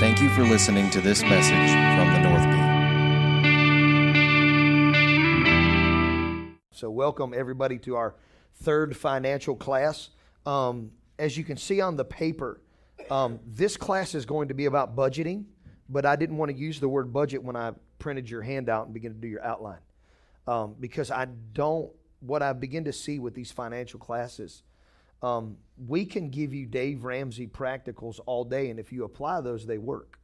Thank you for listening to this message from the North Gate. So, welcome everybody to our third financial class. Um, as you can see on the paper, um, this class is going to be about budgeting, but I didn't want to use the word budget when I printed your handout and began to do your outline. Um, because I don't, what I begin to see with these financial classes, um, we can give you Dave Ramsey practicals all day, and if you apply those, they work.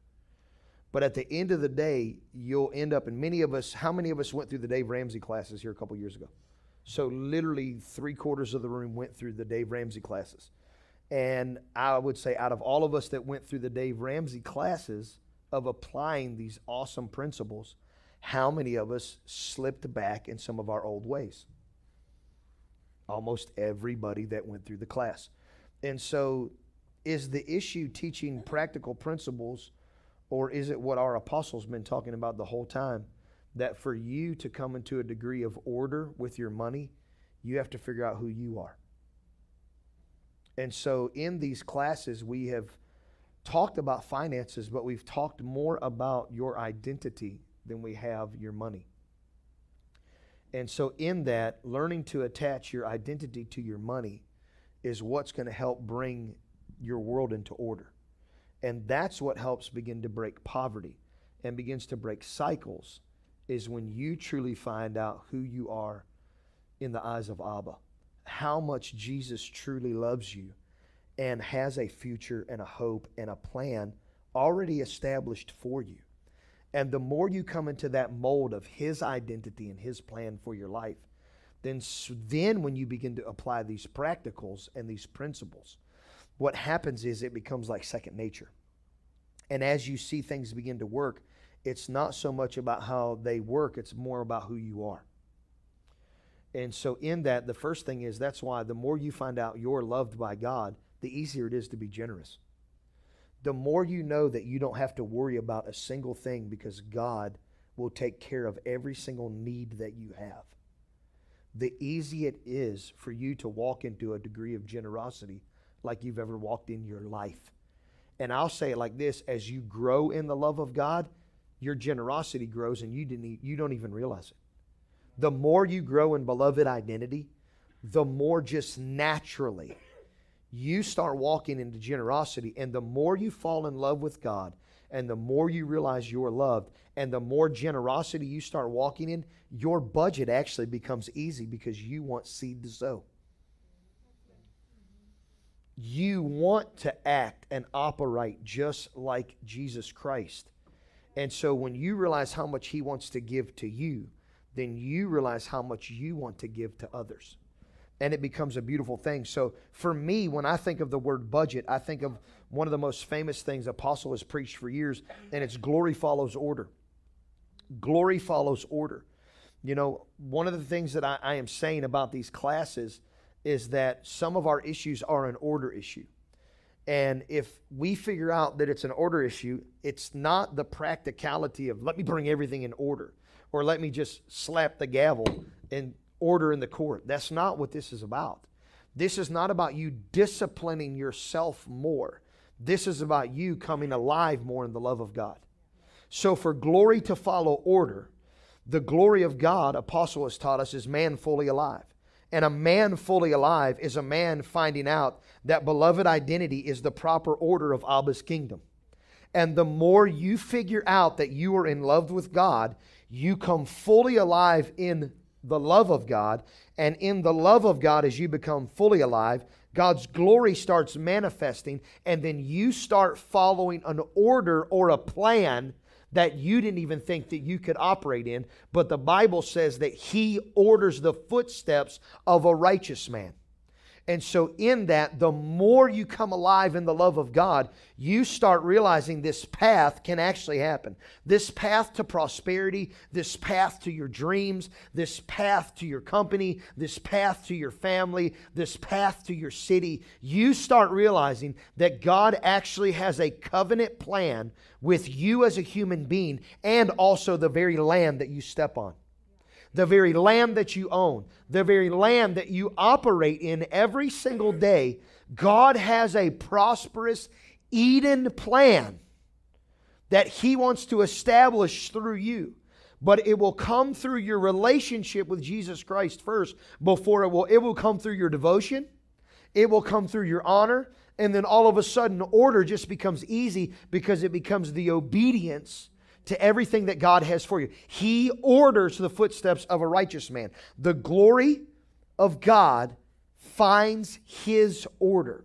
But at the end of the day, you'll end up, and many of us, how many of us went through the Dave Ramsey classes here a couple years ago? So, literally, three quarters of the room went through the Dave Ramsey classes. And I would say, out of all of us that went through the Dave Ramsey classes of applying these awesome principles, how many of us slipped back in some of our old ways? Almost everybody that went through the class. And so, is the issue teaching practical principles, or is it what our apostles been talking about the whole time? That for you to come into a degree of order with your money, you have to figure out who you are. And so, in these classes, we have talked about finances, but we've talked more about your identity than we have your money. And so, in that, learning to attach your identity to your money is what's going to help bring your world into order. And that's what helps begin to break poverty and begins to break cycles, is when you truly find out who you are in the eyes of Abba, how much Jesus truly loves you and has a future and a hope and a plan already established for you. And the more you come into that mold of His identity and His plan for your life, then, then when you begin to apply these practicals and these principles, what happens is it becomes like second nature. And as you see things begin to work, it's not so much about how they work, it's more about who you are. And so, in that, the first thing is that's why the more you find out you're loved by God, the easier it is to be generous the more you know that you don't have to worry about a single thing because God will take care of every single need that you have. The easier it is for you to walk into a degree of generosity like you've ever walked in your life. And I'll say it like this as you grow in the love of God, your generosity grows and you, didn't, you don't even realize it. The more you grow in beloved identity, the more just naturally you start walking into generosity. And the more you fall in love with God, and the more you realize you're loved, and the more generosity you start walking in, your budget actually becomes easy because you want seed to sow. You want to act and operate just like Jesus Christ. And so when you realize how much He wants to give to you, then you realize how much you want to give to others and it becomes a beautiful thing. So for me, when I think of the word budget, I think of one of the most famous things Apostle has preached for years, and it's glory follows order. Glory follows order. You know, one of the things that I, I am saying about these classes is that some of our issues are an order issue. And if we figure out that it's an order issue, it's not the practicality of let me bring everything in order or let me just slap the gavel and order in the court. That's not what this is about. This is not about you disciplining yourself more. This is about you coming alive more in the love of God. So, for glory to follow order, the glory of God, Apostle has taught us, is man fully alive. And a man fully alive is a man finding out that beloved identity is the proper order of Abba's kingdom. And the more you figure out that you are in love with God, you come fully alive in the love of God. And in the love of God, as you become fully alive, God's glory starts manifesting, and then you start following an order or a plan that you didn't even think that you could operate in. But the Bible says that He orders the footsteps of a righteous man. And so, in that, the more you come alive in the love of God, you start realizing this path can actually happen. This path to prosperity, this path to your dreams, this path to your company, this path to your family, this path to your city. You start realizing that God actually has a covenant plan with you as a human being and also the very land that you step on the very land that you own, the very land that you operate in every single day, God has a prosperous Eden plan that He wants to establish through you. But it will come through your relationship with Jesus Christ first before it will it will come through your devotion. It will come through your honor and then all of a sudden order just becomes easy because it becomes the obedience to everything that God has for you. He orders the footsteps of a righteous man. The glory of God finds his order.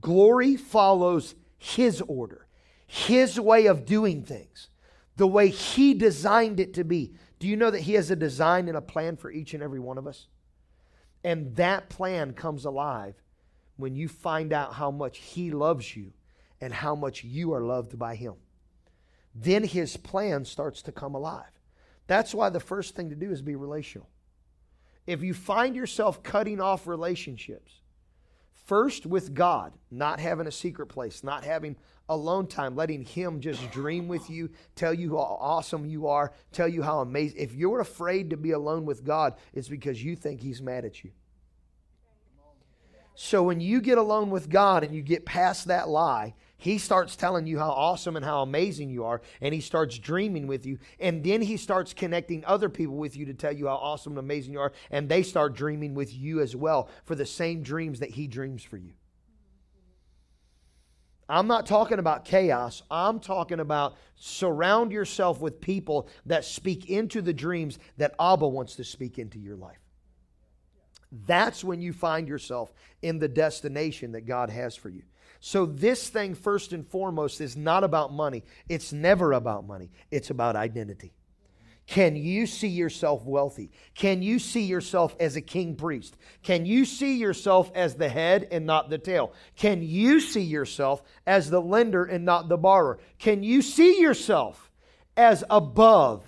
Glory follows his order, his way of doing things, the way he designed it to be. Do you know that he has a design and a plan for each and every one of us? And that plan comes alive when you find out how much he loves you and how much you are loved by him then his plan starts to come alive. That's why the first thing to do is be relational. If you find yourself cutting off relationships, first with God, not having a secret place, not having alone time, letting Him just dream with you, tell you how awesome you are, tell you how amazing. If you're afraid to be alone with God, it's because you think He's mad at you. So when you get alone with God and you get past that lie he starts telling you how awesome and how amazing you are, and he starts dreaming with you. And then he starts connecting other people with you to tell you how awesome and amazing you are, and they start dreaming with you as well for the same dreams that he dreams for you. I'm not talking about chaos. I'm talking about surround yourself with people that speak into the dreams that Abba wants to speak into your life. That's when you find yourself in the destination that God has for you. So, this thing, first and foremost, is not about money. It's never about money, it's about identity. Can you see yourself wealthy? Can you see yourself as a king priest? Can you see yourself as the head and not the tail? Can you see yourself as the lender and not the borrower? Can you see yourself as above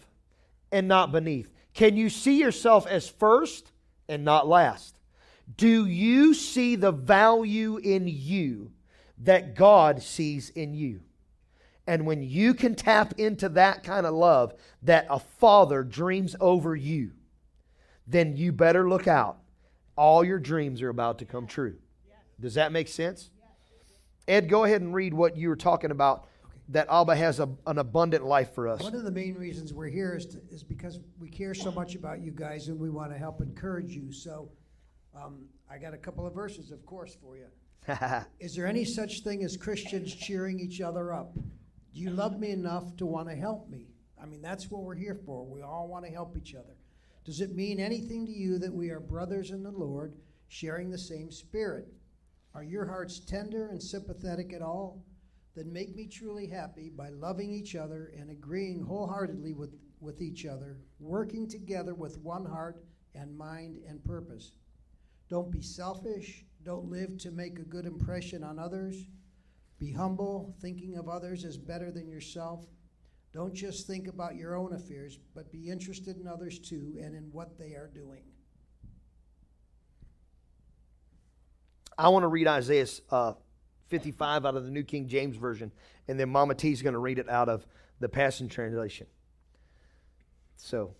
and not beneath? Can you see yourself as first and not last? Do you see the value in you that God sees in you. And when you can tap into that kind of love that a father dreams over you, then you better look out. All your dreams are about to come true. Does that make sense? Ed, go ahead and read what you were talking about that Abba has a, an abundant life for us. One of the main reasons we're here is, to, is because we care so much about you guys and we want to help encourage you. So um, I got a couple of verses, of course, for you. Is there any such thing as Christians cheering each other up? Do you love me enough to want to help me? I mean, that's what we're here for. We all want to help each other. Does it mean anything to you that we are brothers in the Lord, sharing the same spirit? Are your hearts tender and sympathetic at all? Then make me truly happy by loving each other and agreeing wholeheartedly with, with each other, working together with one heart and mind and purpose. Don't be selfish don't live to make a good impression on others. Be humble, thinking of others as better than yourself. Don't just think about your own affairs, but be interested in others too and in what they are doing. I want to read Isaiah uh, 55 out of the New King James Version, and then Mama T is going to read it out of the Passion Translation. So.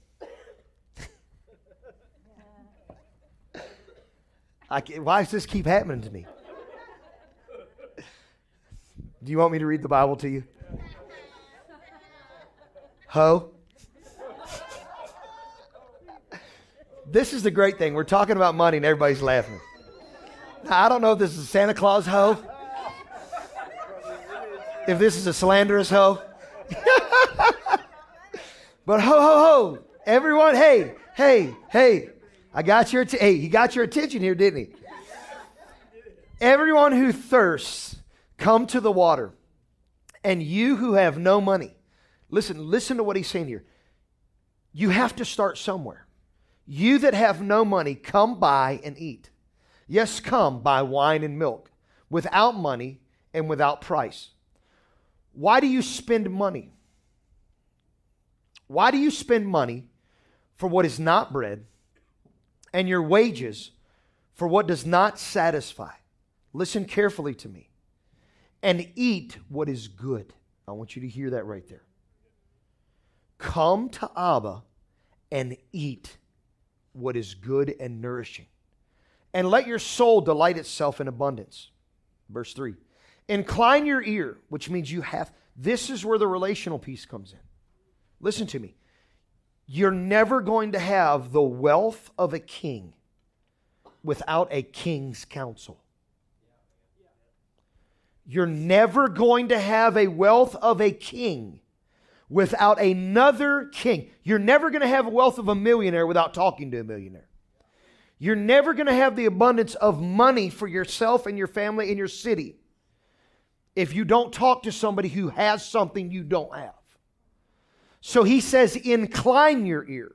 Why does this keep happening to me? Do you want me to read the Bible to you? Ho? This is the great thing. We're talking about money and everybody's laughing. Now, I don't know if this is Santa Claus ho. If this is a slanderous ho. but ho, ho, ho. Everyone, hey, hey, hey. I got your, hey, he got your attention here, didn't he? Everyone who thirsts, come to the water. And you who have no money, listen, listen to what he's saying here. You have to start somewhere. You that have no money, come buy and eat. Yes, come buy wine and milk without money and without price. Why do you spend money? Why do you spend money for what is not bread and your wages for what does not satisfy. Listen carefully to me. And eat what is good. I want you to hear that right there. Come to Abba and eat what is good and nourishing. And let your soul delight itself in abundance. Verse 3 Incline your ear, which means you have. This is where the relational piece comes in. Listen to me. You're never going to have the wealth of a king without a king's counsel. You're never going to have a wealth of a king without another king. You're never going to have a wealth of a millionaire without talking to a millionaire. You're never going to have the abundance of money for yourself and your family and your city if you don't talk to somebody who has something you don't have. So he says, Incline your ear.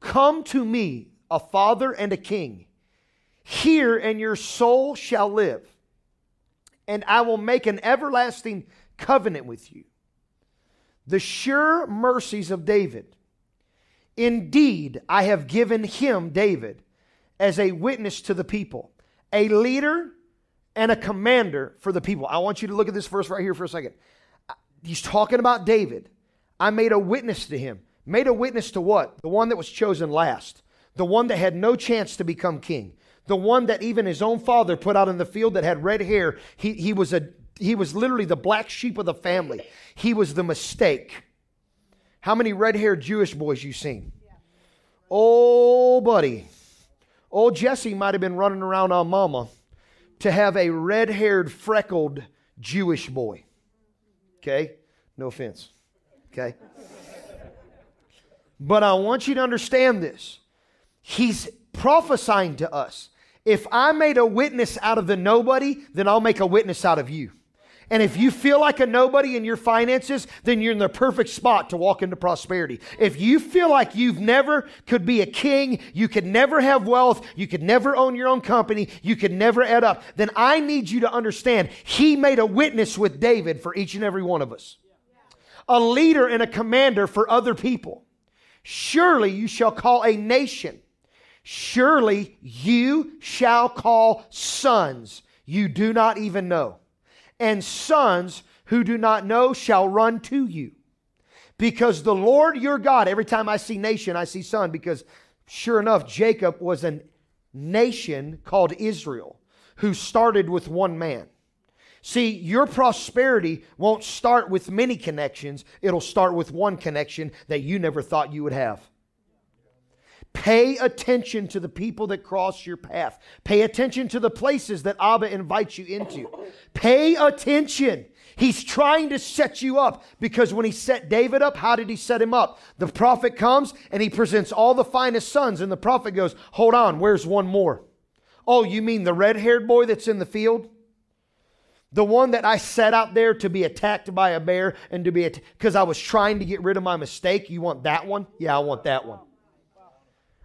Come to me, a father and a king. Hear, and your soul shall live. And I will make an everlasting covenant with you. The sure mercies of David. Indeed, I have given him, David, as a witness to the people, a leader and a commander for the people. I want you to look at this verse right here for a second. He's talking about David. I made a witness to him. Made a witness to what? The one that was chosen last. The one that had no chance to become king. The one that even his own father put out in the field that had red hair. He, he was a he was literally the black sheep of the family. He was the mistake. How many red-haired Jewish boys you seen? Oh, buddy. Old Jesse might have been running around on mama to have a red-haired, freckled Jewish boy. Okay? No offense. Okay? But I want you to understand this. He's prophesying to us. If I made a witness out of the nobody, then I'll make a witness out of you. And if you feel like a nobody in your finances, then you're in the perfect spot to walk into prosperity. If you feel like you've never could be a king, you could never have wealth, you could never own your own company, you could never add up, then I need you to understand he made a witness with David for each and every one of us. A leader and a commander for other people. Surely you shall call a nation. Surely you shall call sons you do not even know and sons who do not know shall run to you. Because the Lord your God, every time I see nation, I see son, because sure enough, Jacob was a nation called Israel who started with one man. See, your prosperity won't start with many connections, it'll start with one connection that you never thought you would have. Pay attention to the people that cross your path. Pay attention to the places that Abba invites you into. Pay attention. He's trying to set you up because when he set David up, how did he set him up? The prophet comes and he presents all the finest sons, and the prophet goes, Hold on, where's one more? Oh, you mean the red haired boy that's in the field? The one that I set out there to be attacked by a bear and to be because I was trying to get rid of my mistake. You want that one? Yeah, I want that one.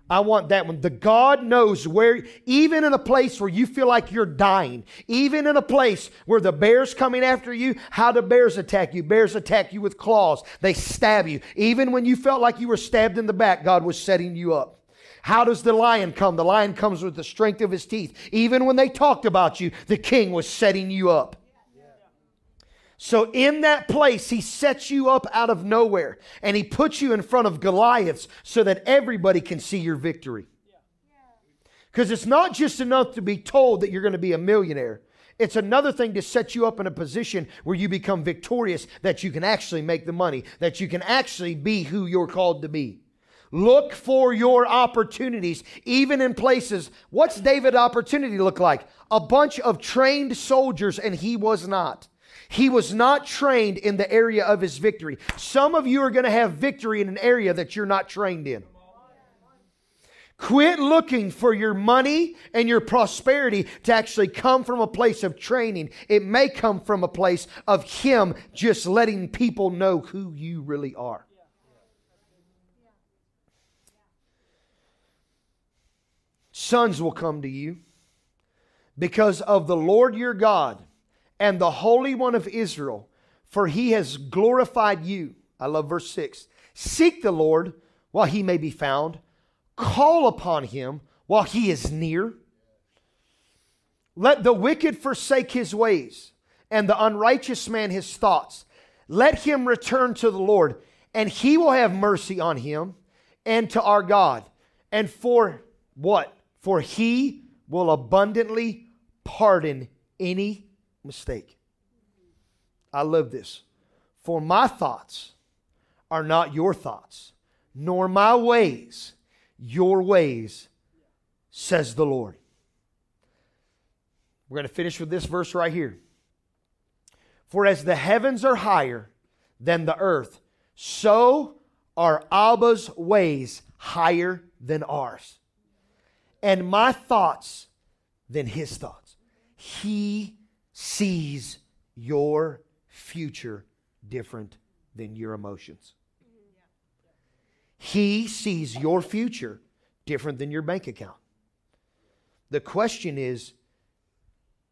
I want that one. The God knows where, even in a place where you feel like you're dying, even in a place where the bear's coming after you, how do bears attack you? Bears attack you with claws. They stab you. Even when you felt like you were stabbed in the back, God was setting you up. How does the lion come? The lion comes with the strength of his teeth. Even when they talked about you, the king was setting you up. So, in that place, he sets you up out of nowhere and he puts you in front of Goliaths so that everybody can see your victory. Because it's not just enough to be told that you're going to be a millionaire. It's another thing to set you up in a position where you become victorious, that you can actually make the money, that you can actually be who you're called to be. Look for your opportunities, even in places. What's David's opportunity look like? A bunch of trained soldiers, and he was not. He was not trained in the area of his victory. Some of you are going to have victory in an area that you're not trained in. Quit looking for your money and your prosperity to actually come from a place of training. It may come from a place of Him just letting people know who you really are. Sons will come to you because of the Lord your God and the Holy One of Israel, for he has glorified you. I love verse 6. Seek the Lord while he may be found, call upon him while he is near. Let the wicked forsake his ways, and the unrighteous man his thoughts. Let him return to the Lord, and he will have mercy on him and to our God. And for what? For he will abundantly pardon any mistake. I love this. For my thoughts are not your thoughts, nor my ways your ways, says the Lord. We're going to finish with this verse right here. For as the heavens are higher than the earth, so are Abba's ways higher than ours, and my thoughts than his thoughts. He sees your future different than your emotions. He sees your future different than your bank account. The question is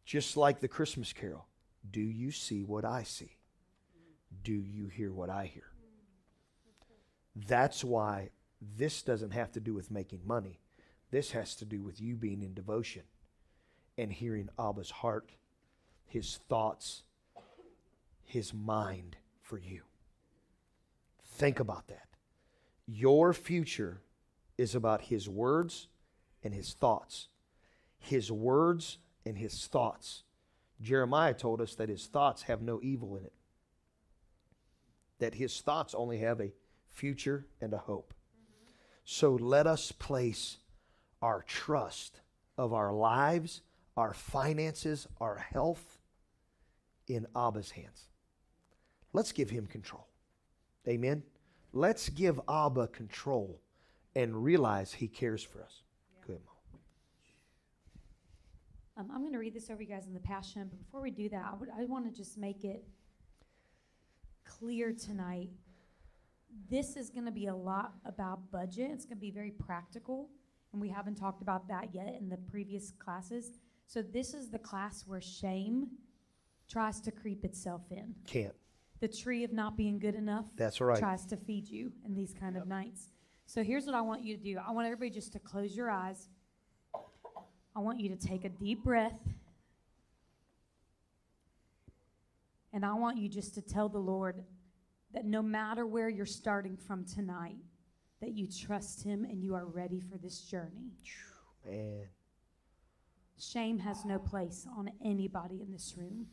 just like the Christmas carol do you see what I see? Do you hear what I hear? That's why this doesn't have to do with making money. This has to do with you being in devotion and hearing Abba's heart, his thoughts, his mind for you. Think about that. Your future is about his words and his thoughts. His words and his thoughts. Jeremiah told us that his thoughts have no evil in it, that his thoughts only have a future and a hope. So let us place our trust of our lives, our finances, our health in Abba's hands. Let's give him control. Amen. Let's give Abba control and realize he cares for us. Good. Um, I'm going to read this over you guys in the Passion, but before we do that, I, would, I want to just make it clear tonight. This is going to be a lot about budget. It's going to be very practical, and we haven't talked about that yet in the previous classes. So, this is the class where shame tries to creep itself in. Can't. The tree of not being good enough That's right. tries to feed you in these kind of nights. So, here's what I want you to do I want everybody just to close your eyes. I want you to take a deep breath. And I want you just to tell the Lord that no matter where you're starting from tonight, that you trust Him and you are ready for this journey. Man. Shame has no place on anybody in this room.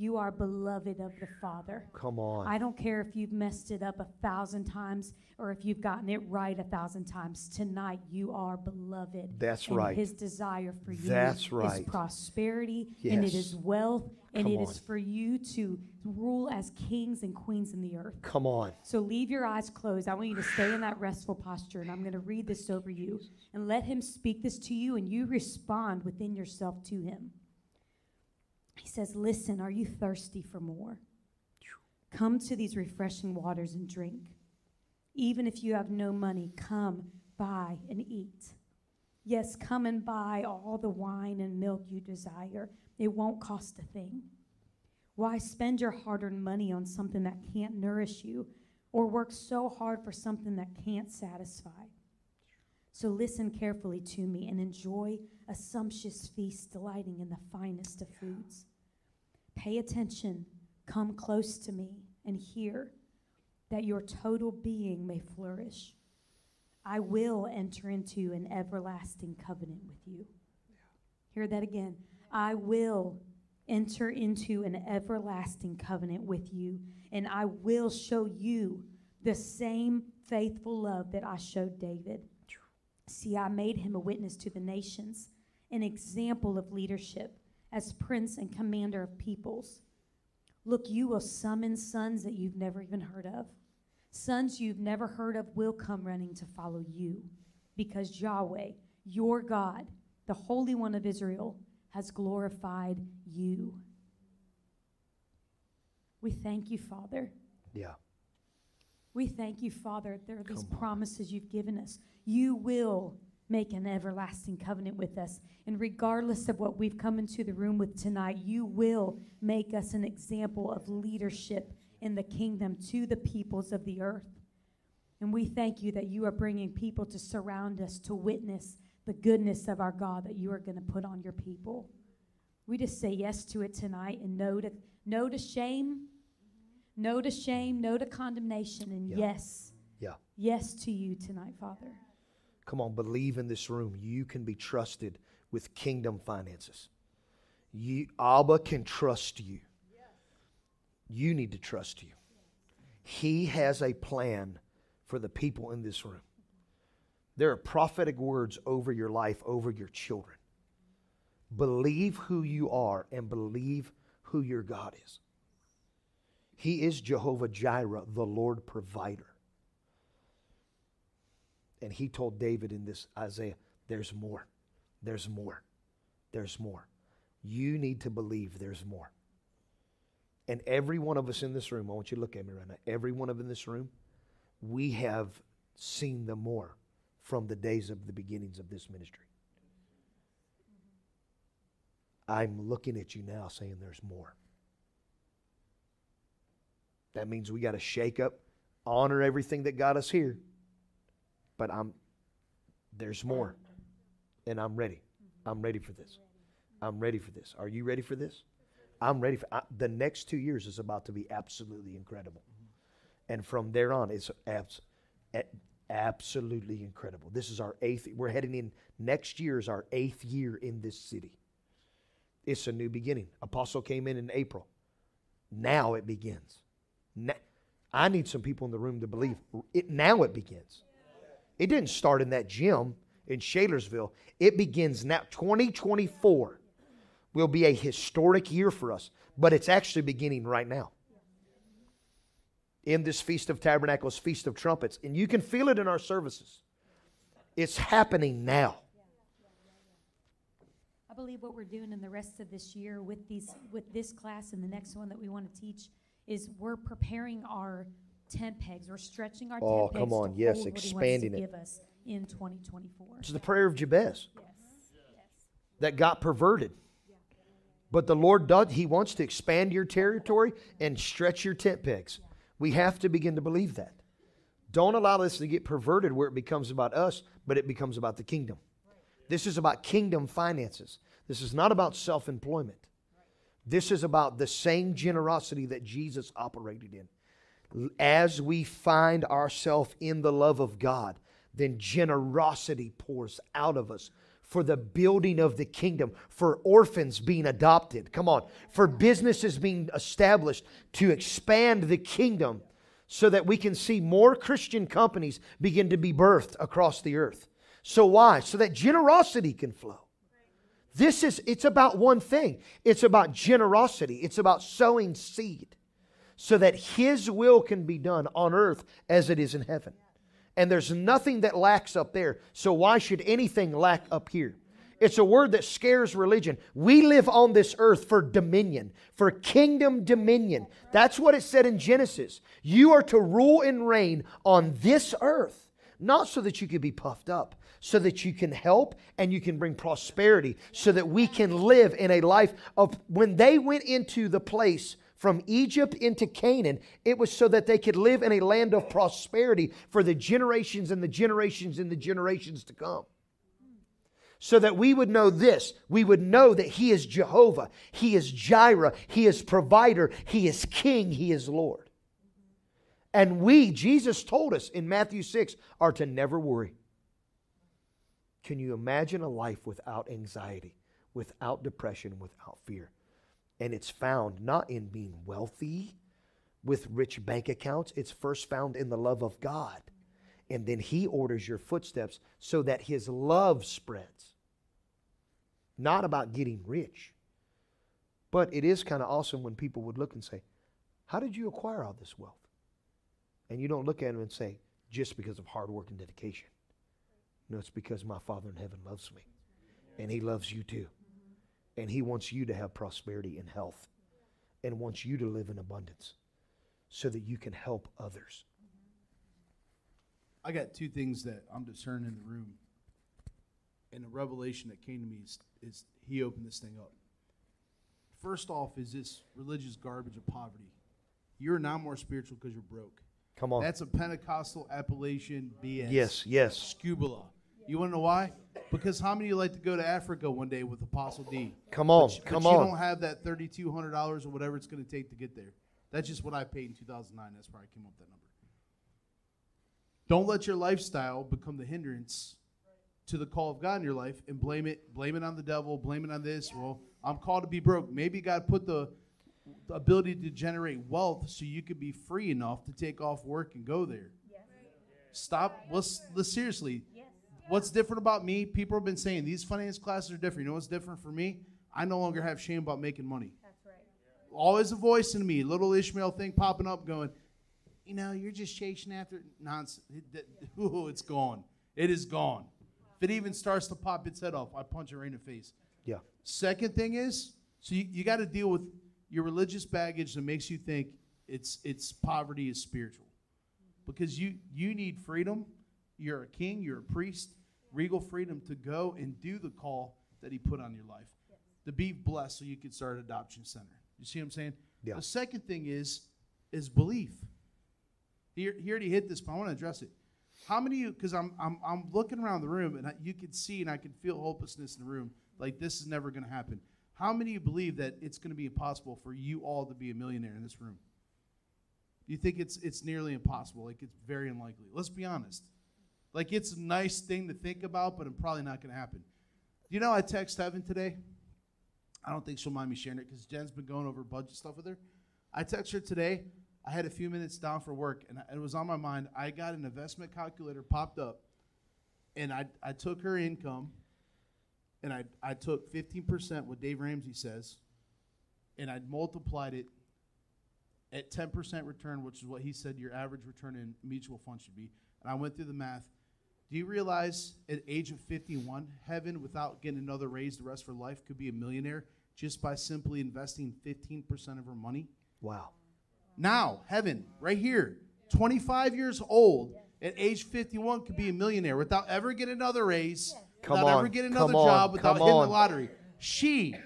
You are beloved of the Father. Come on. I don't care if you've messed it up a thousand times or if you've gotten it right a thousand times. Tonight, you are beloved. That's and right. His desire for you That's right. is prosperity and it is wealth and Come it is on. for you to rule as kings and queens in the earth. Come on. So leave your eyes closed. I want you to stay in that restful posture, and I'm going to read this over you. And let Him speak this to you, and you respond within yourself to Him. Says, Listen, are you thirsty for more? Come to these refreshing waters and drink. Even if you have no money, come, buy, and eat. Yes, come and buy all the wine and milk you desire. It won't cost a thing. Why spend your hard earned money on something that can't nourish you or work so hard for something that can't satisfy? So listen carefully to me and enjoy a sumptuous feast delighting in the finest of foods. Pay attention, come close to me, and hear that your total being may flourish. I will enter into an everlasting covenant with you. Hear that again. I will enter into an everlasting covenant with you, and I will show you the same faithful love that I showed David. See, I made him a witness to the nations, an example of leadership as prince and commander of peoples. Look, you will summon sons that you've never even heard of. Sons you've never heard of will come running to follow you because Yahweh, your God, the Holy One of Israel, has glorified you. We thank you, Father. Yeah. We thank you, Father. There are these promises you've given us. You will make an everlasting covenant with us. And regardless of what we've come into the room with tonight, you will make us an example of leadership in the kingdom to the peoples of the earth. And we thank you that you are bringing people to surround us to witness the goodness of our God that you are going to put on your people. We just say yes to it tonight and no to, no to shame, no to shame, no to condemnation, and Yeah. yes, Yeah. yes to you tonight, Father. Come on, believe in this room. You can be trusted with kingdom finances. You, Abba can trust you. You need to trust you. He has a plan for the people in this room. There are prophetic words over your life, over your children. Believe who you are and believe who your God is. He is Jehovah Jireh, the Lord provider. And he told David in this Isaiah, there's more. There's more. There's more. You need to believe there's more. And every one of us in this room, I want you to look at me right now. Every one of in this room, we have seen the more from the days of the beginnings of this ministry. I'm looking at you now saying there's more. That means we got to shake up, honor everything that got us here. But I'm there's more. And I'm ready. I'm ready for this. I'm ready for this. Are you ready for this? I'm ready for I, the next 2 years is about to be absolutely incredible. And from there on it's abs, absolutely incredible. This is our eighth we're heading in next year is our eighth year in this city. It's a new beginning. Apostle came in in April. Now it begins. Now, I need some people in the room to believe it. Now it begins. It didn't start in that gym in Shalersville. It begins now. 2024 will be a historic year for us, but it's actually beginning right now. In this Feast of Tabernacles, Feast of Trumpets, and you can feel it in our services. It's happening now I believe what we're doing in the rest of this year with these with this class and the next one that we want to teach is we're preparing our tent pegs. We're stretching our oh, tent pegs. Oh, come on, to yes, hold expanding what he it. Give us in 2024. It's the prayer of Jabez Yes. that got perverted. But the Lord does, He wants to expand your territory and stretch your tent pegs. We have to begin to believe that. Don't allow this to get perverted where it becomes about us, but it becomes about the kingdom. This is about kingdom finances. This is not about self employment. This is about the same generosity that Jesus operated in. As we find ourselves in the love of God, then generosity pours out of us for the building of the kingdom, for orphans being adopted. Come on, for businesses being established to expand the kingdom so that we can see more Christian companies begin to be birthed across the earth. So, why? So that generosity can flow. This is, it's about one thing it's about generosity, it's about sowing seed so that His will can be done on earth as it is in heaven. And there's nothing that lacks up there, so why should anything lack up here? It's a word that scares religion. We live on this earth for dominion, for kingdom dominion. That's what it said in Genesis. You are to rule and reign on this earth, not so that you could be puffed up, so that you can help and you can bring prosperity, so that we can live in a life of when they went into the place from Egypt into Canaan, it was so that they could live in a land of prosperity for the generations and the generations and the generations to come. So that we would know this, we would know that He is Jehovah, He is Jireh, He is provider, He is King, He is Lord. And we, Jesus told us in Matthew 6, are to never worry. Can you imagine a life without anxiety, without depression, without fear? And it's found not in being wealthy with rich bank accounts, it's first found in the love of God. And then He orders your footsteps so that His love spreads. Not about getting rich. But it is kind of awesome when people would look and say, How did you acquire all this wealth? And you don't look at them and say, Just because of hard work and dedication. No, it's because my Father in heaven loves me. And He loves you too. And He wants you to have prosperity and health and wants you to live in abundance so that you can help others. I got two things that I'm discerning in the room. And the revelation that came to me is, is He opened this thing up. First off, is this religious garbage of poverty. You're not more spiritual because you're broke. Come on. That's a Pentecostal Appalachian BS. yes, yes. Scubala. You want to know why? Because how many of you like to go to Africa one day with Apostle D? Come on, But, come but you don't have that thirty-two hundred dollars or whatever it's going to take to get there. That's just what I paid in two thousand nine. That's where I came up with that number. Don't let your lifestyle become the hindrance to the call of God in your life and blame it, blame it on the devil, blame it on this. Well, I'm called to be broke. Maybe God put the, the ability to generate wealth so you could be free enough to take off work and go there. Stop. Let's, let's seriously. What's different about me? People have been saying these finance classes are different. You know what's different for me? I no longer have shame about making money. That's right. Always a voice in me, little Ishmael thing popping up, going, you know, you're just chasing after nonsense. It, that- ooh, it's gone. It is gone. If it even starts to pop its head off, I punch it right in the face. Yeah. Second thing is, so you, you got to deal with your religious baggage that makes you think it's it's poverty is spiritual, because you you need freedom. You're a king. You're a priest. Regal freedom to go and do the call that He put on your life, to be blessed, so you can start an adoption center. You see what I'm saying? Yeah. The second thing is is belief. He, he already hit this, but I want to address it. How many of you, because I'm, I'm, I'm looking around the room and I, you can see and I can feel hopelessness in the room, like this is never going to happen. How many of you believe that it's going to be impossible for you all to be a millionaire in this room? Do you think it's, it's nearly impossible? Like it's very unlikely. Let's be honest. Like it's a nice thing to think about, but it's probably not going to happen. You know I text Heaven today? I don't think she'll mind me sharing it because Jen's been going over budget stuff with her. I texted her today. I had a few minutes down for work, and it was on my mind. I got an investment calculator popped up, and I, I took her income, and I, I took 15%, what Dave Ramsey says, and I multiplied it at 10% return, which is what he said your average return in mutual funds should be. And I went through the math. Do you realize at age of 51, Heaven, without getting another raise the rest of her life, could be a millionaire just by simply investing 15% of her money? Wow. Now, Heaven, right here, 25 years old, at age 51, could be a millionaire without ever getting another raise, Come without on, ever getting another come on, job, without come hitting on. the lottery. She,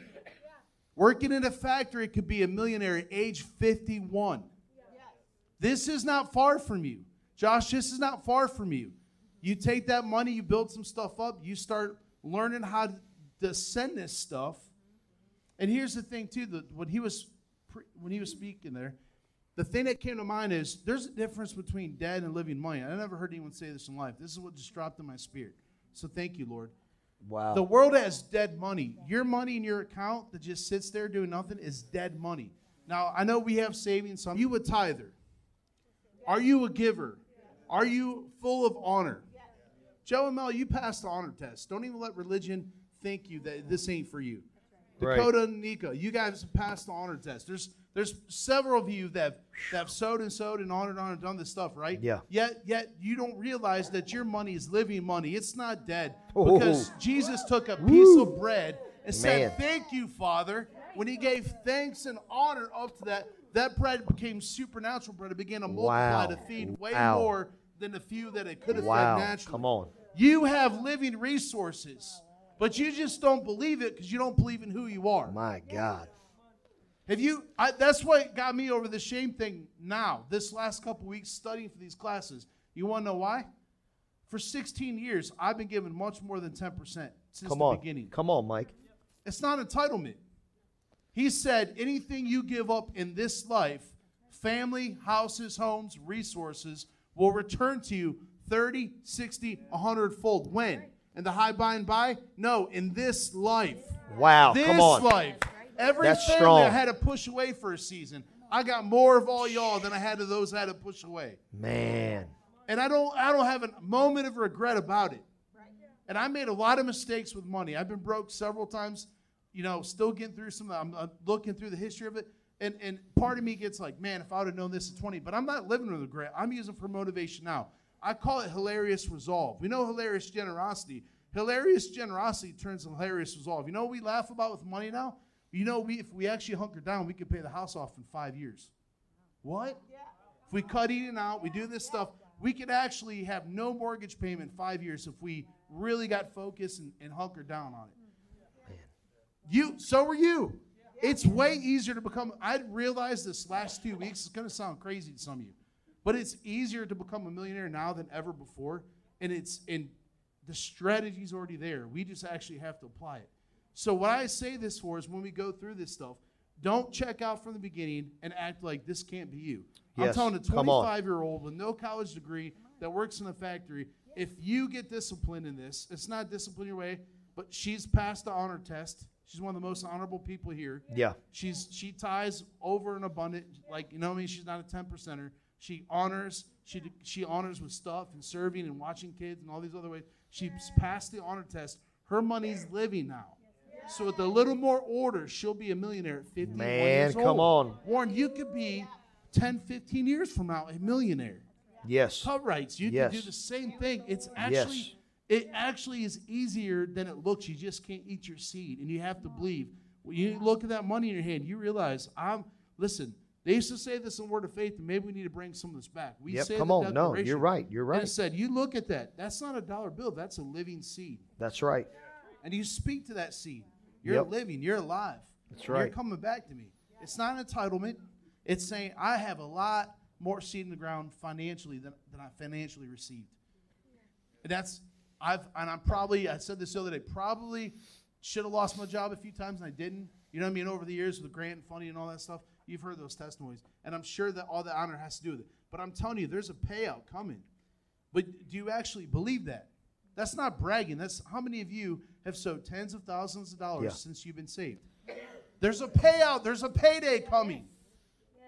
working in a factory, could be a millionaire at age 51. This is not far from you. Josh, this is not far from you. You take that money, you build some stuff up, you start learning how to send this stuff. And here's the thing, too, that when he was pre- when he was speaking there, the thing that came to mind is there's a difference between dead and living money. I never heard anyone say this in life. This is what just dropped in my spirit. So thank you, Lord. Wow. The world has dead money. Your money in your account that just sits there doing nothing is dead money. Now, I know we have savings. Some. Are you a tither? Are you a giver? Are you full of honor? Joe and Mel, you passed the honor test. Don't even let religion think you that this ain't for you. Right. Dakota and Nika, you guys passed the honor test. There's there's several of you that have, that have sowed and sowed and honored and done this stuff, right? Yeah. Yet yet you don't realize that your money is living money. It's not dead Oh. because Jesus took a piece of bread and said, "Thank you, Father." When he gave thanks and honor up to that, that bread became supernatural bread. It began to multiply Wow. to feed way Wow. more than the few that it could have Wow. fed naturally. Come on. You have living resources, but you just don't believe it because you don't believe in who you are. My God. Have you? I, that's what got me over the shame thing. Now, this last couple weeks studying for these classes, you want to know why? For 16 years, I've been given much more than 10% since Come the on. beginning. Come on, Mike. It's not entitlement. He said, anything you give up in this life, family, houses, homes, resources, will return to you 30, 60, 100 fold. When? In the high by and by? No, in this life. Wow. This Come on. life. Every That's family strong. I had to push away for a season. I got more of all y'all than I had of those I had to push away. Man. And I don't I don't have a moment of regret about it. And I made a lot of mistakes with money. I've been broke several times, you know, still getting through some I'm, I'm looking through the history of it. And and part of me gets like, man, if I would have known this at 20, but I'm not living with regret. I'm using for motivation now. I call it hilarious resolve. We know hilarious generosity. Hilarious generosity turns to hilarious resolve. You know what we laugh about with money now? You know, we if we actually hunker down, we could pay the house off in five years. What? If we cut eating out, we do this stuff, we could actually have no mortgage payment in five years if we really got focused and, and hunkered down on it. You, so were you. It's way easier to become. I realized this last two weeks. It's going to sound crazy to some of you, but it's easier to become a millionaire now than ever before. And it's and the strategy's already there. We just actually have to apply it. So what I say this for is when we go through this stuff, don't check out from the beginning and act like this can't be you. I'm Yes, telling a 25 year old with no college degree that works in a factory, if you get disciplined in this, it's not discipline your way, but she's passed the honor test. She's one of the most honorable people here. Yeah. She's she ties over and abundant, like you know what I mean. She's not a ten percenter. She honors. She she honors with stuff and serving and watching kids and all these other ways. She's passed the honor test. Her money's living now. So with a little more order, she'll be a millionaire at 51 Man, years come old. on. Warren, you could be 10, 15 years from now a millionaire. Yes. Cut rights, you Yes. can do the same thing. It's actually Yes. It actually is easier than it looks. You just can't eat your seed, and you have to believe. When you look at that money in your hand, you realize I'm. Listen, they used to say this in Word of Faith, and maybe we need to bring some of this back. We Yep, say come on. No, you're right. You're And right. it said, you look at that. That's not a dollar bill. That's a living seed, That's right. and you speak to that seed. You're Yep. living. You're alive. That's right. You're coming back to me. It's not an entitlement. It's saying I have a lot more seed in the ground financially than, than I financially received. And that's I've and I'm probably I said this the other day, probably should have lost my job a few times and I didn't. You know what I mean? Over the years with grant and Funny and all that stuff. You've heard those testimonies. And I'm sure that all the honor has to do with it. But I'm telling you, there's a payout coming. But do you actually believe that? That's not bragging. That's how many of you have sowed tens of thousands of dollars Yeah. since you've been saved? There's a payout. There's a payday coming.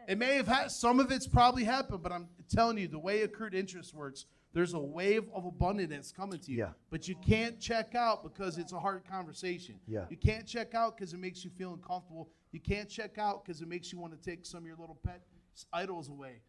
It may have had some of it's probably happened, but I'm telling you, the way accrued interest works, there's a wave of abundance that's coming to you. Yeah. But you can't check out because it's a hard conversation. Yeah. You can't check out because it makes you feel uncomfortable. You can't check out because it makes you want to take some of your little pet idols away.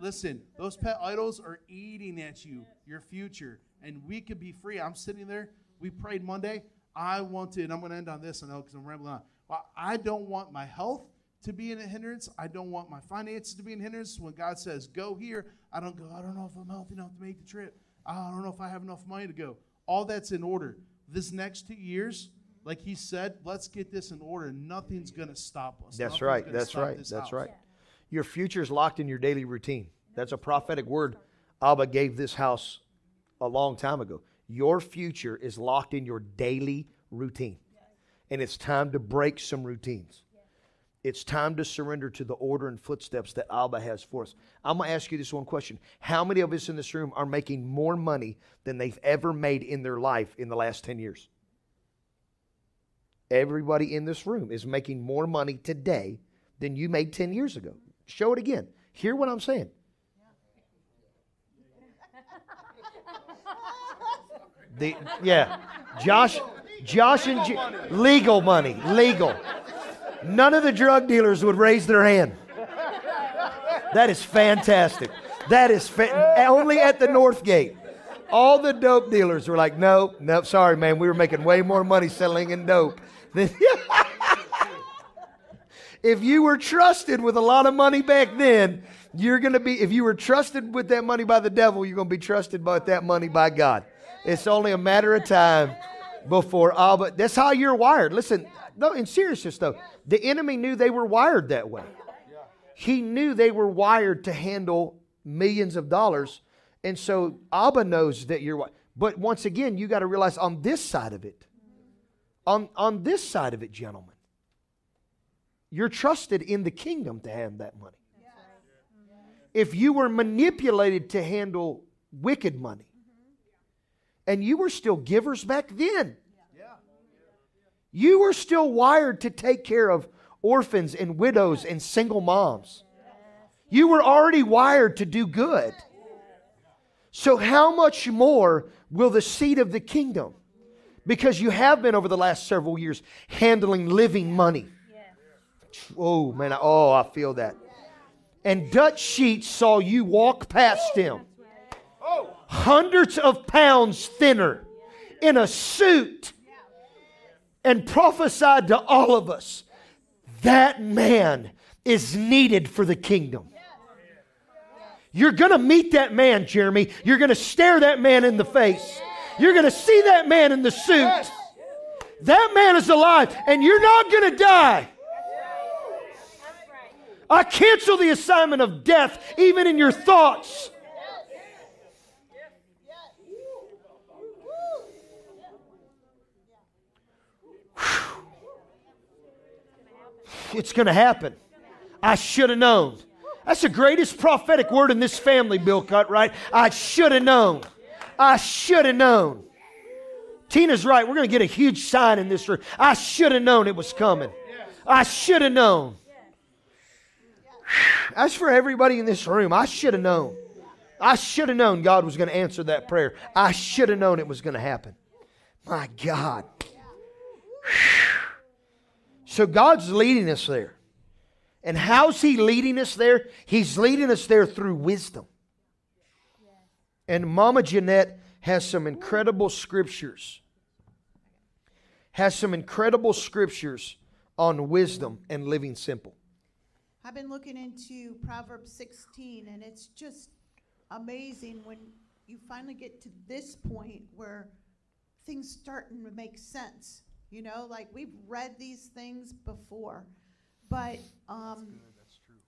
Listen, those pet idols are eating at you, your future, and we could be free. I'm sitting there. We prayed Monday. I want to, and I'm going to end on this. I know because I'm rambling on. Well, I don't want my health to be in a hindrance. I don't want my finances to be in hindrance. When God says go here, I don't go. I don't know if I'm healthy enough to make the trip. I don't know if I have enough money to go. All that's in order. This next two years, like He said, let's get this in order. Nothing's going to stop us. That's Nothing's right. That's right. That's house. right. Your future is locked in your daily routine. That's a prophetic word Abba gave this house a long time ago. Your future is locked in your daily routine. And it's time to break some routines. It's time to surrender to the order and footsteps that Abba has for us. I'm going to ask you this one question. How many of us in this room are making more money than they've ever made in their life in the last 10 years? Everybody in this room is making more money today than you made 10 years ago. Show it again. Hear what I'm saying. The, yeah, Josh, Josh and legal money, legal. None of the drug dealers would raise their hand. That is fantastic. That is fa- only at the North Gate. All the dope dealers were like, "Nope, nope, sorry, man. We were making way more money selling in dope." than-" if you were trusted with a lot of money back then, you're going to be, if you were trusted with that money by the devil, you're going to be trusted with that money by God. It's only a matter of time before ah, Abba. That's how you're wired. Listen, no, in seriousness though, the enemy knew they were wired that way. He knew they were wired to handle millions of dollars. And so Abba knows that you're, but once again, you got to realize on this side of it, on, on this side of it, gentlemen, you're trusted in the kingdom to hand that money. If you were manipulated to handle wicked money, and you were still givers back then, you were still wired to take care of orphans and widows and single moms. You were already wired to do good. So, how much more will the seed of the kingdom? Because you have been over the last several years handling living money. Oh, man. Oh, I feel that. And Dutch Sheets saw you walk past him, hundreds of pounds thinner, in a suit, and prophesied to all of us that man is needed for the kingdom. You're going to meet that man, Jeremy. You're going to stare that man in the face. You're going to see that man in the suit. That man is alive, and you're not going to die. I cancel the assignment of death, even in your thoughts. It's going to happen. I should have known. That's the greatest prophetic word in this family, Bill Cut, right? I should have known. I should have known. Tina's right. We're going to get a huge sign in this room. I should have known it was coming. I should have known. As for everybody in this room, I should have known. I should have known God was going to answer that prayer. I should have known it was going to happen. My God. So God's leading us there. And how's He leading us there? He's leading us there through wisdom. And Mama Jeanette has some incredible scriptures. Has some incredible scriptures on wisdom and living simple. I've been looking into Proverbs 16, and it's just amazing when you finally get to this point where things start to make sense. You know, like we've read these things before, but um,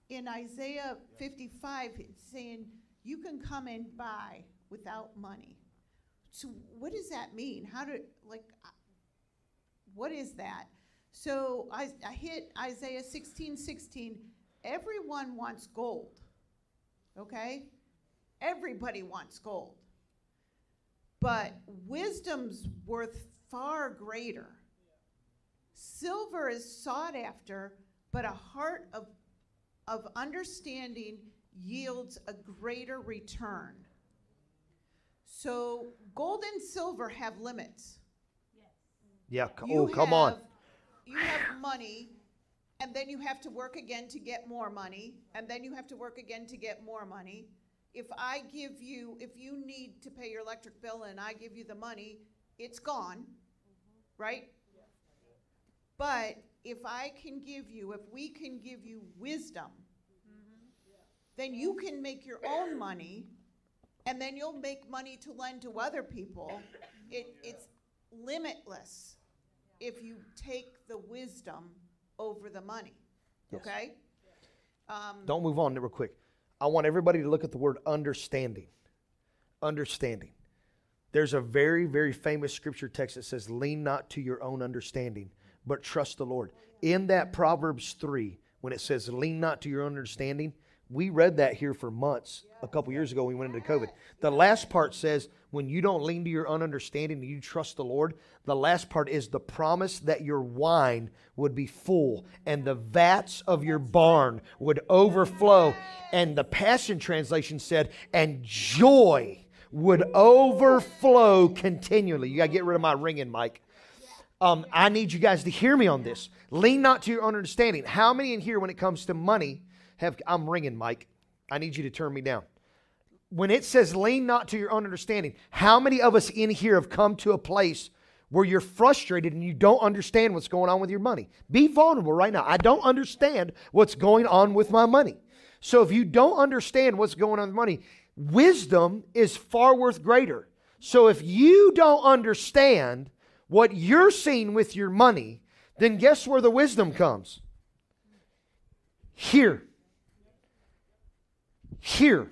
in Isaiah 55, it's saying you can come and buy without money. So what does that mean? How do like what is that? So I, I hit Isaiah 16, 16. Everyone wants gold. Okay? Everybody wants gold. But wisdom's worth far greater. Silver is sought after, but a heart of, of understanding yields a greater return. So gold and silver have limits. Yeah, You oh, come on. You have money, and then you have to work again to get more money, and then you have to work again to get more money. If I give you, if you need to pay your electric bill and I give you the money, it's gone, right? But if I can give you, if we can give you wisdom, then you can make your own money, and then you'll make money to lend to other people. It, it's limitless if you take the wisdom over the money. Yes. Okay? Um, Don't move on real quick. I want everybody to look at the word understanding. Understanding. There's a very, very famous scripture text that says, Lean not to your own understanding, but trust the Lord. In that Proverbs 3, when it says, Lean not to your own understanding, we read that here for months a couple years ago we went into COVID. The last part says, when you don't lean to your own understanding and you trust the Lord, the last part is the promise that your wine would be full and the vats of your barn would overflow. And the Passion Translation said, and joy would overflow continually. You got to get rid of my ringing mic. Um, I need you guys to hear me on this. Lean not to your own understanding. How many in here, when it comes to money, have I'm ringing, Mike? I need you to turn me down. When it says lean not to your own understanding, how many of us in here have come to a place where you're frustrated and you don't understand what's going on with your money? Be vulnerable right now. I don't understand what's going on with my money. So if you don't understand what's going on with money, wisdom is far worth greater. So if you don't understand what you're seeing with your money, then guess where the wisdom comes? Here. Here.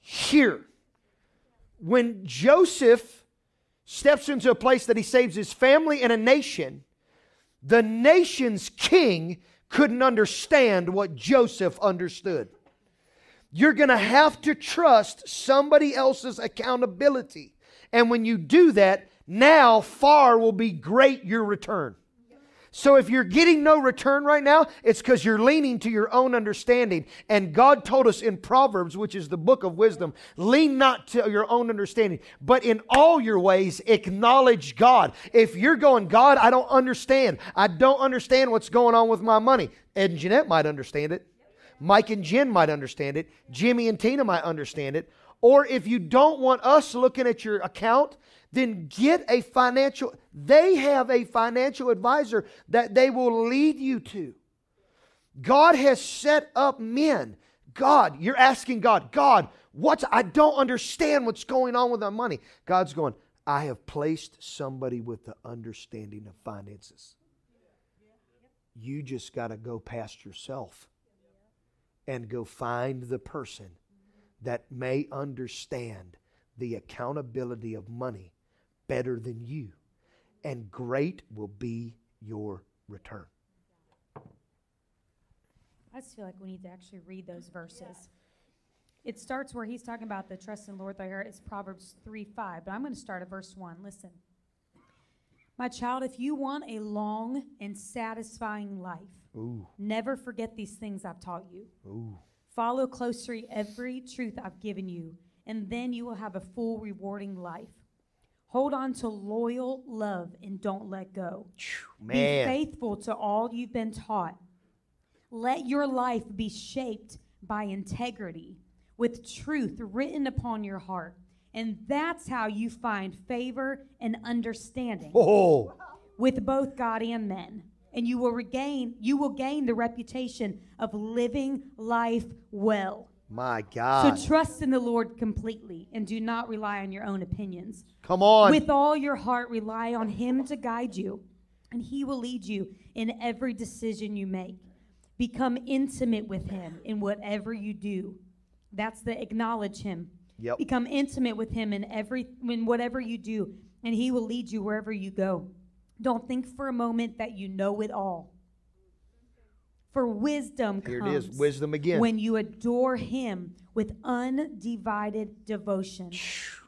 Here. When Joseph steps into a place that he saves his family and a nation, the nation's king couldn't understand what Joseph understood. You're going to have to trust somebody else's accountability. And when you do that, now far will be great your return. So if you're getting no return right now, it's because you're leaning to your own understanding. And God told us in Proverbs, which is the book of wisdom, lean not to your own understanding, but in all your ways acknowledge God. If you're going, God, I don't understand. I don't understand what's going on with my money. Ed and Jeanette might understand it. Mike and Jen might understand it. Jimmy and Tina might understand it. Or if you don't want us looking at your account, then get a financial, they have a financial advisor that they will lead you to. God has set up men. God, you're asking God, God, what's, I don't understand what's going on with our money. God's going, I have placed somebody with the understanding of finances. You just got to go past yourself and go find the person that may understand the accountability of money better than you, and great will be your return. I just feel like we need to actually read those verses. It starts where he's talking about the trust in the Lord thy heart. It's Proverbs 3 5. But I'm going to start at verse 1. Listen. My child, if you want a long and satisfying life, Ooh, never forget these things I've taught you. ooh. Follow closely every truth I've given you, and then you will have a full, rewarding life. Hold on to loyal love and don't let go. Be faithful to all you've been taught. Let your life be shaped by integrity with truth written upon your heart. And that's how you find favor and understanding Oh, with both God and men. And you will regain you will gain the reputation of living life well. My God. So trust in the Lord completely and do not rely on your own opinions. Come on. With all your heart, rely on Him to guide you, and He will lead you in every decision you make. Become intimate with Him in whatever you do. That's the acknowledge Him. Yep. Become intimate with Him in every in whatever you do, and He will lead you wherever you go. Don't think for a moment that you know it all. For wisdom Here it comes is. Wisdom again. when you adore him with undivided devotion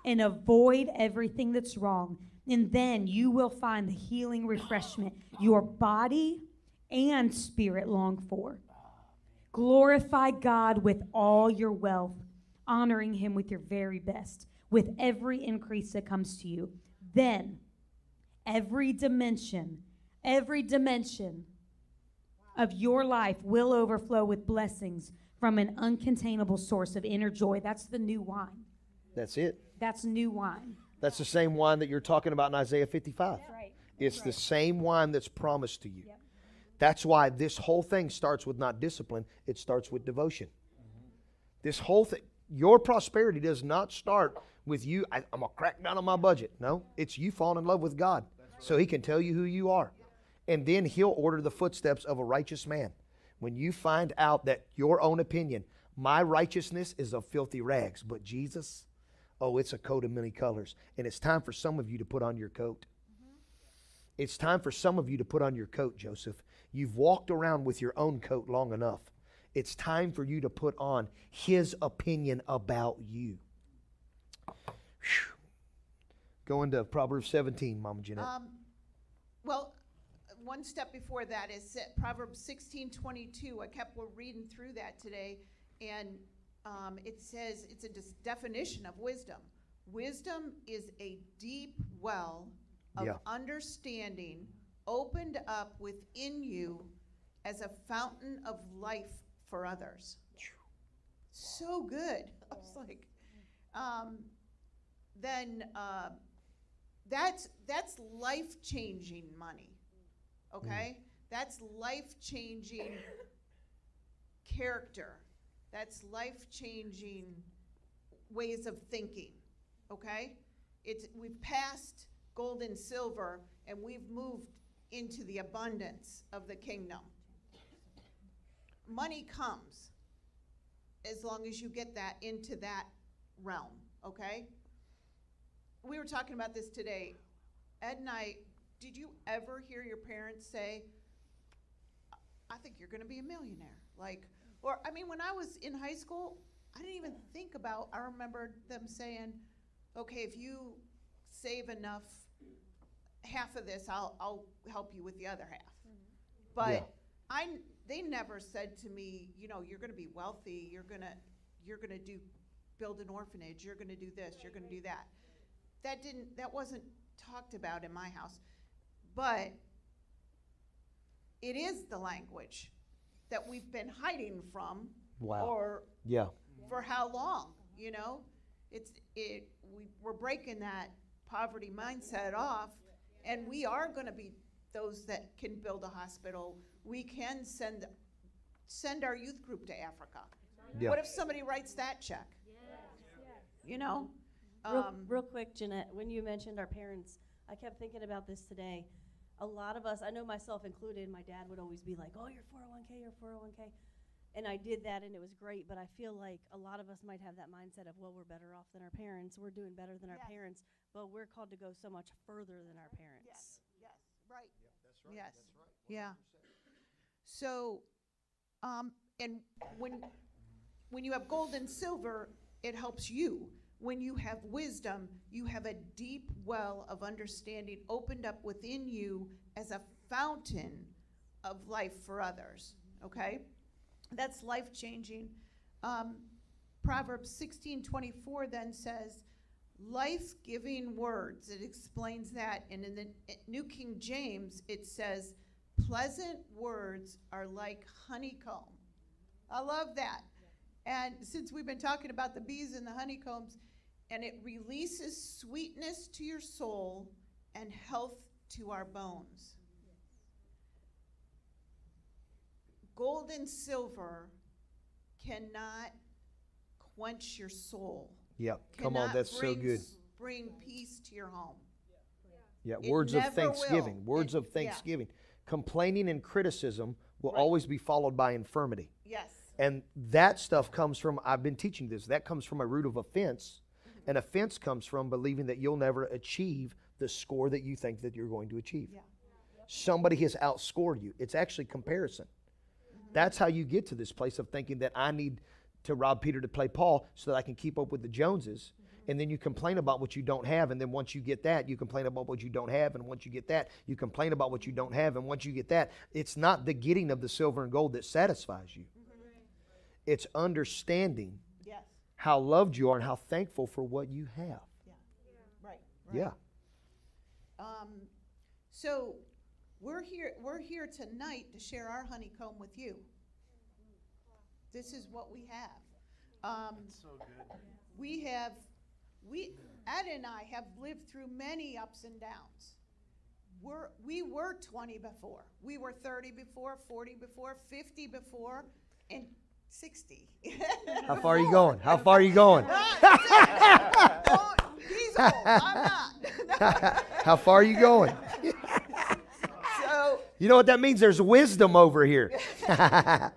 and avoid everything that's wrong. And then you will find the healing refreshment your body and spirit long for. Glorify God with all your wealth, honoring him with your very best, with every increase that comes to you. Then every dimension, every dimension of your life will overflow with blessings from an uncontainable source of inner joy. That's the new wine. That's it. That's new wine. That's the same wine that you're talking about in Isaiah 55. right. It's the same wine that's promised to you. That's why this whole thing starts with not discipline, it starts with devotion. Mm-hmm. This whole thing, your prosperity does not start with you, I, I'm going to crack down on my budget. No, it's you falling in love with God so He can tell you who you are. And then He'll order the footsteps of a righteous man. When you find out that your own opinion, my righteousness is of filthy rags, but Jesus, oh, it's a coat of many colors. And it's time for some of you to put on your coat. It's time for some of you to put on your coat, Joseph. You've walked around with your own coat long enough. It's time for you to put on his opinion about you. Whew. Go into Proverbs 17, Mama Jeanette. Um, well, one step before that is uh, Proverbs sixteen twenty-two. I kept reading through that today, and um, it says it's a dis- definition of wisdom. Wisdom is a deep well of Yeah. understanding opened up within you as a fountain of life for others. So good. I was like, um, then uh, that's that's life changing money. Okay, mm. that's life changing character. That's life changing ways of thinking. Okay, it's we've passed gold and silver and we've moved into the abundance of the kingdom. Money comes as long as you get that into that realm. Okay we were talking about this today. Ed and I, did you ever hear your parents say, I think you're going to be a millionaire? Like, or, I mean, when I was in high school, I didn't even think about, I remember them saying, okay, if you save enough, half of this, I'll, I'll help you with the other half. Mm-hmm. But Yeah. I, n- they never said to me, you know, you're going to be wealthy, you're going to, you're going to do, build an orphanage, you're going to do this, you're going to do that that didn't that wasn't talked about in my house but it is the language that we've been hiding from Wow. or yeah. for how long you know it's it we, we're breaking that poverty mindset off and we are going to be those that can build a hospital we can send send our youth group to africa Yeah. what if somebody writes that check you know Real, um, real quick, Jeanette, when you mentioned our parents, I kept thinking about this today. A lot of us, I know myself included, my dad would always be like, oh, your 401k, your 401k. And I did that and it was great, but I feel like a lot of us might have that mindset of, well, we're better off than our parents, we're doing better than our Yes. parents, but we're called to go so much further than our parents. Yes, right. that's right. Yes. That's right. Yeah. So, um, and when, when you have gold and silver, it helps you. When you have wisdom, you have a deep well of understanding opened up within you as a fountain of life for others. Okay? That's life changing. Um, Proverbs 16 24 then says, life giving words. It explains that. And in the New King James, it says, pleasant words are like honeycomb. I love that. And since we've been talking about the bees and the honeycombs, and it releases sweetness to your soul and health to our bones. Gold and silver cannot quench your soul. Yep. Come on, that's so good. Bring peace to your home. Yeah, It words of thanksgiving. will. Words It- of yeah. thanksgiving. Complaining and criticism will Right. always be followed by infirmity. Yes. And that stuff comes from, I've been teaching this, that comes from a root of offense. Mm-hmm. Offense comes from believing that you'll never achieve the score that you think that you're going to achieve. Yeah. Somebody has outscored you. It's actually comparison. Mm-hmm. That's how you get to this place of thinking that I need to rob Peter to play Paul so that I can keep up with the Joneses. Mm-hmm. And then you complain about what you don't have. And then once you get that, you complain about what you don't have. And once you get that, you complain about what you don't have. And once you get that, it's not the getting of the silver and gold that satisfies you, it's understanding. How loved you are and how thankful for what you have. Right. right. Yeah. Um, so we're here. We're here tonight to share our honeycomb with you. This is what we have. Um, So good. we have, we Ed and I have lived through many ups and downs. We're, we were 20 before. We were 30 before, 40 before, 50 before, and 60. How far are you going? How far are you going? Don't- He's old. I'm not. How far are you going? so You know what that means? There's wisdom over here.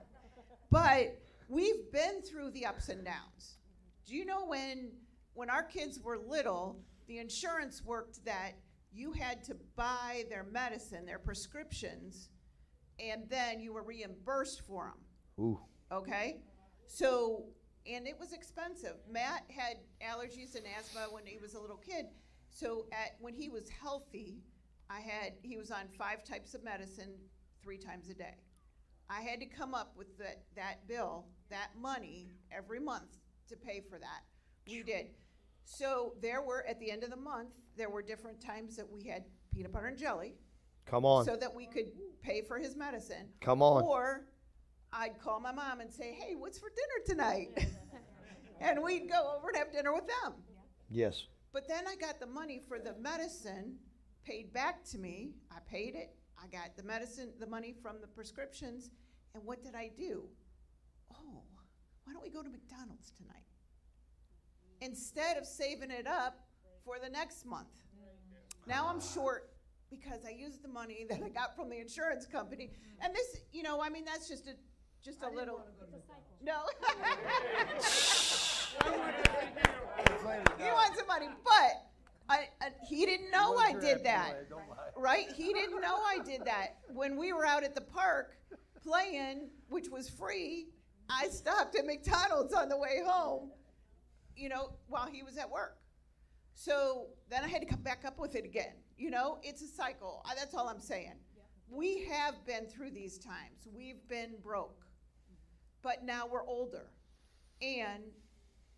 But we've been through the ups and downs. Do you know when when our kids were little, the insurance worked that you had to buy their medicine, their prescriptions, and then you were reimbursed for them. Ooh. Okay? So, and it was expensive. Matt had allergies and asthma when he was a little kid. So, at when he was healthy, I had he was on five types of medicine 3 times a day. I had to come up with that that bill, that money every month to pay for that. We did. So, there were at the end of the month, there were different times that we had peanut butter and jelly Come on. so that we could pay for his medicine. Come on. Or I'd call my mom and say, "Hey, what's for dinner tonight?" and we'd go over and have dinner with them. Yes. But then I got the money for the medicine paid back to me. I paid it. I got the medicine, the money from the prescriptions. And what did I do? Oh, why don't we go to McDonald's tonight? Instead of saving it up for the next month. Now I'm short because I used the money that I got from the insurance company. And this, you know, I mean, that's just a just a little. No. he wants the money, but I, I, he didn't know I did that. Right? He didn't know I did that. When we were out at the park playing, which was free, I stopped at McDonald's on the way home, you know, while he was at work. So then I had to come back up with it again. You know, it's a cycle. I, that's all I'm saying. We have been through these times. We've been broke. But now we're older. And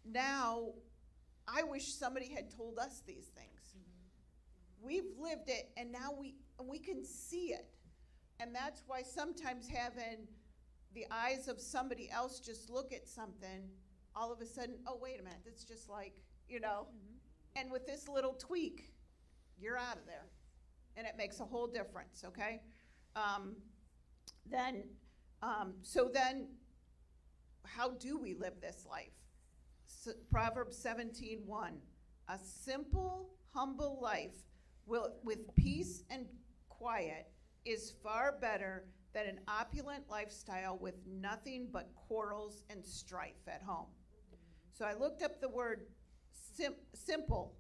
now I wish somebody had told us these things. We've lived it and now we we can see it. And that's why sometimes having the eyes of somebody else just look at something, all of a sudden, oh wait a minute, that's just like, you know. And with this little tweak, you're out of there. And it makes a whole difference, okay? Um, then, um, so then, how do we live this life? S Proverbs 17 A simple, humble life will, with peace and quiet is far better than an opulent lifestyle with nothing but quarrels and strife at home. So I looked up the word sim- simple,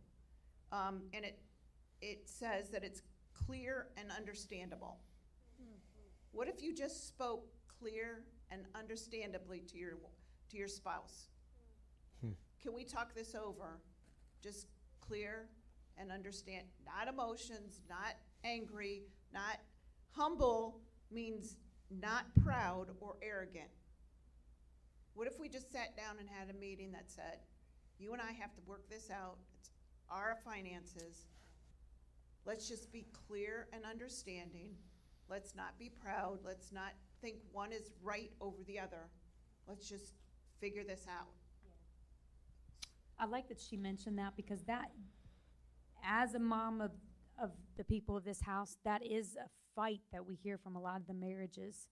um, and it, it says that it's clear and understandable. What if you just spoke clear and understandably to your to your spouse. Hmm. Can we talk this over? Just clear and understand, not emotions, not angry, not humble means not proud or arrogant. What if we just sat down and had a meeting that said, you and I have to work this out, it's our finances. Let's just be clear and understanding. Let's not be proud. Let's not think one is right over the other. Let's just figure this out. I like that she mentioned that because that, as a mom of, of the people of this house, that is a fight that we hear from a lot of the marriages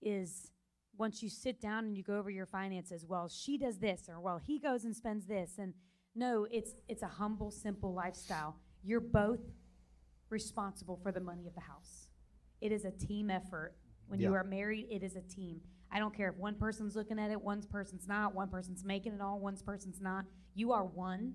is once you sit down and you go over your finances, well, she does this or well, he goes and spends this. And no, it's, it's a humble, simple lifestyle. You're both responsible for the money of the house. It is a team effort. When you are married, it is a team. I don't care if one person's looking at it, one person's not, one person's making it all, one person's not. You are one.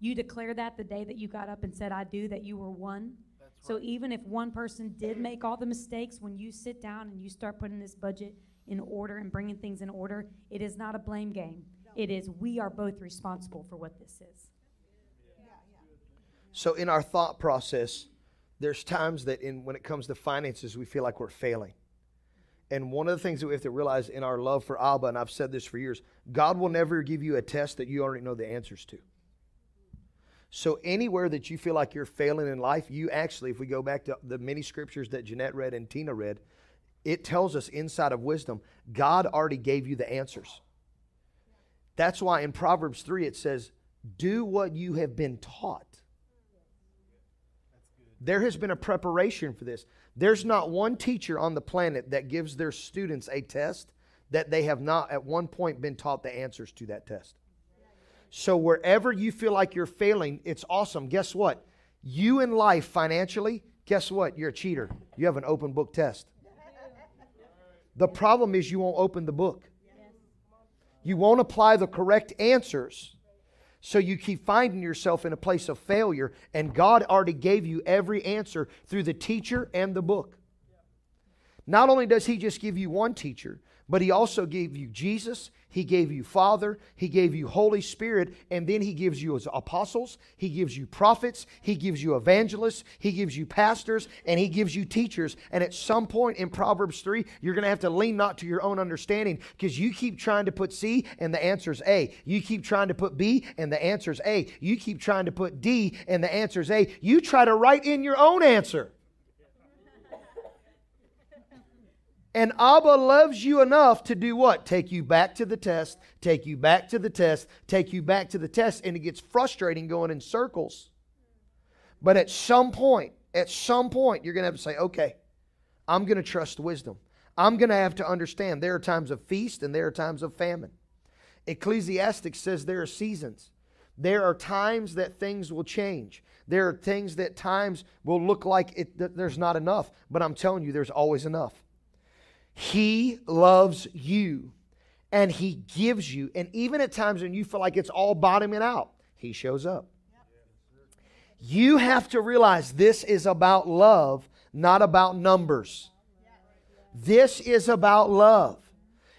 You declare that the day that you got up and said, I do, that you were one. So even if one person did make all the mistakes, when you sit down and you start putting this budget in order and bringing things in order, it is not a blame game. It is, we are both responsible for what this is. So in our thought process, there's times that in when it comes to finances, we feel like we're failing. And one of the things that we have to realize in our love for Abba, and I've said this for years, God will never give you a test that you already know the answers to. So anywhere that you feel like you're failing in life, you actually, if we go back to the many scriptures that Jeanette read and Tina read, it tells us inside of wisdom, God already gave you the answers. That's why in Proverbs 3 it says, Do what you have been taught. There has been a preparation for this. There's not one teacher on the planet that gives their students a test that they have not at one point been taught the answers to that test. So wherever you feel like you're failing, it's awesome. Guess what? You in life financially, guess what? You're a cheater. You have an open book test. The problem is you won't open the book. You won't apply the correct answers. So you keep finding yourself in a place of failure, and God already gave you every answer through the teacher and the book. Not only does He just give you one teacher, but He also gave you Jesus, He gave you Father, He gave you Holy Spirit, and then He gives you His apostles, He gives you prophets, He gives you evangelists, He gives you pastors, and He gives you teachers. And at some point in Proverbs 3, you're going to have to lean not to your own understanding because you keep trying to put C and the answer's A. You keep trying to put B and the answer's A. You keep trying to put D and the answer's A. You try to write in your own answer. And Abba loves you enough to do what? Take you back to the test, take you back to the test, take you back to the test, and it gets frustrating going in circles. But at some point, at some point, you're going to have to say, okay, I'm going to trust wisdom. I'm going to have to understand there are times of feast and there are times of famine. Ecclesiastes says there are seasons. There are times that things will change. There are things that times will look like it, there's not enough. But I'm telling you, there's always enough. He loves you and He gives you. And even at times when you feel like it's all bottoming out, He shows up. You have to realize this is about love, not about numbers. This is about love.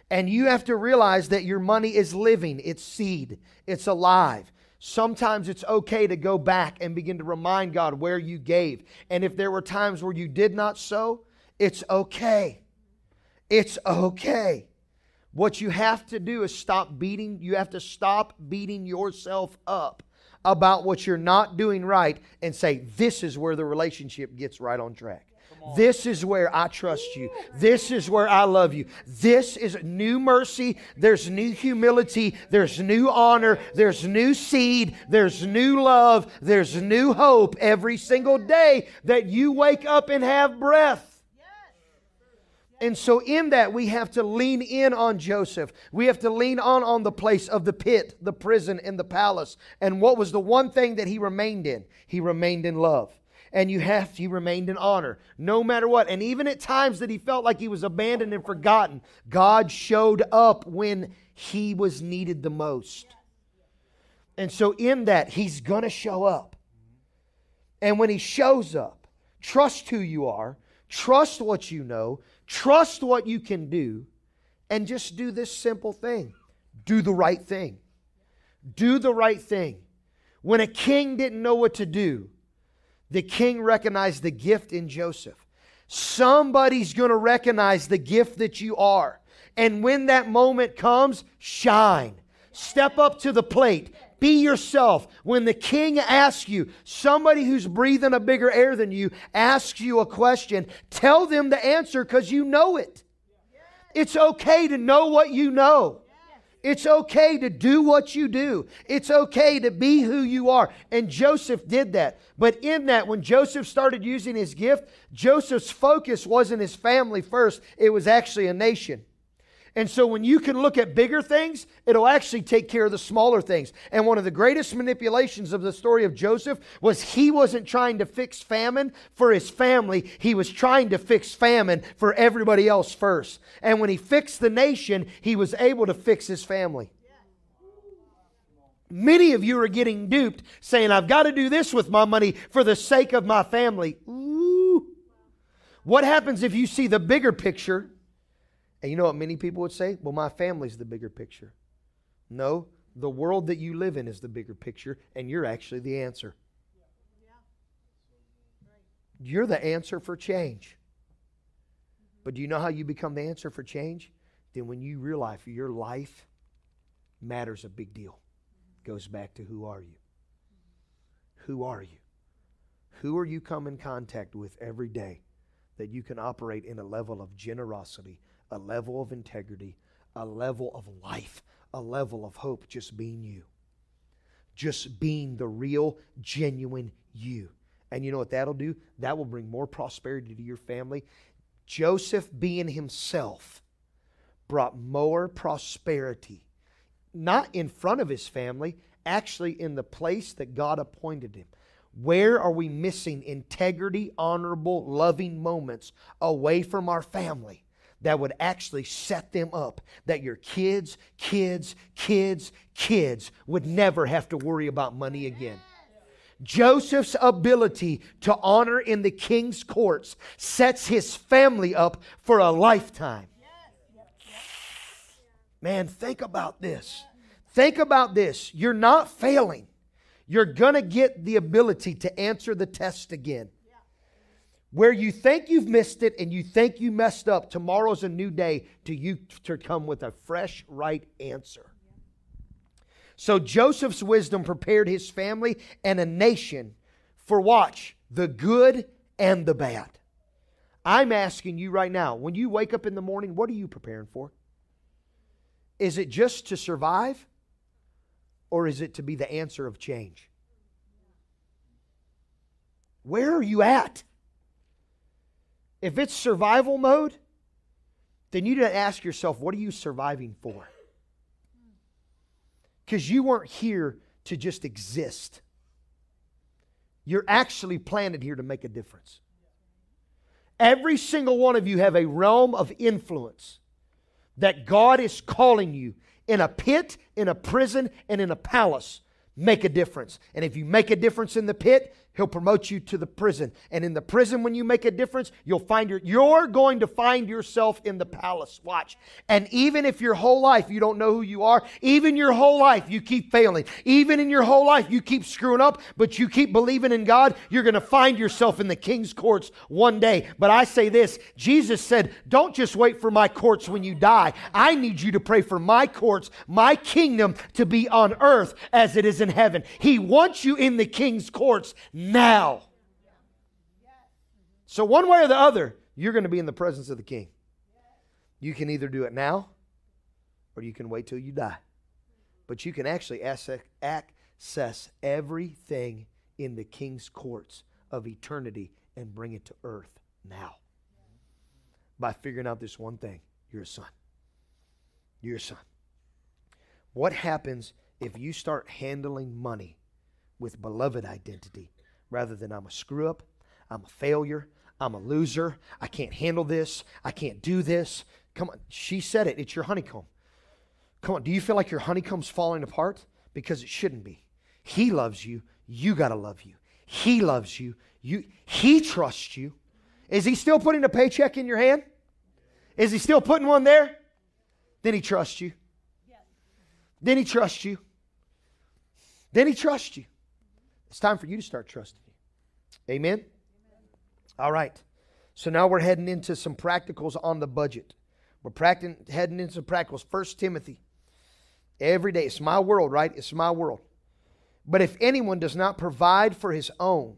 And you have to realize that your money is living, it's seed, it's alive. Sometimes it's okay to go back and begin to remind God where you gave. And if there were times where you did not sow, it's okay. It's okay. What you have to do is stop beating, you have to stop beating yourself up about what you're not doing right and say, This is where the relationship gets right on track. This is where I trust you. This is where I love you. This is new mercy. There's new humility. There's new honor. There's new seed. There's new love. There's new hope every single day that you wake up and have breath. And so, in that, we have to lean in on Joseph. We have to lean on on the place of the pit, the prison, and the palace. And what was the one thing that he remained in? He remained in love. And you have, he remained in honor, no matter what. And even at times that he felt like he was abandoned and forgotten, God showed up when he was needed the most. And so, in that, he's going to show up. And when he shows up, trust who you are, trust what you know, trust what you can do, and just do this simple thing do the right thing. Do the right thing. When a king didn't know what to do, the king recognized the gift in Joseph. Somebody's going to recognize the gift that you are. And when that moment comes, shine. Step up to the plate. Be yourself. When the king asks you, somebody who's breathing a bigger air than you asks you a question, tell them the answer because you know it. It's okay to know what you know. It's okay to do what you do. It's okay to be who you are. And Joseph did that. But in that, when Joseph started using his gift, Joseph's focus wasn't his family first, it was actually a nation. And so when you can look at bigger things, it'll actually take care of the smaller things. And one of the greatest manipulations of the story of Joseph was he wasn't trying to fix famine for his family, he was trying to fix famine for everybody else first. And when he fixed the nation, he was able to fix his family. Many of you are getting duped saying, I've got to do this with my money for the sake of my family. Ooh. What happens if you see the bigger picture? And you know what many people would say? Well, my family's the bigger picture. No, the world that you live in is the bigger picture, and you're actually the answer. You're the answer for change. But do you know how you become the answer for change? Then when you realize your life matters a big deal. Goes back to who are you? Who are you? Who are you come in contact with every day that you can operate in a level of generosity, a level of integrity, a level of life, a level of hope, just being you. Just being the real, genuine you. And you know what that'll do? That will bring more prosperity to your family. Joseph, being himself, brought more prosperity, not in front of his family, actually in the place that God appointed him. Where are we missing integrity, honorable, loving moments away from our family? That would actually set them up that your kids, kids, kids, kids would never have to worry about money again. Joseph's ability to honor in the king's courts sets his family up for a lifetime. Man, think about this. Think about this. You're not failing. You're going to get the ability to answer the test again. Where you think you've missed it and you think you messed up, tomorrow's a new day to you to come with a fresh, right answer. So Joseph's wisdom prepared his family and a nation for watch, the good and the bad. I'm asking you right now, when you wake up in the morning, what are you preparing for? Is it just to survive? Or is it to be the answer of change? Where are you at? If it's survival mode, then you need to ask yourself, what are you surviving for? Because you weren't here to just exist. You're actually planted here to make a difference. Every single one of you have a realm of influence that God is calling you in a pit, in a prison, and in a palace. Make a difference. And if you make a difference in the pit, He'll promote you to the prison. And in the prison, when you make a difference, you'll find your, you're going to find yourself in the palace. Watch. And even if your whole life you don't know who you are, even your whole life you keep failing, even in your whole life you keep screwing up, but you keep believing in God, you're going to find yourself in the king's courts one day. But I say this Jesus said, Don't just wait for my courts when you die. I need you to pray for my courts, my kingdom to be on earth as it is in heaven. He wants you in the king's courts now. So, one way or the other, you're going to be in the presence of the king. You can either do it now or you can wait till you die. But you can actually access everything in the king's courts of eternity and bring it to earth now by figuring out this one thing you're a son. You're a son. What happens if you start handling money with beloved identity rather than I'm a screw up, I'm a failure, I'm a loser, I can't handle this, I can't do this. Come on, she said it, it's your honeycomb. Come on, do you feel like your honeycomb's falling apart? Because it shouldn't be. He loves you, you got to love you. He loves you, you he trusts you. Is he still putting a paycheck in your hand? Is he still putting one there? then he trusts you. Then he trusts you. Then he trusts you. It's time for you to start trusting you. Amen? All right. So now we're heading into some practicals on the budget. We're practicing, heading into some practicals. First Timothy. Every day. It's my world, right? It's my world. But if anyone does not provide for his own,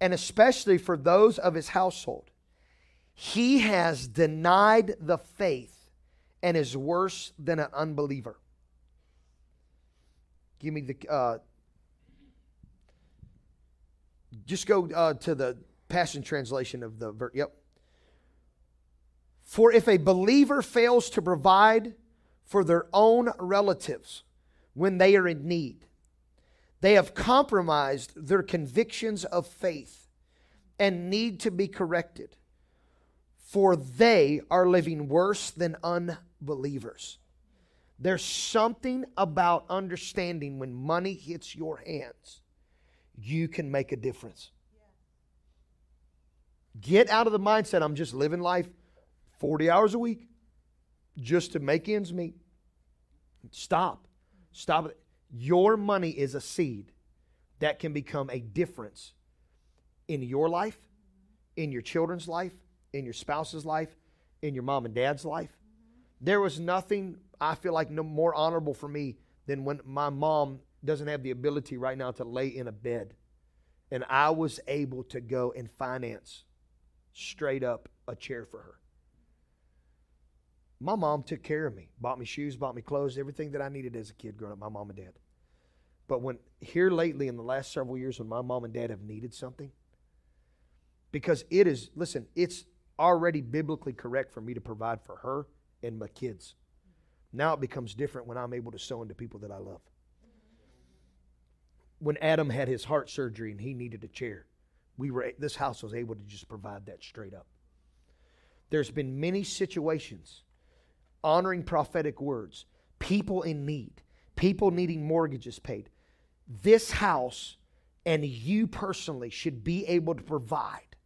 and especially for those of his household, he has denied the faith and is worse than an unbeliever. Give me the. Uh, just go uh, to the Passion Translation of the verse. Yep. For if a believer fails to provide for their own relatives when they are in need, they have compromised their convictions of faith and need to be corrected, for they are living worse than unbelievers. There's something about understanding when money hits your hands, you can make a difference. Get out of the mindset I'm just living life 40 hours a week just to make ends meet. Stop. Stop it. Your money is a seed that can become a difference in your life, in your children's life, in your spouse's life, in your mom and dad's life. There was nothing I feel like no more honorable for me than when my mom doesn't have the ability right now to lay in a bed. And I was able to go and finance straight up a chair for her. My mom took care of me, bought me shoes, bought me clothes, everything that I needed as a kid growing up, my mom and dad. But when here lately in the last several years when my mom and dad have needed something, because it is, listen, it's already biblically correct for me to provide for her and my kids. Now it becomes different when I'm able to sow into people that I love. When Adam had his heart surgery and he needed a chair, we were this house was able to just provide that straight up. There's been many situations honoring prophetic words, people in need, people needing mortgages paid. This house and you personally should be able to provide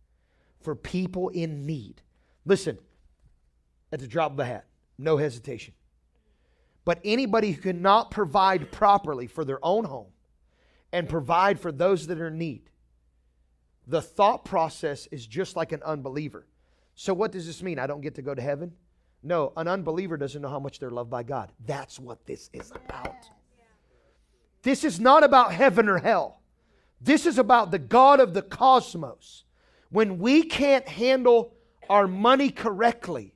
for people in need. Listen, at the drop of a hat, no hesitation. But anybody who cannot provide properly for their own home and provide for those that are in need, the thought process is just like an unbeliever. So, what does this mean? I don't get to go to heaven? No, an unbeliever doesn't know how much they're loved by God. That's what this is about. This is not about heaven or hell. This is about the God of the cosmos. When we can't handle our money correctly,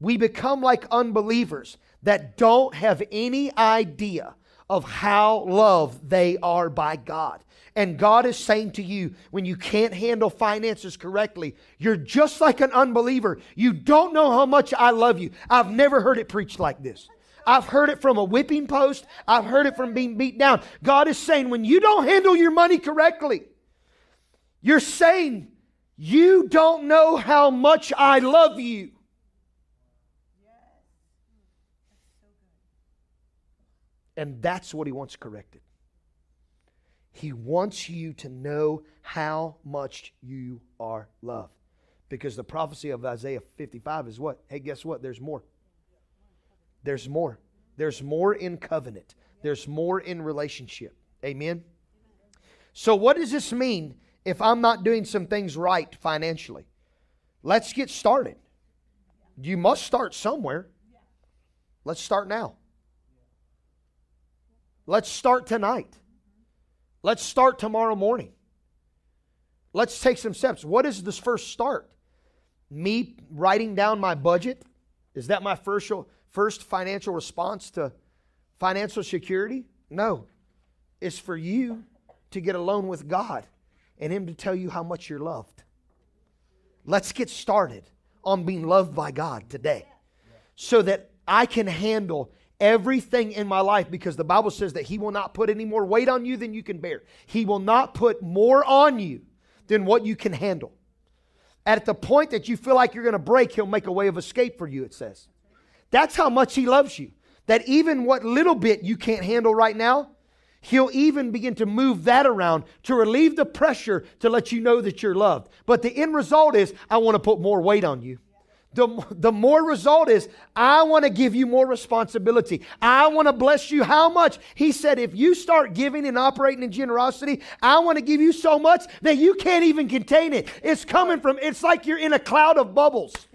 we become like unbelievers that don't have any idea of how loved they are by God. And God is saying to you, when you can't handle finances correctly, you're just like an unbeliever. You don't know how much I love you. I've never heard it preached like this. I've heard it from a whipping post. I've heard it from being beat down. God is saying, when you don't handle your money correctly, you're saying, you don't know how much I love you. And that's what he wants corrected. He wants you to know how much you are loved. Because the prophecy of Isaiah 55 is what? Hey, guess what? There's more. There's more. There's more in covenant, there's more in relationship. Amen? So, what does this mean if I'm not doing some things right financially? Let's get started. You must start somewhere. Let's start now. Let's start tonight. Let's start tomorrow morning. Let's take some steps. What is this first start? Me writing down my budget? Is that my first, first financial response to financial security? No. It's for you to get alone with God and Him to tell you how much you're loved. Let's get started on being loved by God today so that I can handle everything in my life because the Bible says that He will not put any more weight on you than you can bear. He will not put more on you than what you can handle. At the point that you feel like you're going to break, He'll make a way of escape for you, it says. That's how much He loves you. That even what little bit you can't handle right now, He'll even begin to move that around to relieve the pressure to let you know that you're loved. But the end result is, I want to put more weight on you. The, the more result is, I want to give you more responsibility. I want to bless you. How much? He said, if you start giving and operating in generosity, I want to give you so much that you can't even contain it. It's coming from, it's like you're in a cloud of bubbles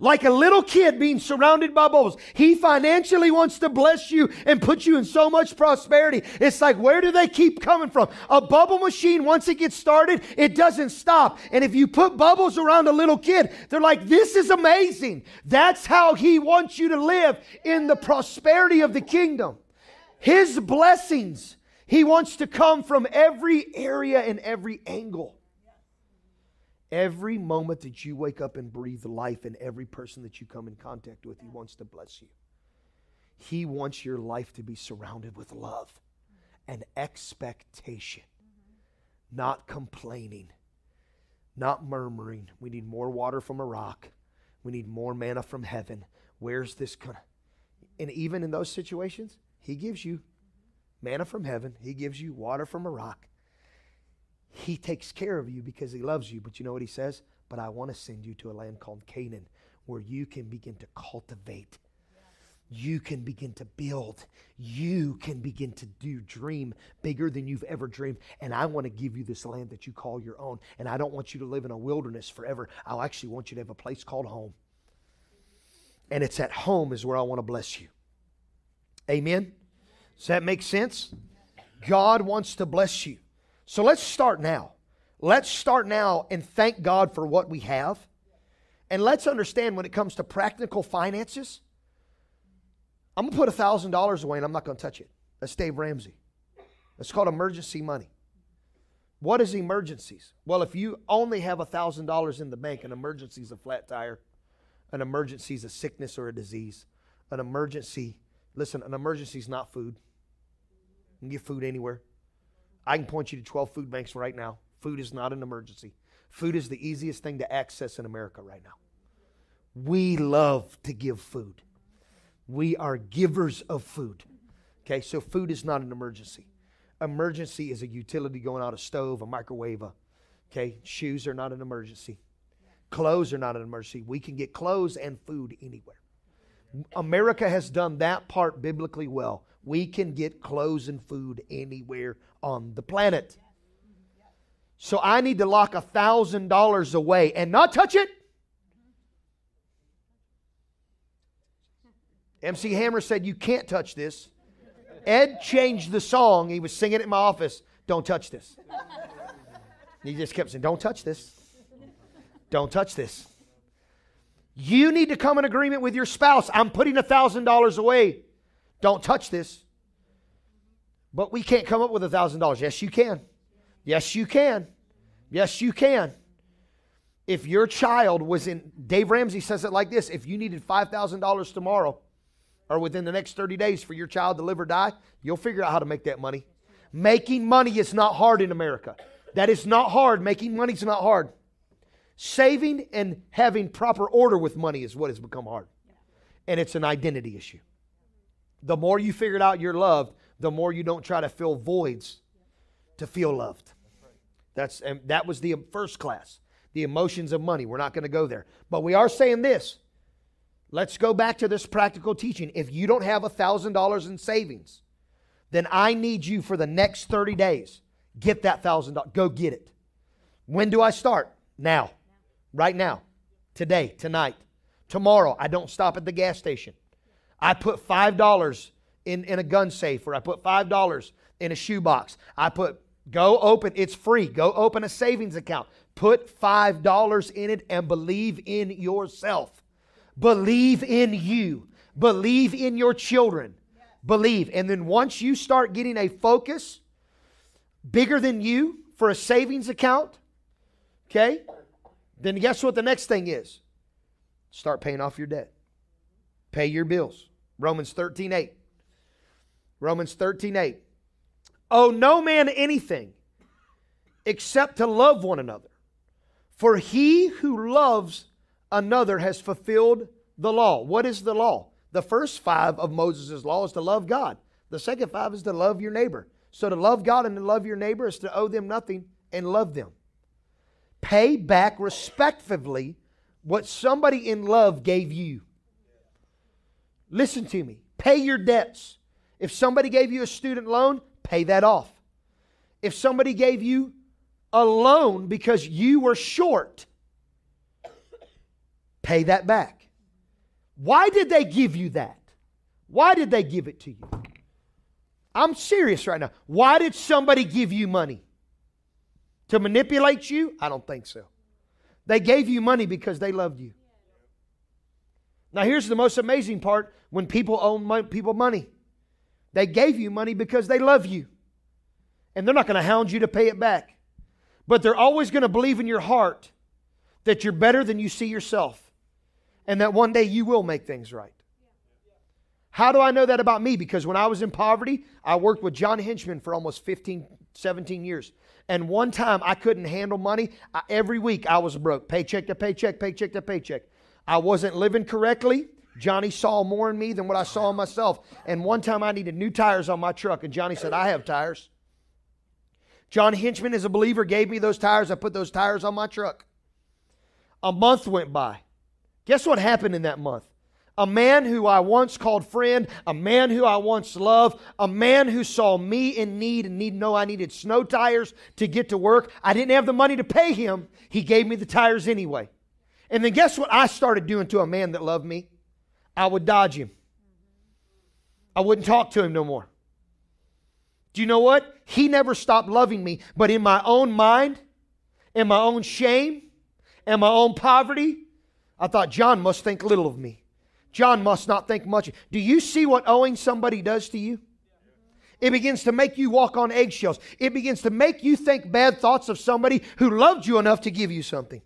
like a little kid being surrounded by bubbles. He financially wants to bless you and put you in so much prosperity. It's like, where do they keep coming from? A bubble machine, once it gets started, it doesn't stop. And if you put bubbles around a little kid, they're like, this is amazing. That's how he wants you to live in the prosperity of the kingdom. His blessings, he wants to come from every area and every angle. Every moment that you wake up and breathe life in every person that you come in contact with, He wants to bless you. He wants your life to be surrounded with love and expectation, mm-hmm. not complaining, not murmuring. We need more water from a rock. We need more manna from heaven. Where's this going And even in those situations, He gives you manna from heaven, He gives you water from a rock. He takes care of you because He loves you. But you know what He says? But I want to send you to a land called Canaan where you can begin to cultivate. You can begin to build. You can begin to do dream bigger than you've ever dreamed. And I want to give you this land that you call your own. And I don't want you to live in a wilderness forever. I actually want you to have a place called home. And it's at home is where I want to bless you. Amen? Does that make sense? God wants to bless you. So let's start now. Let's start now and thank God for what we have. And let's understand when it comes to practical finances, I'm going to put a $1,000 away and I'm not going to touch it. That's Dave Ramsey. It's called emergency money. What is emergencies? Well, if you only have a $1,000 in the bank, an emergency is a flat tire, an emergency is a sickness or a disease. An emergency, listen, an emergency is not food. You can get food anywhere. I can point you to 12 food banks right now. Food is not an emergency. Food is the easiest thing to access in America right now. We love to give food. We are givers of food. Okay, so food is not an emergency. Emergency is a utility going out a stove, a microwave. A, okay, shoes are not an emergency. Clothes are not an emergency. We can get clothes and food anywhere. America has done that part biblically well. We can get clothes and food anywhere on the planet. So I need to lock a thousand dollars away and not touch it. MC Hammer said, You can't touch this. Ed changed the song. He was singing it in my office. Don't touch this. He just kept saying, Don't touch this. Don't touch this. You need to come in agreement with your spouse. I'm putting a thousand dollars away. Don't touch this. But we can't come up with a thousand dollars. Yes, you can. Yes, you can. Yes, you can. If your child was in, Dave Ramsey says it like this if you needed $5,000 tomorrow or within the next 30 days for your child to live or die, you'll figure out how to make that money. Making money is not hard in America. That is not hard. Making money is not hard. Saving and having proper order with money is what has become hard. And it's an identity issue. The more you figured out you're loved, the more you don't try to fill voids to feel loved. That's and that was the first class, the emotions of money. We're not going to go there, but we are saying this. Let's go back to this practical teaching. If you don't have a thousand dollars in savings, then I need you for the next 30 days. Get that thousand dollars. Go get it. When do I start? Now. Right now. Today, tonight. Tomorrow, I don't stop at the gas station. I put five dollars in, in a gun safe or I put $5 in a shoebox. I put, go open, it's free. Go open a savings account. Put $5 in it and believe in yourself. Believe in you. Believe in your children. Believe. And then once you start getting a focus bigger than you for a savings account, okay, then guess what the next thing is? Start paying off your debt. Pay your bills. Romans 13 8. Romans 13 8. Owe no man anything except to love one another. For he who loves another has fulfilled the law. What is the law? The first five of Moses' law is to love God. The second five is to love your neighbor. So to love God and to love your neighbor is to owe them nothing and love them. Pay back respectively what somebody in love gave you. Listen to me. Pay your debts. If somebody gave you a student loan, pay that off. If somebody gave you a loan because you were short, pay that back. Why did they give you that? Why did they give it to you? I'm serious right now. Why did somebody give you money? To manipulate you? I don't think so. They gave you money because they loved you. Now, here's the most amazing part when people owe mo- people money. They gave you money because they love you. And they're not going to hound you to pay it back. But they're always going to believe in your heart that you're better than you see yourself and that one day you will make things right. How do I know that about me? Because when I was in poverty, I worked with John Hinchman for almost 15, 17 years. And one time I couldn't handle money. I, every week I was broke, paycheck to paycheck, paycheck to paycheck. I wasn't living correctly. Johnny saw more in me than what I saw in myself. And one time I needed new tires on my truck, and Johnny said, I have tires. John Hinchman, as a believer, gave me those tires. I put those tires on my truck. A month went by. Guess what happened in that month? A man who I once called friend, a man who I once loved, a man who saw me in need and need know I needed snow tires to get to work. I didn't have the money to pay him. He gave me the tires anyway. And then guess what I started doing to a man that loved me? I would dodge him. I wouldn't talk to him no more. Do you know what? He never stopped loving me, but in my own mind, in my own shame, in my own poverty, I thought John must think little of me. John must not think much. Do you see what owing somebody does to you? It begins to make you walk on eggshells. It begins to make you think bad thoughts of somebody who loved you enough to give you something.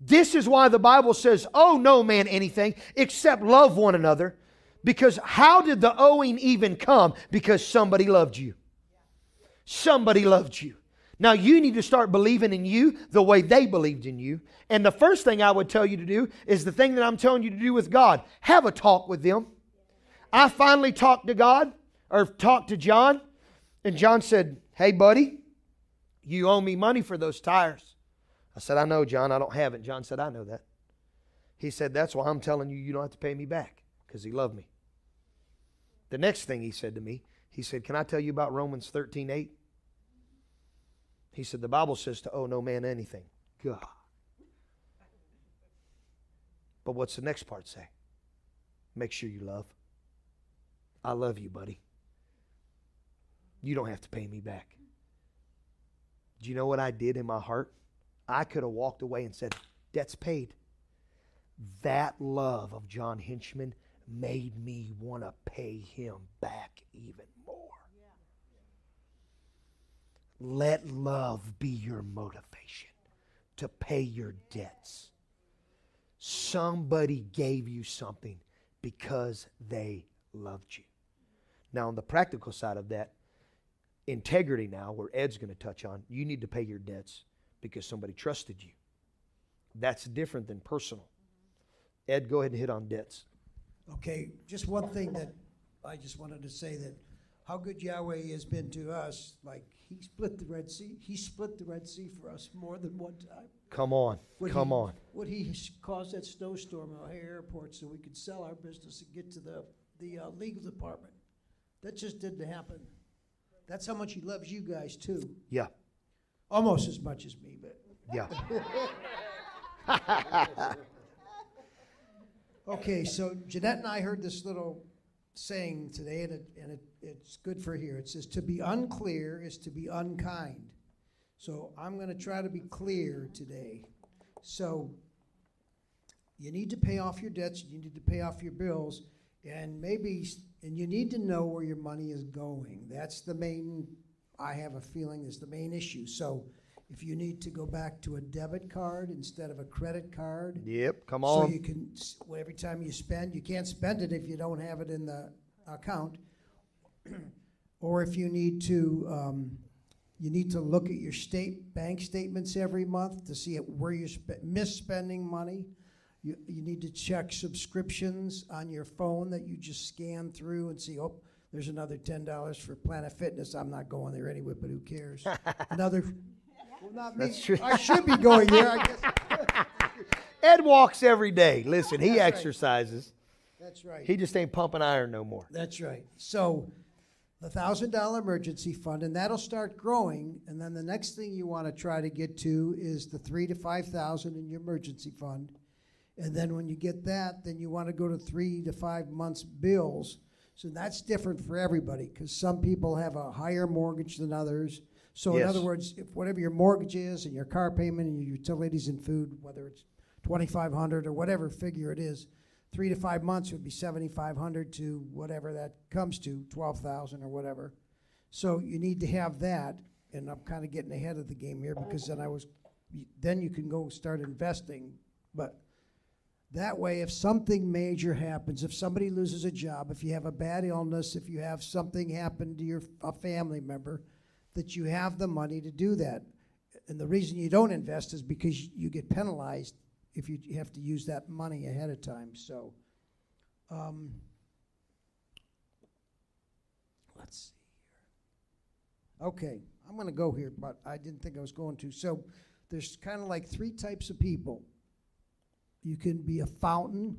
This is why the Bible says, Oh, no man anything except love one another. Because how did the owing even come? Because somebody loved you. Somebody loved you. Now you need to start believing in you the way they believed in you. And the first thing I would tell you to do is the thing that I'm telling you to do with God have a talk with them. I finally talked to God or talked to John, and John said, Hey, buddy, you owe me money for those tires. I said, I know, John, I don't have it. John said, I know that. He said, That's why I'm telling you, you don't have to pay me back because he loved me. The next thing he said to me, he said, Can I tell you about Romans 13 8? He said, The Bible says to owe no man anything. God. But what's the next part say? Make sure you love. I love you, buddy. You don't have to pay me back. Do you know what I did in my heart? I could have walked away and said, Debt's paid. That love of John Hinchman made me want to pay him back even more. Let love be your motivation to pay your debts. Somebody gave you something because they loved you. Now, on the practical side of that, integrity now, where Ed's going to touch on, you need to pay your debts because somebody trusted you. That's different than personal. Ed, go ahead and hit on debts. Okay, just one thing that I just wanted to say that how good Yahweh has been to us. Like He split the Red Sea. He split the Red Sea for us more than one time. Come on. Would Come he, on. Would He cause that snowstorm at O'Hare Airport so we could sell our business and get to the the uh, legal department? That just didn't happen. That's how much He loves you guys too. Yeah. Almost as much as me, but Yeah. Okay, so Jeanette and I heard this little saying today, and, it, and it, it's good for here. It says, To be unclear is to be unkind. So I'm going to try to be clear today. So you need to pay off your debts, you need to pay off your bills, and maybe, and you need to know where your money is going. That's the main, I have a feeling, is the main issue. So if you need to go back to a debit card instead of a credit card, Yep. Come on. so you can, s- well, every time you spend, you can't spend it if you don't have it in the account. Or if you need to, um, you need to look at your state, bank statements every month to see it- where you're spe- misspending money. You, you need to check subscriptions on your phone that you just scan through and see, oh, there's another ten dollars for Planet Fitness. I'm not going there anyway, but who cares? Another, well, not me. That's true. I should be going there, I guess. Ed walks every day. Listen, he That's right. exercises. That's right. He just ain't pumping iron no more. That's right. So the thousand dollar emergency fund, and that'll start growing. And then the next thing you want to try to get to is the three to five thousand in your emergency fund. And then when you get that, then you want to go to three to five months bills. So that's different for everybody because some people have a higher mortgage than others. So in Yes. other words, if whatever your mortgage is and your car payment and your utilities and food, whether it's twenty five hundred or whatever figure it is, three to five months would be seventy five hundred to whatever that comes to, twelve thousand or whatever. So you need to have that, and I'm kind of getting ahead of the game here because then I was, then you can go start investing. But that way, if something major happens, if somebody loses a job, if you have a bad illness, if you have something happen to your a family member, that you have the money to do that. And the reason you don't invest is because you get penalized if you have to use that money ahead of time. So, um, let's see here. Okay, I'm going to go here, but I didn't think I was going to. So, there's kind of like three types of people. You can be a fountain,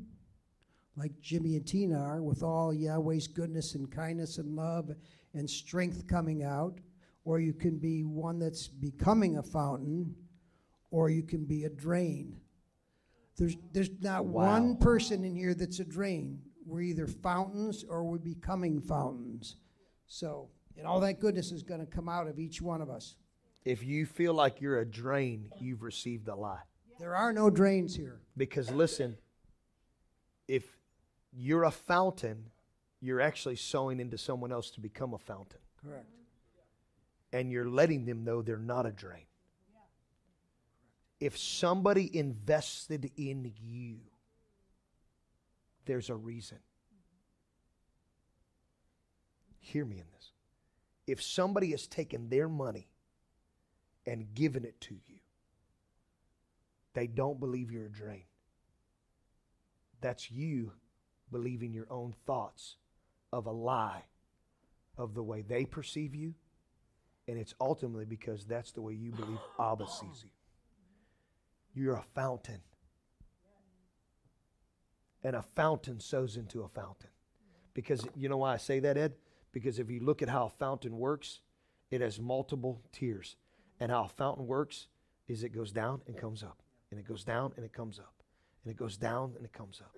like Jimmy and Tina are, with all Yahweh's goodness and kindness and love and strength coming out, or you can be one that's becoming a fountain, or you can be a drain. There's, there's not one person in here that's a drain. We're either fountains or we're becoming fountains. So, and all that goodness is going to come out of each one of us. If you feel like you're a drain, you've received a lie. There are no drains here. Because listen, if you're a fountain, you're actually sowing into someone else to become a fountain. Correct. And you're letting them know they're not a drain. If somebody invested in you, there's a reason. Hear me in this. If somebody has taken their money and given it to you, they don't believe you're a drain. That's you believing your own thoughts of a lie of the way they perceive you, and it's ultimately because that's the way you believe Abba sees you. You're a fountain. And a fountain sows into a fountain. Because you know why I say that, Ed? Because if you look at how a fountain works, it has multiple tiers. And how a fountain works is it goes down and comes up. And it goes down and it comes up. And it goes down and it comes up.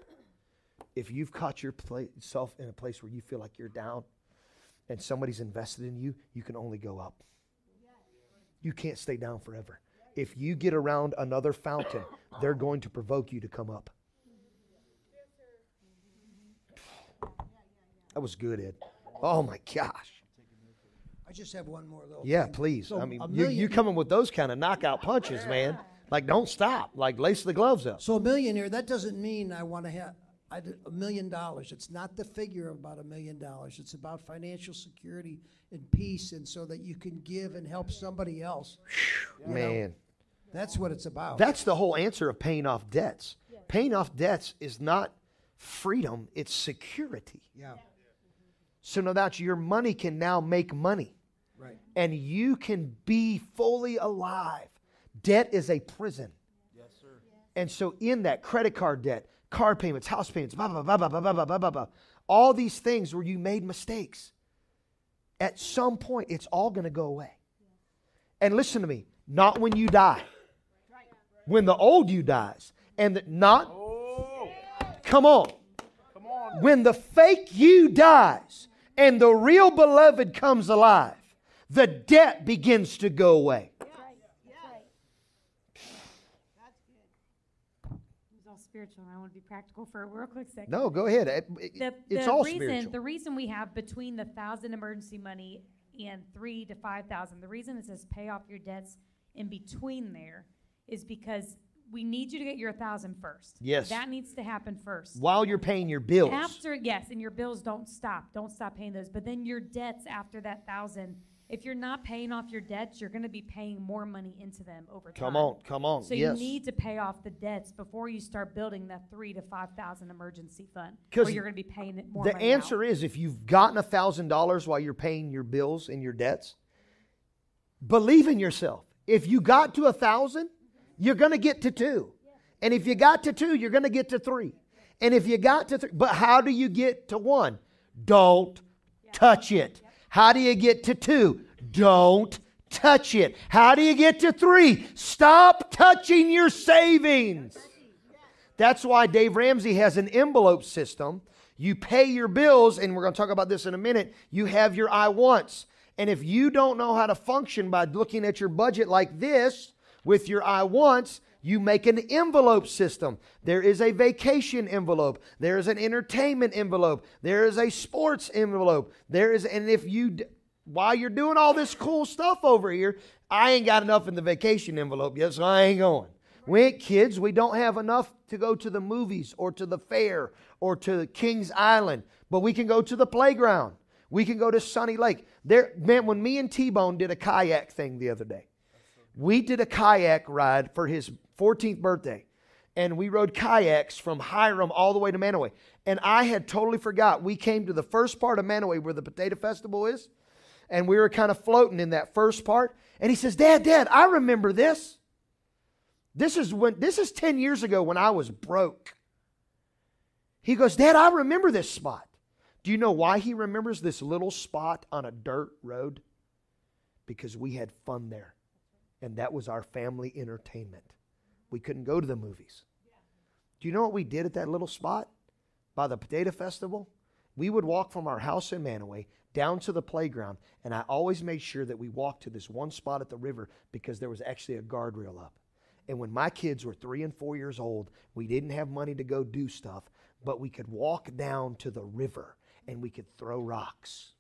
If you've caught yourself in a place where you feel like you're down and somebody's invested in you, you can only go up. You can't stay down forever. If you get around another fountain, they're going to provoke you to come up. That was good, Ed. Oh my gosh. I just have one more little. Yeah, thing. please. So I mean, you, you coming with those kind of knockout punches, man. Like, don't stop. Like, lace the gloves up. So a millionaire, that doesn't mean I want to have I d- a million dollars. It's not the figure of about a million dollars. It's about financial security and peace, and so that you can give and help somebody else. You know, Man. that's what it's about. That's the whole answer of paying off debts. Paying off debts is not freedom, it's security. yeah, So now that your money can now make money right. and you can be fully alive. Debt is a prison. Yes, sir. And so in that credit card debt, car payments, house payments, blah, blah, blah, blah, blah, blah, blah, blah, blah, blah, all these things where you made mistakes. At some point, it's all going to go away. And listen to me, not when you die. When the old you dies. And the, not, oh. come on. When the fake you dies and the real beloved comes alive, the debt begins to go away. It's all spiritual, and I want to be practical for a real quick second. No, go ahead. It- it- the, it's the all reason, spiritual. The reason we have between the thousand emergency money and three to five thousand, the reason it says pay off your debts in between there is because we need you to get your thousand first. Yes. That needs to happen first. While you're paying your bills. After yes, and your bills don't stop. Don't stop paying those. But then your debts after that thousand, if you're not paying off your debts, you're gonna be paying more money into them over time. Come on, come on. So yes. you need to pay off the debts before you start building that three to five thousand emergency fund, 'Cause where you're going to be paying it more. the answer is if you've gotten a thousand dollars while you're paying your bills and your debts, believe in yourself. If you got to a thousand, you're going to get to two. And if you got to two, you're going to get to three. And if you got to three, but how do you get to one? Don't touch it. How do you get to two? Don't touch it. How do you get to three? Stop touching your savings. That's why Dave Ramsey has an envelope system. You pay your bills, and we're going to talk about this in a minute. You have your I wants. And if you don't know how to function by looking at your budget like this with your I wants, you make an envelope system. There is a vacation envelope. There is an entertainment envelope. There is a sports envelope. There is, and if you, while you're doing all this cool stuff over here, I ain't got enough in the vacation envelope yet, so I ain't going. We ain't kids. We don't have enough to go to the movies or to the fair or to Kings Island, but we can go to the playground. We can go to Sunny Lake. There, man, when me and T Bone did a kayak thing the other day, we did a kayak ride for his 14th birthday. And we rode kayaks from Hiram all the way to Mantua. And I had totally forgot. We came to the first part of Mantua where the potato festival is. And we were kind of floating in that first part. And he says, Dad, Dad, I remember this. This is when this is 10 years ago when I was broke. He goes, Dad, I remember this spot. Do you know why he remembers this little spot on a dirt road? Because we had fun there. And that was our family entertainment. We couldn't go to the movies. Do you know what we did at that little spot by the potato festival? We would walk from our house in Mantua down to the playground, and I always made sure that we walked to this one spot at the river because there was actually a guardrail up. And when my kids were three and four years old, we didn't have money to go do stuff, but we could walk down to the river and we could throw rocks.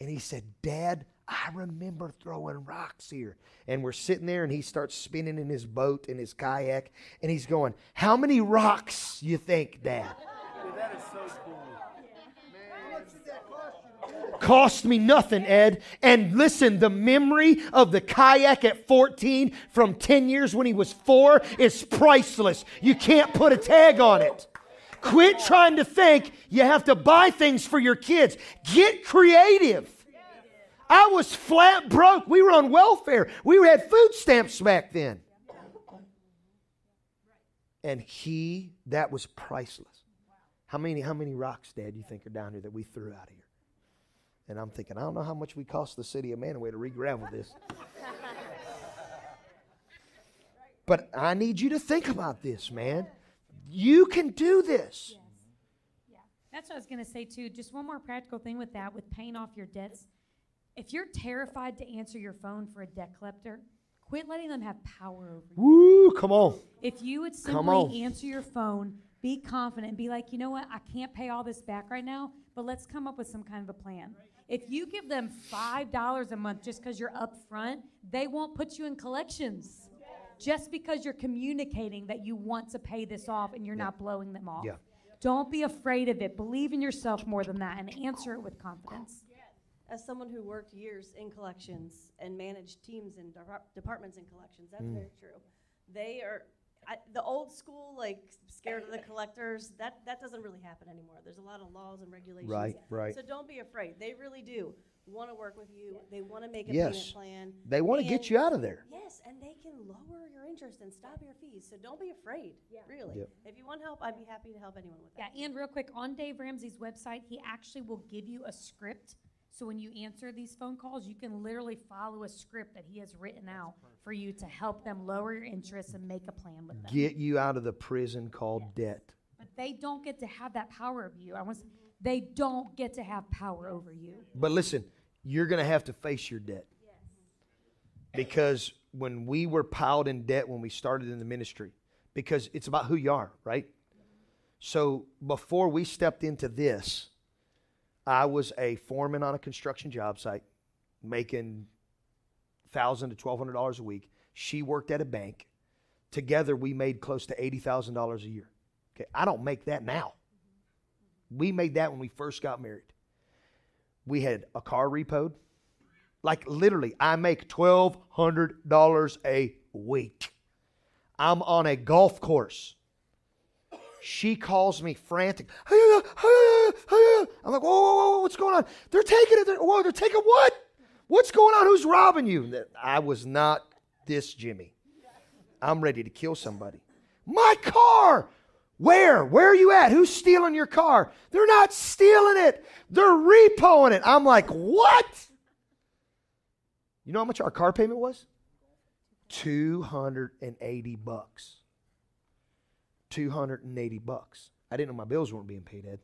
And he said, Dad, I remember throwing rocks here. And we're sitting there and he starts spinning in his boat, in his kayak, and he's going, How many rocks you think, Dad? that is so cool. Cost me nothing, Ed. And listen, the memory of the kayak at 14 from 10 years when he was four is priceless. You can't put a tag on it. Quit trying to think you have to buy things for your kids. Get creative. I was flat broke. We were on welfare. We had food stamps back then. And he, that was priceless. How many, how many rocks, Dad, you think are down here that we threw out here? And I'm thinking, I don't know how much we cost the city of Mantua to re-gravel this. but I need you to think about this, man. You can do this. Yeah. That's what I was going to say, too. Just one more practical thing with that, with paying off your debts. If you're terrified to answer your phone for a debt collector, quit letting them have power over you. Woo, come on. If you would simply answer your phone, be confident, and be like, you know what, I can't pay all this back right now, but let's come up with some kind of a plan. If you give them $5 a month just because you're upfront, they won't put you in collections. Just because you're communicating that you want to pay this off and you're not blowing them off. Yeah. Don't be afraid of it. Believe in yourself more than that and answer it with confidence. As someone who worked years in collections and managed teams and depar- departments in collections, that's Mm. very true. They are I, the old school, like scared of the collectors. That that doesn't really happen anymore. There's a lot of laws and regulations. Right, right. So don't be afraid. They really do want to work with you. They want to make a Yes. payment plan. They want to get and- you out of there. Yes, and they can lower your interest and stop your fees. So don't be afraid. Really. Yep. If you want help, I'd be happy to help anyone with that. Yeah, and real quick, on Dave Ramsey's website, he actually will give you a script. So when you answer these phone calls, you can literally follow a script that he has written out for you to help them lower your interest and make a plan with them. Get you out of the prison called debt. But they don't get to have that power over you. I want to, they don't get to have power over you. But listen, you're going to have to face your debt. Because when we were piled in debt when we started in the ministry, because it's about who you are, right? So before we stepped into this, I was a foreman on a construction job site, making thousand to twelve hundred dollars a week. She worked at a bank. Together, we made close to eighty thousand dollars a year. Okay, I don't make that now. We made that when we first got married. We had a car repoed. Like literally, I make twelve hundred dollars a week. I'm on a golf course. She calls me frantic. I'm like, whoa, whoa, whoa, what's going on? They're taking it. They're, whoa, they're taking what? What's going on? Who's robbing you? I was not this Jimmy. I'm ready to kill somebody. My car! Where? Where are you at? Who's stealing your car? They're not stealing it. They're repoing it. I'm like, what? You know how much our car payment was? 280 bucks. 280 bucks. I didn't know my bills weren't being paid, Ed.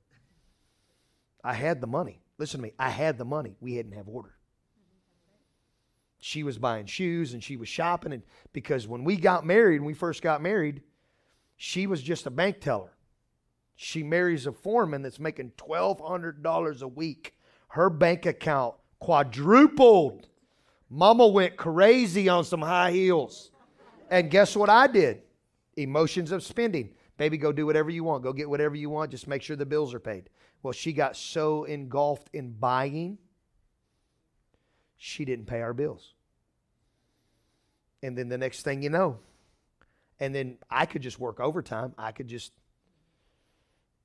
I had the money. Listen to me. I had the money. We hadn't have order. She was buying shoes and she was shopping and because when we got married, when we first got married, she was just a bank teller. She marries a foreman that's making $1200 a week. Her bank account quadrupled. Mama went crazy on some high heels. And guess what I did? Emotions of spending. Baby, go do whatever you want. Go get whatever you want. Just make sure the bills are paid. Well, she got so engulfed in buying, she didn't pay our bills. And then the next thing you know, and then I could just work overtime. I could just,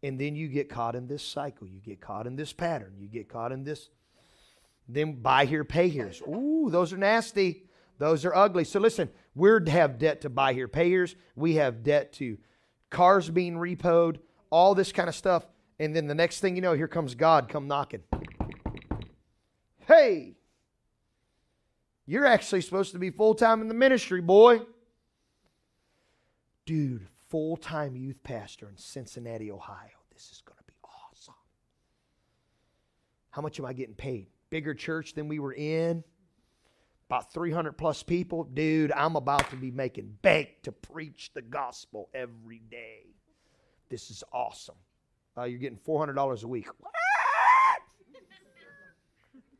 and then you get caught in this cycle. You get caught in this pattern. You get caught in this. Then buy here, pay here. Ooh, those are nasty. Those are ugly. So listen, we have debt to buy here, payers. We have debt to cars being repoed, all this kind of stuff. And then the next thing you know, here comes God come knocking. Hey, you're actually supposed to be full time in the ministry, boy. Dude, full time youth pastor in Cincinnati, Ohio. This is going to be awesome. How much am I getting paid? Bigger church than we were in. About 300 plus people. Dude, I'm about to be making bank to preach the gospel every day. This is awesome. Uh, you're getting $400 a week. What?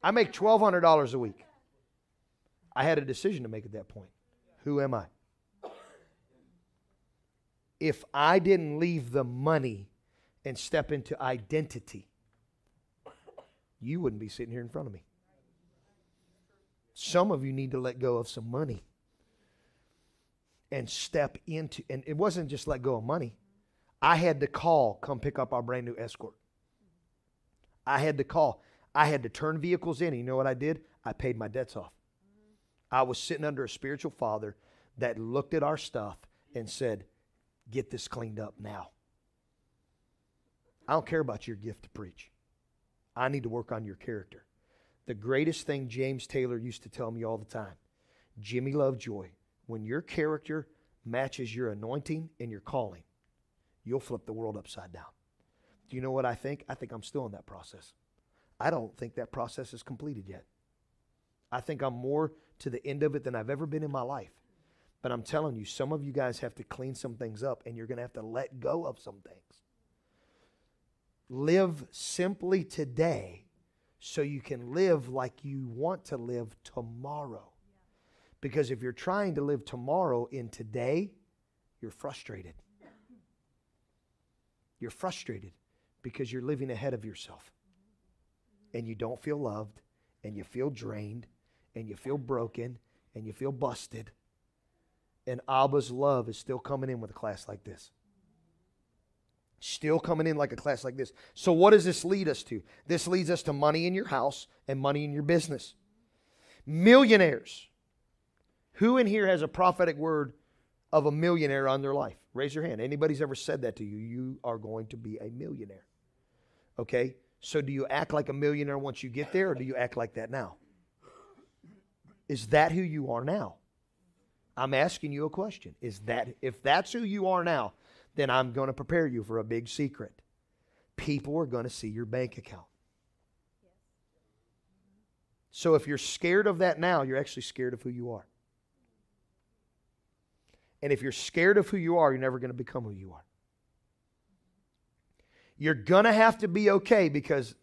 I make $1,200 a week. I had a decision to make at that point. Who am I? If I didn't leave the money and step into identity, you wouldn't be sitting here in front of me. Some of you need to let go of some money and step into, and it wasn't just let go of money. I had to call, come pick up our brand new escort. I had to call. I had to turn vehicles in. And you know what I did? I paid my debts off. I was sitting under a spiritual father that looked at our stuff and said, Get this cleaned up now. I don't care about your gift to preach. I need to work on your character. The greatest thing James Taylor used to tell me all the time Jimmy Lovejoy, when your character matches your anointing and your calling, you'll flip the world upside down. Do you know what I think? I think I'm still in that process. I don't think that process is completed yet. I think I'm more to the end of it than I've ever been in my life. But I'm telling you, some of you guys have to clean some things up and you're going to have to let go of some things. Live simply today so you can live like you want to live tomorrow. Because if you're trying to live tomorrow in today, you're frustrated. You're frustrated because you're living ahead of yourself. And you don't feel loved, and you feel drained, and you feel broken, and you feel busted. And Abba's love is still coming in with a class like this. Still coming in like a class like this. So, what does this lead us to? This leads us to money in your house and money in your business. Millionaires. Who in here has a prophetic word of a millionaire on their life? Raise your hand. Anybody's ever said that to you? You are going to be a millionaire. Okay? So, do you act like a millionaire once you get there, or do you act like that now? Is that who you are now? I'm asking you a question. Is that if that's who you are now, then I'm going to prepare you for a big secret. People are going to see your bank account. So if you're scared of that now, you're actually scared of who you are. And if you're scared of who you are, you're never going to become who you are. You're going to have to be okay because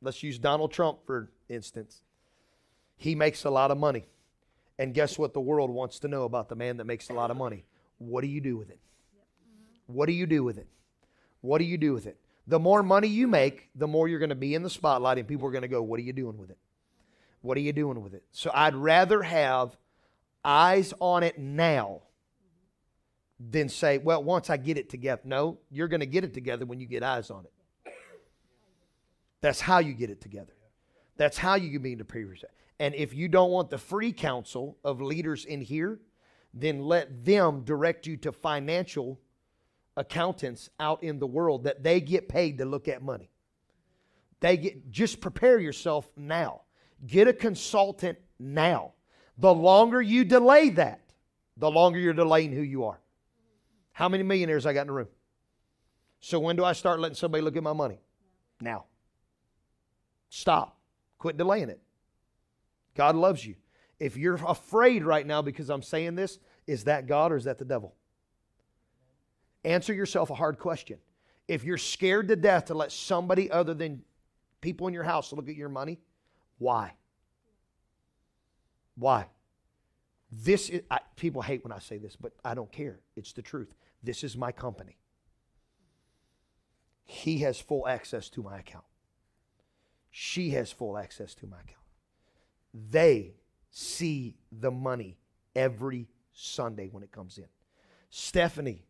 let's use Donald Trump for instance. He makes a lot of money. And guess what the world wants to know about the man that makes a lot of money? What do you do with it? What do you do with it? What do you do with it? The more money you make, the more you're going to be in the spotlight, and people are going to go, What are you doing with it? What are you doing with it? So I'd rather have eyes on it now than say, Well, once I get it together. No, you're going to get it together when you get eyes on it. That's how you get it together. That's how you can be into previous. And if you don't want the free counsel of leaders in here, then let them direct you to financial accountants out in the world that they get paid to look at money. They get just prepare yourself now. Get a consultant now. The longer you delay that, the longer you're delaying who you are. How many millionaires I got in the room? So when do I start letting somebody look at my money? Now. Stop. Quit delaying it. God loves you. If you're afraid right now because I'm saying this, is that God or is that the devil? Answer yourself a hard question. If you're scared to death to let somebody other than people in your house look at your money, why? Why? This is, I, people hate when I say this, but I don't care. It's the truth. This is my company. He has full access to my account. She has full access to my account. They see the money every Sunday when it comes in. Stephanie,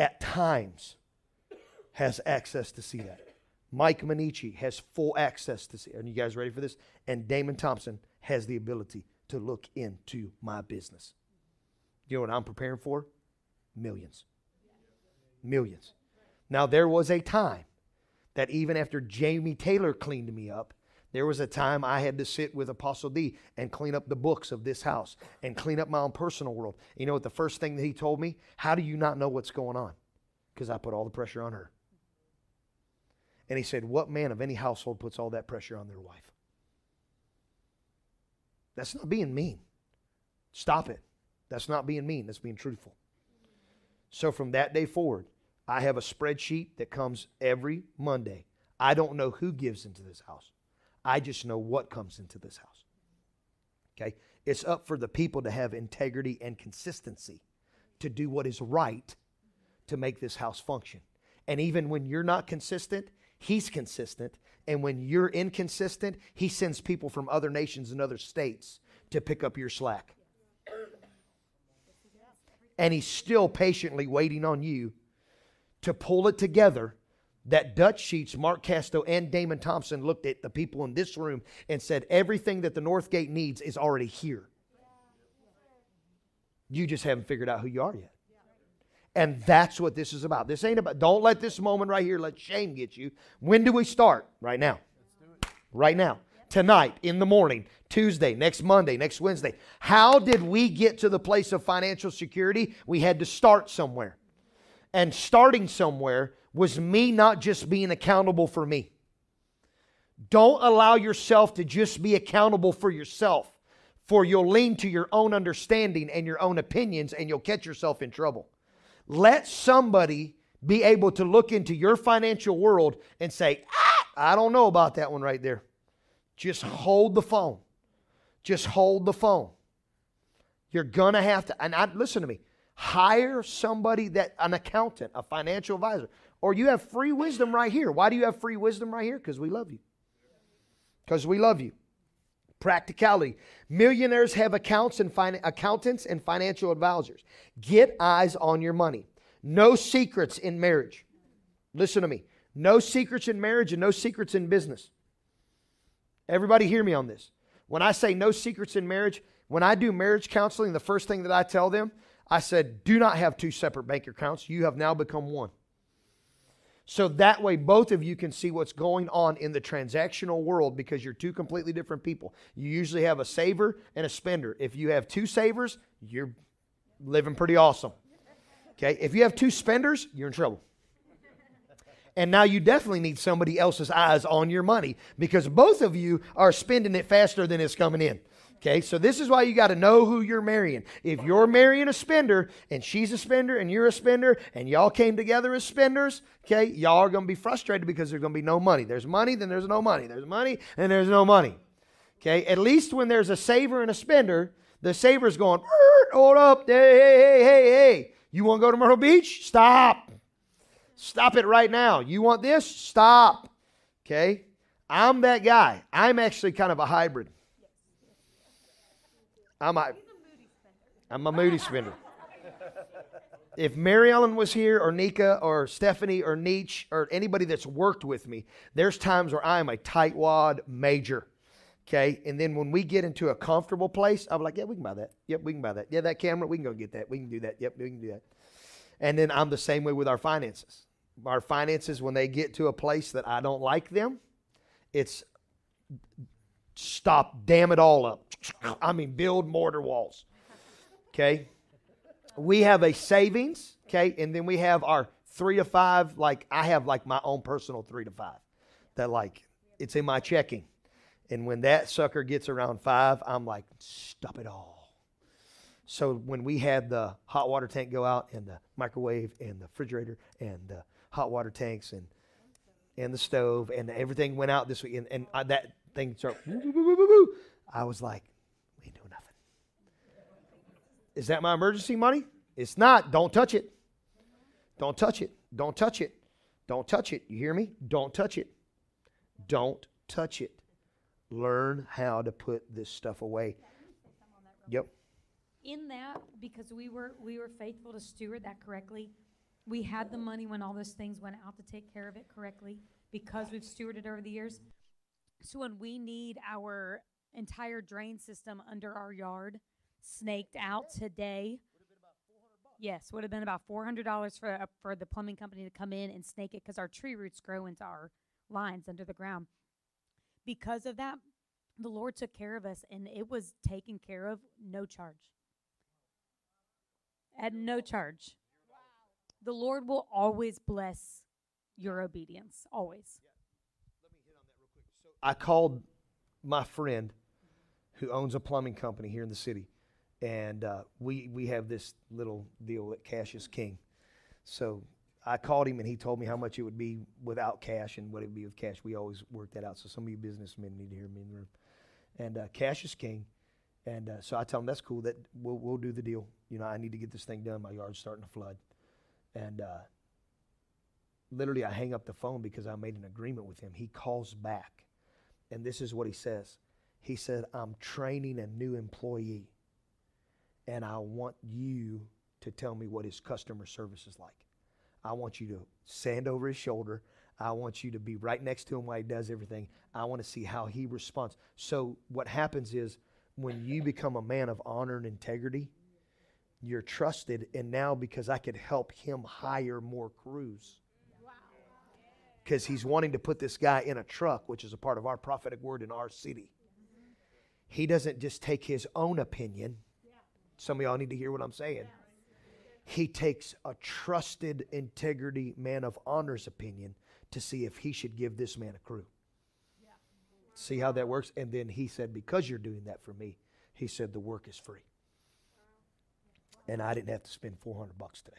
at times, has access to see that. Mike Manici has full access to see. Are you guys ready for this? And Damon Thompson has the ability to look into my business. You know what I'm preparing for? Millions. Millions. Now, there was a time that even after Jamie Taylor cleaned me up, there was a time I had to sit with Apostle D and clean up the books of this house and clean up my own personal world. You know what the first thing that he told me? How do you not know what's going on? Because I put all the pressure on her. And he said, What man of any household puts all that pressure on their wife? That's not being mean. Stop it. That's not being mean. That's being truthful. So from that day forward, I have a spreadsheet that comes every Monday. I don't know who gives into this house. I just know what comes into this house. Okay? It's up for the people to have integrity and consistency to do what is right to make this house function. And even when you're not consistent, he's consistent. And when you're inconsistent, he sends people from other nations and other states to pick up your slack. And he's still patiently waiting on you to pull it together that Dutch Sheets, Mark Casto, and Damon Thompson looked at the people in this room and said, everything that the Northgate needs is already here. You just haven't figured out who you are yet. And that's what this is about. This ain't about, don't let this moment right here let shame get you. When do we start? Right now. Right now. Tonight, in the morning, Tuesday, next Monday, next Wednesday. How did we get to the place of financial security? We had to start somewhere. And starting somewhere was me not just being accountable for me. Don't allow yourself to just be accountable for yourself, for you'll lean to your own understanding and your own opinions and you'll catch yourself in trouble. Let somebody be able to look into your financial world and say, ah, I don't know about that one right there. Just hold the phone. Just hold the phone. You're going to have to, and I, listen to me, hire somebody that, an accountant, a financial advisor. Or you have free wisdom right here. Why do you have free wisdom right here? Because we love you. Because we love you. Practicality. Millionaires have accounts and fin- accountants and financial advisors. Get eyes on your money. No secrets in marriage. Listen to me. No secrets in marriage and no secrets in business. Everybody hear me on this. When I say no secrets in marriage, when I do marriage counseling, the first thing that I tell them, I said, do not have two separate bank accounts. You have now become one. So that way, both of you can see what's going on in the transactional world because you're two completely different people. You usually have a saver and a spender. If you have two savers, you're living pretty awesome. Okay? If you have two spenders, you're in trouble. And now you definitely need somebody else's eyes on your money because both of you are spending it faster than it's coming in. Okay, so this is why you got to know who you're marrying. If you're marrying a spender and she's a spender and you're a spender and y'all came together as spenders, okay, y'all are going to be frustrated because there's going to be no money. There's money, then there's no money. There's money, and there's no money. Okay, at least when there's a saver and a spender, the saver's going, hold up, hey, hey, hey, hey, hey. You want to go to Myrtle Beach? Stop. Stop it right now. You want this? Stop. Okay, I'm that guy. I'm actually kind of a hybrid. I'm a, I'm a moody spender. If Mary Ellen was here, or Nika, or Stephanie, or Nietzsche, or anybody that's worked with me, there's times where I'm a tightwad major. Okay, and then when we get into a comfortable place, I'm like, yeah, we can buy that. Yep, we can buy that. Yeah, that camera, we can go get that. We can do that. Yep, we can do that. And then I'm the same way with our finances. Our finances, when they get to a place that I don't like them, it's stop, dam it all up. I mean, build mortar walls. Okay, we have a savings. Okay, and then we have our three to five. Like I have like my own personal three to five that like it's in my checking. And when that sucker gets around five, I'm like, stop it all. So when we had the hot water tank go out and the microwave and the refrigerator and the hot water tanks and and the stove and everything went out this week and, and I, that thing started, I was like, we ain't doing nothing. Is that my emergency money? It's not. Don't touch it. Don't touch it. Don't touch it. Don't touch it. You hear me? Don't touch it. Don't touch it. Learn how to put this stuff away. Yep. in that because we were we were faithful to steward that correctly we had the money when all those things went out to take care of it correctly because we've stewarded over the years so when we need our entire drain system under our yard snaked out today yes would have been about $400 for uh, for the plumbing company to come in and snake it because our tree roots grow into our lines under the ground because of that the lord took care of us and it was taken care of no charge at no charge. The Lord will always bless your obedience, always. I called my friend who owns a plumbing company here in the city, and uh, we we have this little deal at Cash is King. So I called him, and he told me how much it would be without cash and what it would be with cash. We always work that out. So some of you businessmen need to hear me in the room. And uh, Cash is King, and uh, so I tell him that's cool. That we'll we'll do the deal. You know, I need to get this thing done. My yard's starting to flood, and uh, literally I hang up the phone because I made an agreement with him. He calls back, and this is what he says. He said, "I'm training a new employee, and I want you to tell me what his customer service is like. I want you to stand over his shoulder." I want you to be right next to him while he does everything. I want to see how he responds. So, what happens is when you become a man of honor and integrity, you're trusted. And now, because I could help him hire more crews, because he's wanting to put this guy in a truck, which is a part of our prophetic word in our city. He doesn't just take his own opinion. Some of y'all need to hear what I'm saying. He takes a trusted integrity man of honor's opinion to see if he should give this man a crew. See how that works? And then he said, Because you're doing that for me, he said, The work is free. And I didn't have to spend 400 bucks today.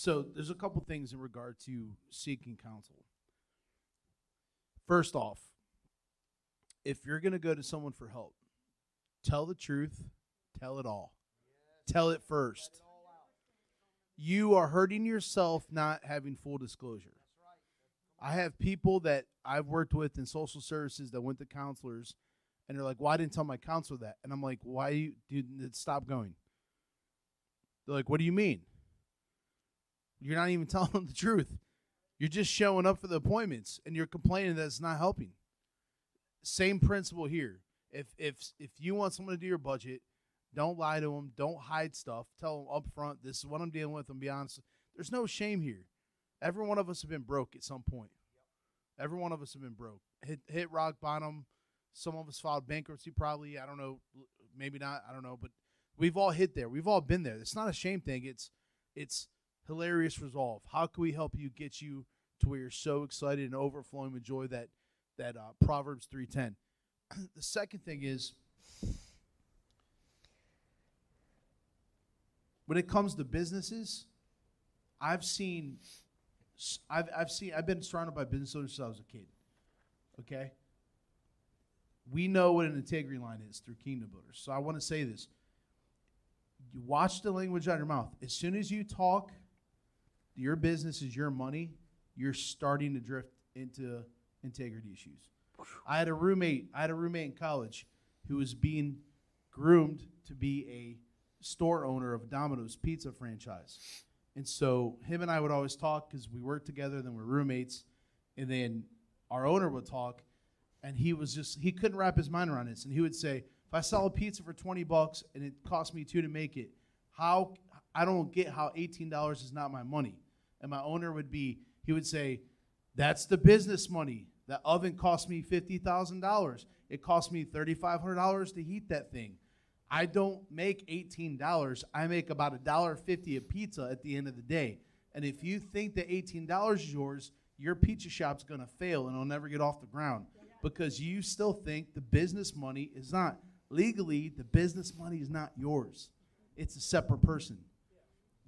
So there's a couple things in regard to seeking counsel. First off, if you're going to go to someone for help, tell the truth, tell it all. Tell it first. You are hurting yourself not having full disclosure. I have people that I've worked with in social services that went to counselors and they're like, "Why didn't tell my counselor that?" And I'm like, "Why you dude stop going?" They're like, "What do you mean?" You're not even telling them the truth. You're just showing up for the appointments and you're complaining that it's not helping. Same principle here. If if if you want someone to do your budget, don't lie to them. Don't hide stuff. Tell them up front, this is what I'm dealing with. And be honest. There's no shame here. Every one of us have been broke at some point. Every one of us have been broke. Hit hit rock bottom. Some of us filed bankruptcy probably. I don't know. Maybe not. I don't know. But we've all hit there. We've all been there. It's not a shame thing. It's it's hilarious resolve. How can we help you get you to where you're so excited and overflowing with joy that that uh, Proverbs three ten. the second thing is when it comes to businesses, I've seen, I've, I've seen, I've been surrounded by business owners since I was a kid. Okay? We know what an integrity line is through Kingdom Builders. So I want to say this. You watch the language out of your mouth. As soon as you talk, your business is your money, you're starting to drift into integrity issues. I had a roommate, I had a roommate in college who was being groomed to be a store owner of Domino's pizza franchise. And so him and I would always talk because we worked together, then we're roommates. And then our owner would talk. and he was just he couldn't wrap his mind around this and he would say if i sell a pizza for 20 bucks and it cost me two to make it how i don't get how $18 is not my money and my owner would be he would say that's the business money. That oven cost me $50000 it cost me $3500 to heat that thing. I don't make $18 i make about a dollar fifty a pizza at the end of the day. And if you think that $18 is yours your pizza shop's going to fail and it'll never get off the ground because you still think the business money is not. Legally the business money is not yours. It's a separate person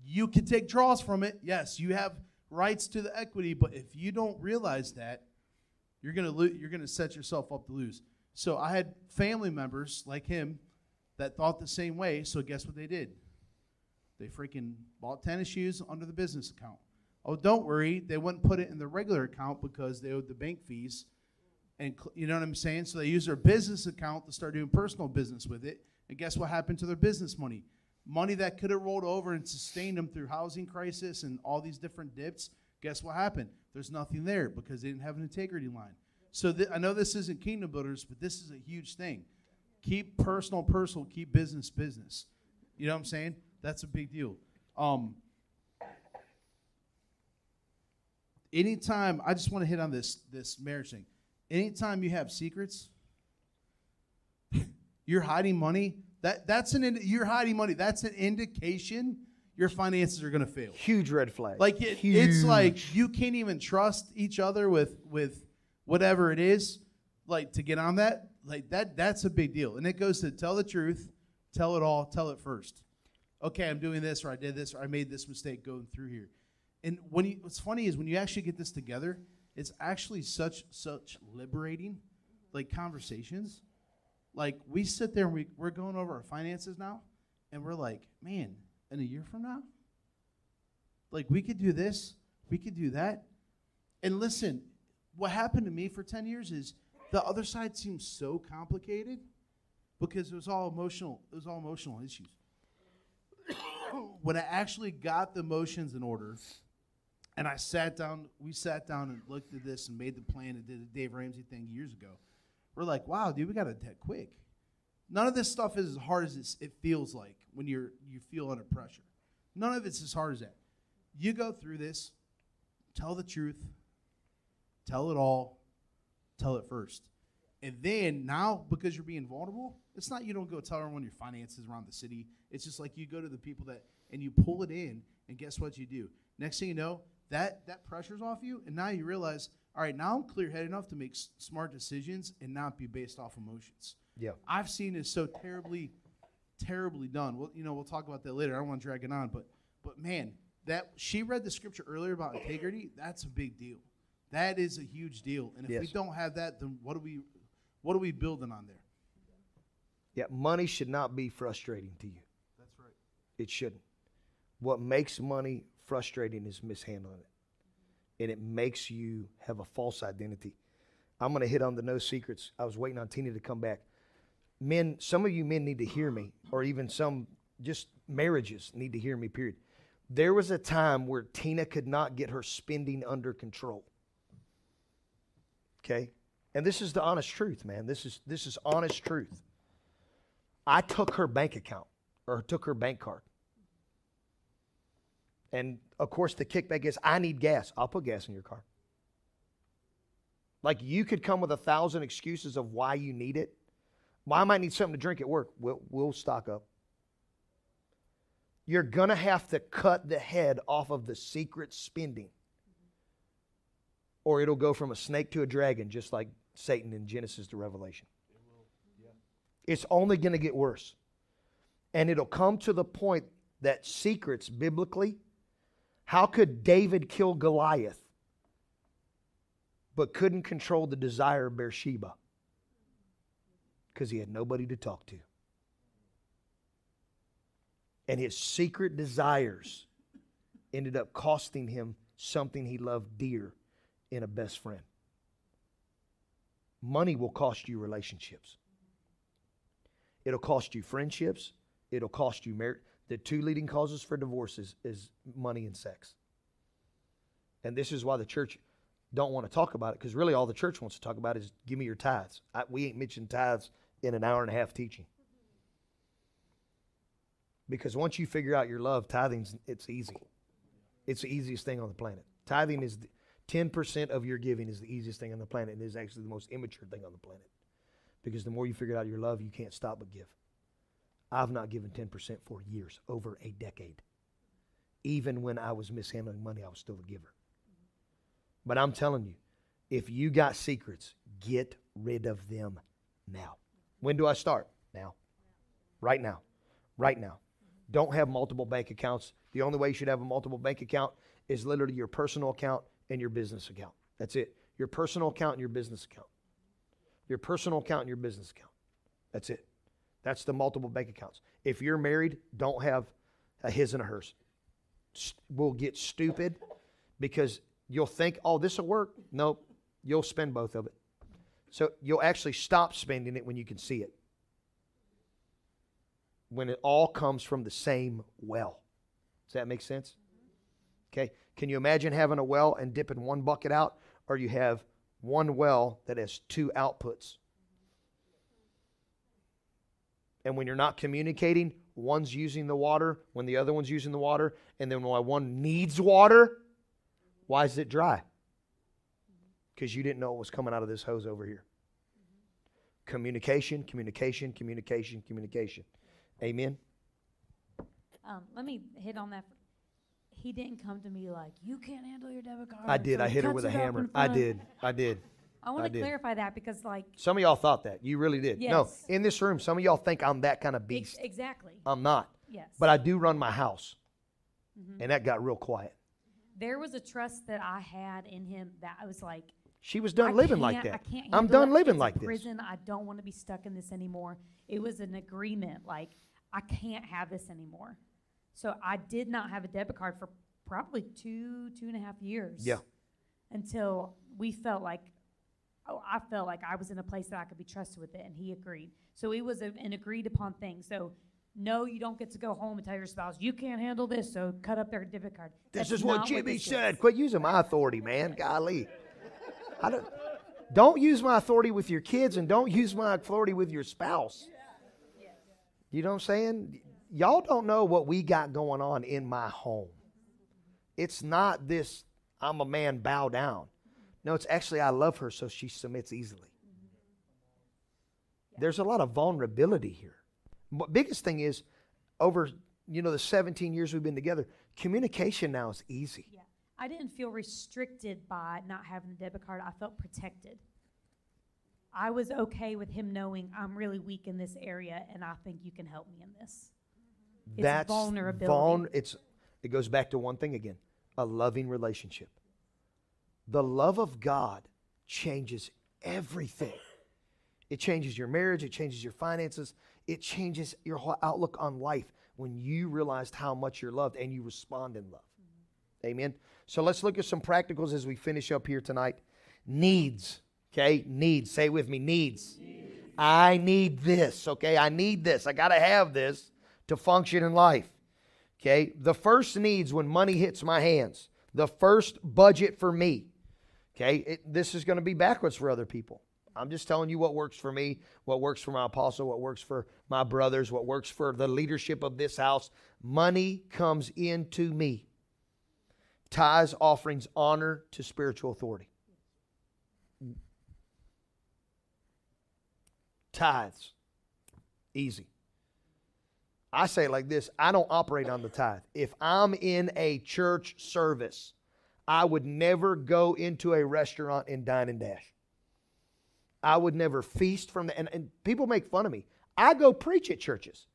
you can take draws from it yes you have rights to the equity but if you don't realize that you're to lo- you're to set yourself up to lose so i had family members like him that thought the same way so guess what they did they freaking bought tennis shoes under the business account oh don't worry they wouldn't put it in the regular account because they owed the bank fees and cl- you know what I'm saying? So they use their business account to start doing personal business with it. And guess what happened to their business money? Money that could have rolled over and sustained them through housing crisis and all these different dips. Guess what happened? There's nothing there because they didn't have an integrity line. So th- I know this isn't kingdom builders, but this is a huge thing. Keep personal personal, keep business business. You know what I'm saying? That's a big deal. Um, anytime I just want to hit on this this marriage thing. Anytime you have secrets, you're hiding money. That that's an you're hiding money. That's an indication your finances are going to fail. Huge red flag. Like it, it's like you can't even trust each other with with whatever it is. Like to get on that, like that that's a big deal. And it goes to tell the truth, tell it all, tell it first. Okay, I'm doing this, or I did this, or I made this mistake going through here. And when you, what's funny is when you actually get this together, it's actually such such liberating, like conversations. Like we sit there and we, we're going over our finances now, and we're like, man, in a year from now, like we could do this, we could do that. And listen, what happened to me for 10 years is the other side seems so complicated because it was all emotional, it was all emotional issues. when I actually got the emotions in order and I sat down, we sat down and looked at this and made the plan and did the Dave Ramsey thing years ago. We're like, wow, dude, we got it that quick. None of this stuff is as hard as it feels like when you're you feel under pressure. None of it's as hard as that. You go through this, tell the truth, tell it all, tell it first. And then now, because you're being vulnerable, it's not you don't go tell everyone your finances around the city. It's just like you go to the people that and you pull it in, and guess what you do? Next thing you know, that that pressure's off you, and now you realize, all right, now I'm clear headed enough to make s- smart decisions and not be based off emotions. Yeah. I've seen it so terribly, terribly done. Well, you know, we'll talk about that later. I don't want to drag it on, but but man, that she read the scripture earlier about integrity. That's a big deal. That is a huge deal. And if we don't have that, then what are we what are we building on there? Yeah, money should not be frustrating to you. That's right. It shouldn't. What makes money frustrating is mishandling it. And it makes you have a false identity. I'm going to hit on the no secrets. I was waiting on Tina to come back. Men, some of you men need to hear me, or even some just marriages need to hear me, period. There was a time where Tina could not get her spending under control. Okay? And this is the honest truth, man. This is this is honest truth. I took her bank account or took her bank card. And of course, the kickback is I need gas. I'll put gas in your car. Like you could come with a thousand excuses of why you need it. Why I might need something to drink at work. We'll, we'll stock up. You're going to have to cut the head off of the secret spending. Or it'll go from a snake to a dragon, just like Satan in Genesis to Revelation. It's only going to get worse. And it'll come to the point that secrets, biblically, how could David kill Goliath but couldn't control the desire of Bathsheba? Because he had nobody to talk to. And his secret desires ended up costing him something he loved dear in a best friend. Money will cost you relationships. It'll cost you friendships. It'll cost you marriage. The two leading causes for divorce is, is money and sex. And this is why the church, don't want to talk about it because really all the church wants to talk about is give me your tithes. I, we ain't mentioned tithes in an hour and a half teaching. Because once you figure out your love, tithing's it's easy. It's the easiest thing on the planet. Tithing is ten percent of your giving is the easiest thing on the planet, and is actually the most immature thing on the planet. Because the more you figure out your love, you can't stop but give. I've not given ten percent for years, over a decade. Even when I was mishandling money, I was still a giver. But I'm telling you, if you got secrets, get rid of them now. When do I start? Now. Right now. Right now. Don't have multiple bank accounts. The only way you should have a multiple bank account is literally your personal account and your business account. That's it. Your personal account and your business account. Your personal account and your business account. That's it. That's the multiple bank accounts. If you're married, don't have a his and a hers. We'll get stupid because you'll think, oh, this will work. Nope. You'll spend both of it. So you'll actually stop spending it when you can see it. When it all comes from the same well. Does that make sense? Okay. Can you imagine having a well and dipping one bucket out, or you have one well that has two outputs? And when you're not communicating, one's using the water when the other one's using the water, and then when one needs water, why is it dry? Because you didn't know what was coming out of this hose over here. Communication, communication, communication, communication. Amen. Um, let me hit on that. He didn't come to me like, you can't handle your debit card. I did. so I hit her with a hammer. I did. I did. I want I to did. clarify that because, like, Some of y'all thought that. You really did. Yes. No, in this room, some of y'all think I'm that kind of ex- beast. exactly. I'm not. yes. But I do run my house. Mm-hmm. And that got real quiet. there was a trust that I had in him that I was like, She was done I living like that. I can't I'm done it. living It's like this. prison. I don't want to be stuck in this anymore. It was an agreement. Like I can't have this anymore. So I did not have a debit card for probably two, two and a half years. Yeah. Until we felt like, Oh, I felt like I was in a place that I could be trusted with it, and he agreed. So it was a, an agreed upon thing. So. No, you don't get to go home and tell your spouse you can't handle this, so cut up their debit card. This That's is what Jimmy this said. is. Quit using my authority, man. Golly. I don't, don't use my authority with your kids and don't use my authority with your spouse. You know what I'm saying? Y'all don't know what we got going on in my home. It's not this, I'm a man, bow down. No, it's actually, I love her, so she submits easily. There's a lot of vulnerability here. But biggest thing is, over you know the 17 years we've been together, communication now is easy. Yeah. I didn't feel restricted by not having a debit card. I felt protected. I was okay with him knowing I'm really weak in this area and I think you can help me in this. It's That's vulnerability. vuln- it's it goes back to one thing again, a loving relationship. The love of God changes everything. It changes your marriage, it changes your finances, it changes your whole outlook on life when you realized how much you're loved and you respond in love. Amen. So let's look at some practicals as we finish up here tonight. Needs. Okay, needs. Say it with me, needs. I need this. Okay, I need this. I got to have this to function in life. Okay, the first needs when money hits my hands, the first budget for me. Okay, it, this is going to be backwards for other people. I'm just telling you what works for me, what works for my apostle, what works for my brothers, what works for the leadership of this house. Money comes into me. Tithes, offerings, honor to spiritual authority. Tithes. Easy. I say like this I don't operate on the tithe. If I'm in a church service, I would never go into a restaurant and dine and dash. I would never feast from the, and, and people make fun of me. I go preach at churches.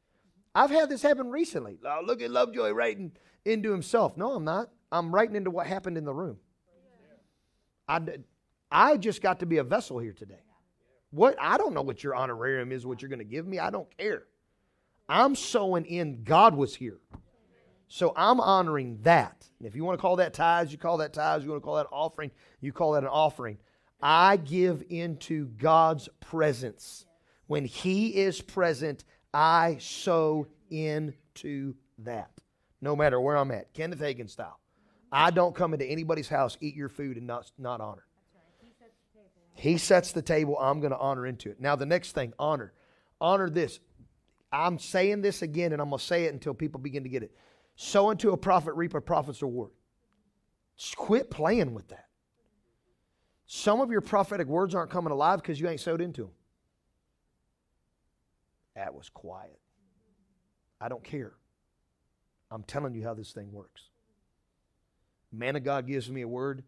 I've had this happen recently. Oh, look at Lovejoy writing into himself. No, I'm not. I'm writing into what happened in the room. I, I just got to be a vessel here today. What I don't know what your honorarium is, what you're going to give me. I don't care. I'm sowing in God was here. So I'm honoring that. And if you want to call that tithes, you call that tithes. You want to call that offering, you call that an offering. I give into God's presence. When He is present, I sow into that. No matter where I'm at. Kenneth Hagin style. I don't come into anybody's house, eat your food, and not, not honor. He sets the table. I'm going to honor into it. Now, the next thing, honor. Honor this. I'm saying this again, and I'm going to say it until people begin to get it. Sow into a prophet, reap a prophet's reward. Just quit playing with that. Some of your prophetic words aren't coming alive because you ain't sowed into them. That was quiet. I don't care. I'm telling you how this thing works. Man of God gives me a word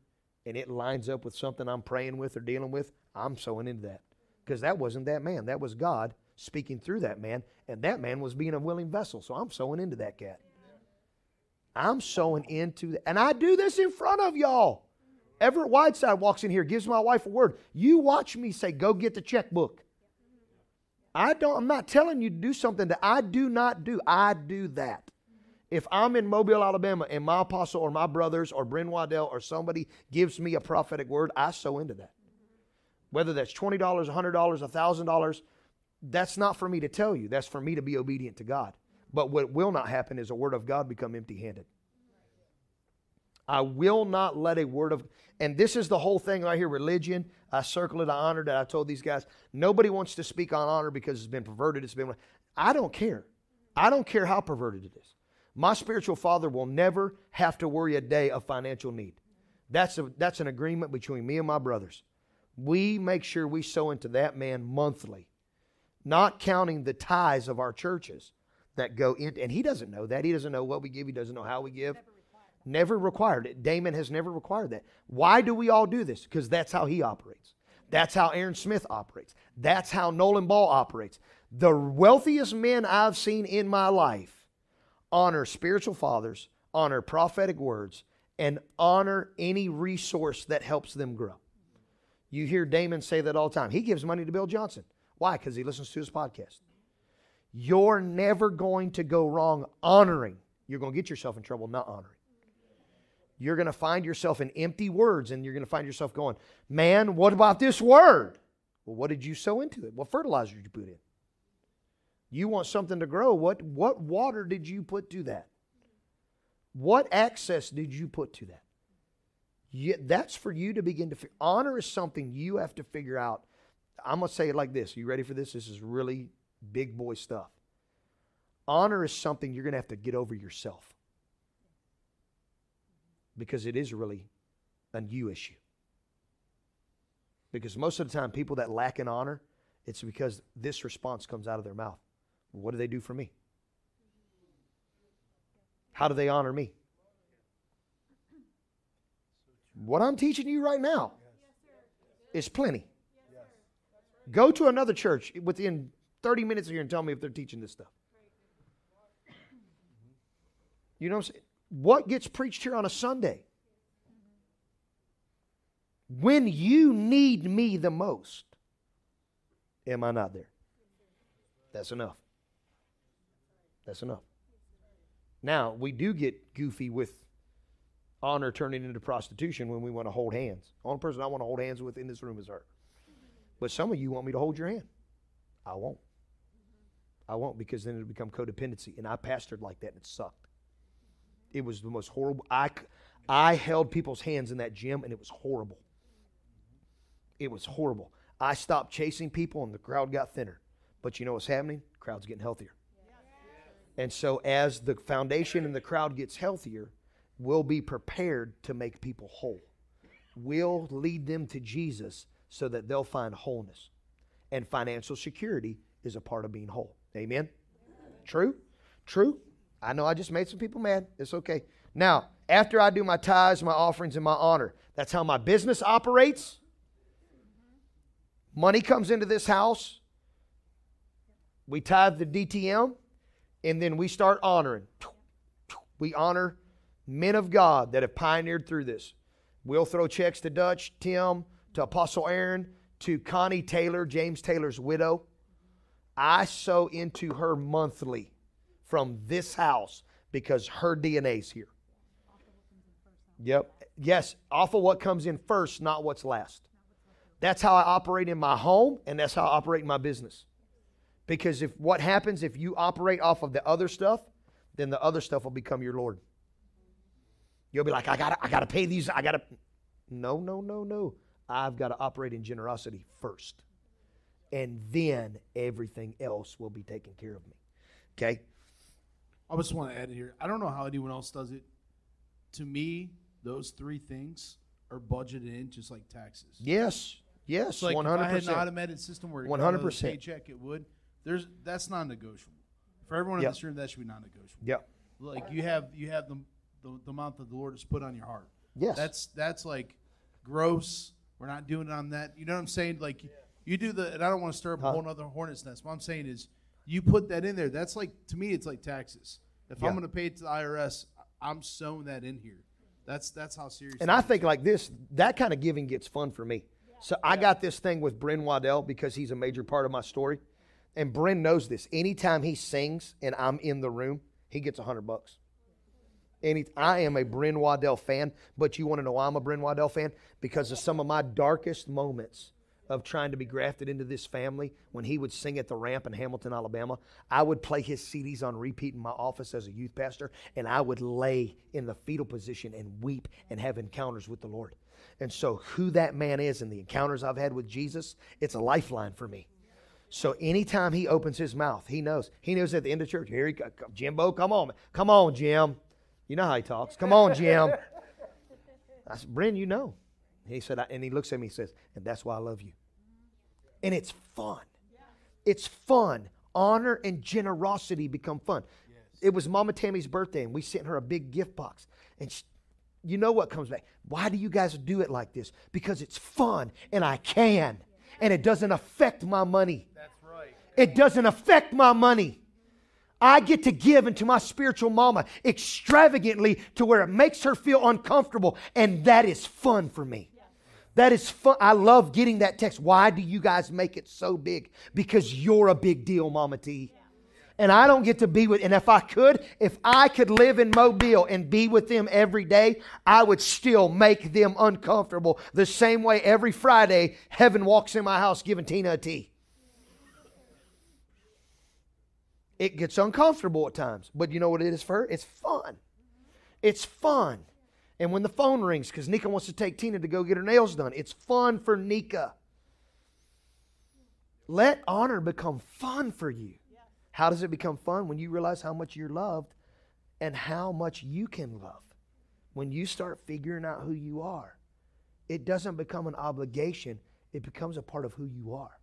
and it lines up with something I'm praying with or dealing with, I'm sowing into that. Because that wasn't that man. That was God speaking through that man, and that man was being a willing vessel. So I'm sowing into that cat. I'm sowing into that. And I do this in front of y'all. Everett Whiteside walks in here, gives my wife a word. You watch me say, go get the checkbook. I don't, I'm not telling you to do something that I do not do. I do that. If I'm in Mobile, Alabama, and my apostle or my brothers or Bryn Waddell or somebody gives me a prophetic word, I sow into that. Whether that's $20, $100, $1,000, that's not for me to tell you. That's for me to be obedient to God. But what will not happen is a word of God become empty handed. I will not let a word of, and this is the whole thing right here religion. I circle it, I honored it. I told these guys, nobody wants to speak on honor because it's been perverted. It's been, I don't care. I don't care how perverted it is. My spiritual father will never have to worry a day of financial need. That's, a, that's an agreement between me and my brothers. We make sure we sow into that man monthly, not counting the tithes of our churches that go in. And he doesn't know that. He doesn't know what we give. He doesn't know how we give. Never required it. Damon has never required that. Why do we all do this? Because that's how he operates. That's how Aaron Smith operates. That's how Nolan Ball operates. The wealthiest men I've seen in my life honor spiritual fathers, honor prophetic words, and honor any resource that helps them grow. You hear Damon say that all the time. He gives money to Bill Johnson. Why? Because he listens to his podcast. You're never going to go wrong honoring. You're going to get yourself in trouble not honoring you're going to find yourself in empty words and you're going to find yourself going, Man, what about this word? Well, what did you sow into it? What fertilizer did you put in? You want something to grow. What, what water did you put to that? What access did you put to that? You, that's for you to begin to. Honor is something you have to figure out. I'm going to say it like this. Are you ready for this? This is really big boy stuff. Honor is something you're going to have to get over yourself because it is really a you issue. Because most of the time, people that lack in honor, it's because this response comes out of their mouth. What do they do for me? How do they honor me? What I'm teaching you right now is plenty. Go to another church within 30 minutes here and tell me if they're teaching this stuff. You know what I'm saying? what gets preached here on a Sunday? When you need me the most, am I not there? That's enough. That's enough. Now, we do get goofy with honor turning into prostitution when we want to hold hands. The only person I want to hold hands with in this room is her. But some of you want me to hold your hand. I won't. I won't because then it'll become codependency. And I pastored like that and it sucked. It was the most horrible. I, I held people's hands in that gym and it was horrible. It was horrible. I stopped chasing people and the crowd got thinner. But you know what's happening? The crowd's getting healthier. And so as the foundation and the crowd gets healthier, we'll be prepared to make people whole. We'll lead them to Jesus so that they'll find wholeness. And financial security is a part of being whole. Amen? True? True? I know I just made some people mad. It's okay. Now, after I do my tithes, my offerings, and my honor, that's how my business operates. Money comes into this house. We tithe the DTM, and then we start honoring. We honor men of God that have pioneered through this. We'll throw checks to Dutch, Tim, to Apostle Aaron, to Connie Taylor, James Taylor's widow. I sow into her monthly from this house because her DNA's here. Yep. Yes, off of what comes in first, not what's last. That's how I operate in my home, and that's how I operate in my business. Because if what happens if you operate off of the other stuff, then the other stuff will become your Lord. You'll be like, I gotta, I gotta pay these. I gotta. No, no, no, no. I've got to operate in generosity first, and then everything else will be taken care of me. Okay. I just want to add here. I don't know how anyone else does it. To me, those three things are budgeted in just like taxes. Yes. Yes. Like One if hundred I had an percent. automated system where it got out of the 100%. paycheck, it would. There's that's non-negotiable. For everyone in Yep. this room, that should be non-negotiable. Yeah. Like you have you have the, the the amount that the Lord has put on your heart. Yes. That's that's like gross. We're not doing it on that. You know what I'm saying? Like you do the, and I don't want to stir up Huh? a whole other hornet's nest. What I'm saying is, you put that in there. That's like to me, it's like taxes. If Yeah. I'm going to pay it to the IRS, I'm sowing that in here. That's that's how serious. And I is. think like this, that kind of giving gets fun for me. So I got this thing with Bryn Waddell because he's a major part of my story. And Bryn knows this. Anytime he sings and I'm in the room, he gets a hundred bucks. Any, I am a Bryn Waddell fan, but you want to know why I'm a Bryn Waddell fan? Because of some of my darkest moments of trying to be grafted into this family. When he would sing at the ramp in Hamilton, Alabama, I would play his CDs on repeat in my office as a youth pastor, and I would lay in the fetal position and weep and have encounters with the Lord. And so, who that man is and the encounters I've had with Jesus, it's a lifeline for me. So anytime he opens his mouth, he knows. He knows at the end of church, here he comes. Jimbo, come on. Come on, Jim. You know how he talks. Come on, Jim. I said, Bryn, you know. He said, and he looks at me and says, and that's why I love you. And it's fun. It's fun. Honor and generosity become fun. It was Mama Tammy's birthday, and we sent her a big gift box. And she, you know what comes back? Why do you guys do it like this? Because it's fun, and I can. And it doesn't affect my money. that's right. It doesn't affect my money. I get to give into my spiritual mama extravagantly to where it makes her feel uncomfortable, and that is fun for me. That is fun. I love getting that text. Why do you guys make it so big? Because you're a big deal, Mama T. And I don't get to be with, and if I could, if I could live in Mobile and be with them every day, I would still make them uncomfortable. The same way every Friday, heaven walks in my house giving Tina a tea. It gets uncomfortable at times, but you know what it is for her? It's fun. It's fun. And when the phone rings, because Nika wants to take Tina to go get her nails done, it's fun for Nika. Let honor become fun for you. How does it become fun? When you realize how much you're loved and how much you can love. When you start figuring out who you are, it doesn't become an obligation, it becomes a part of who you are.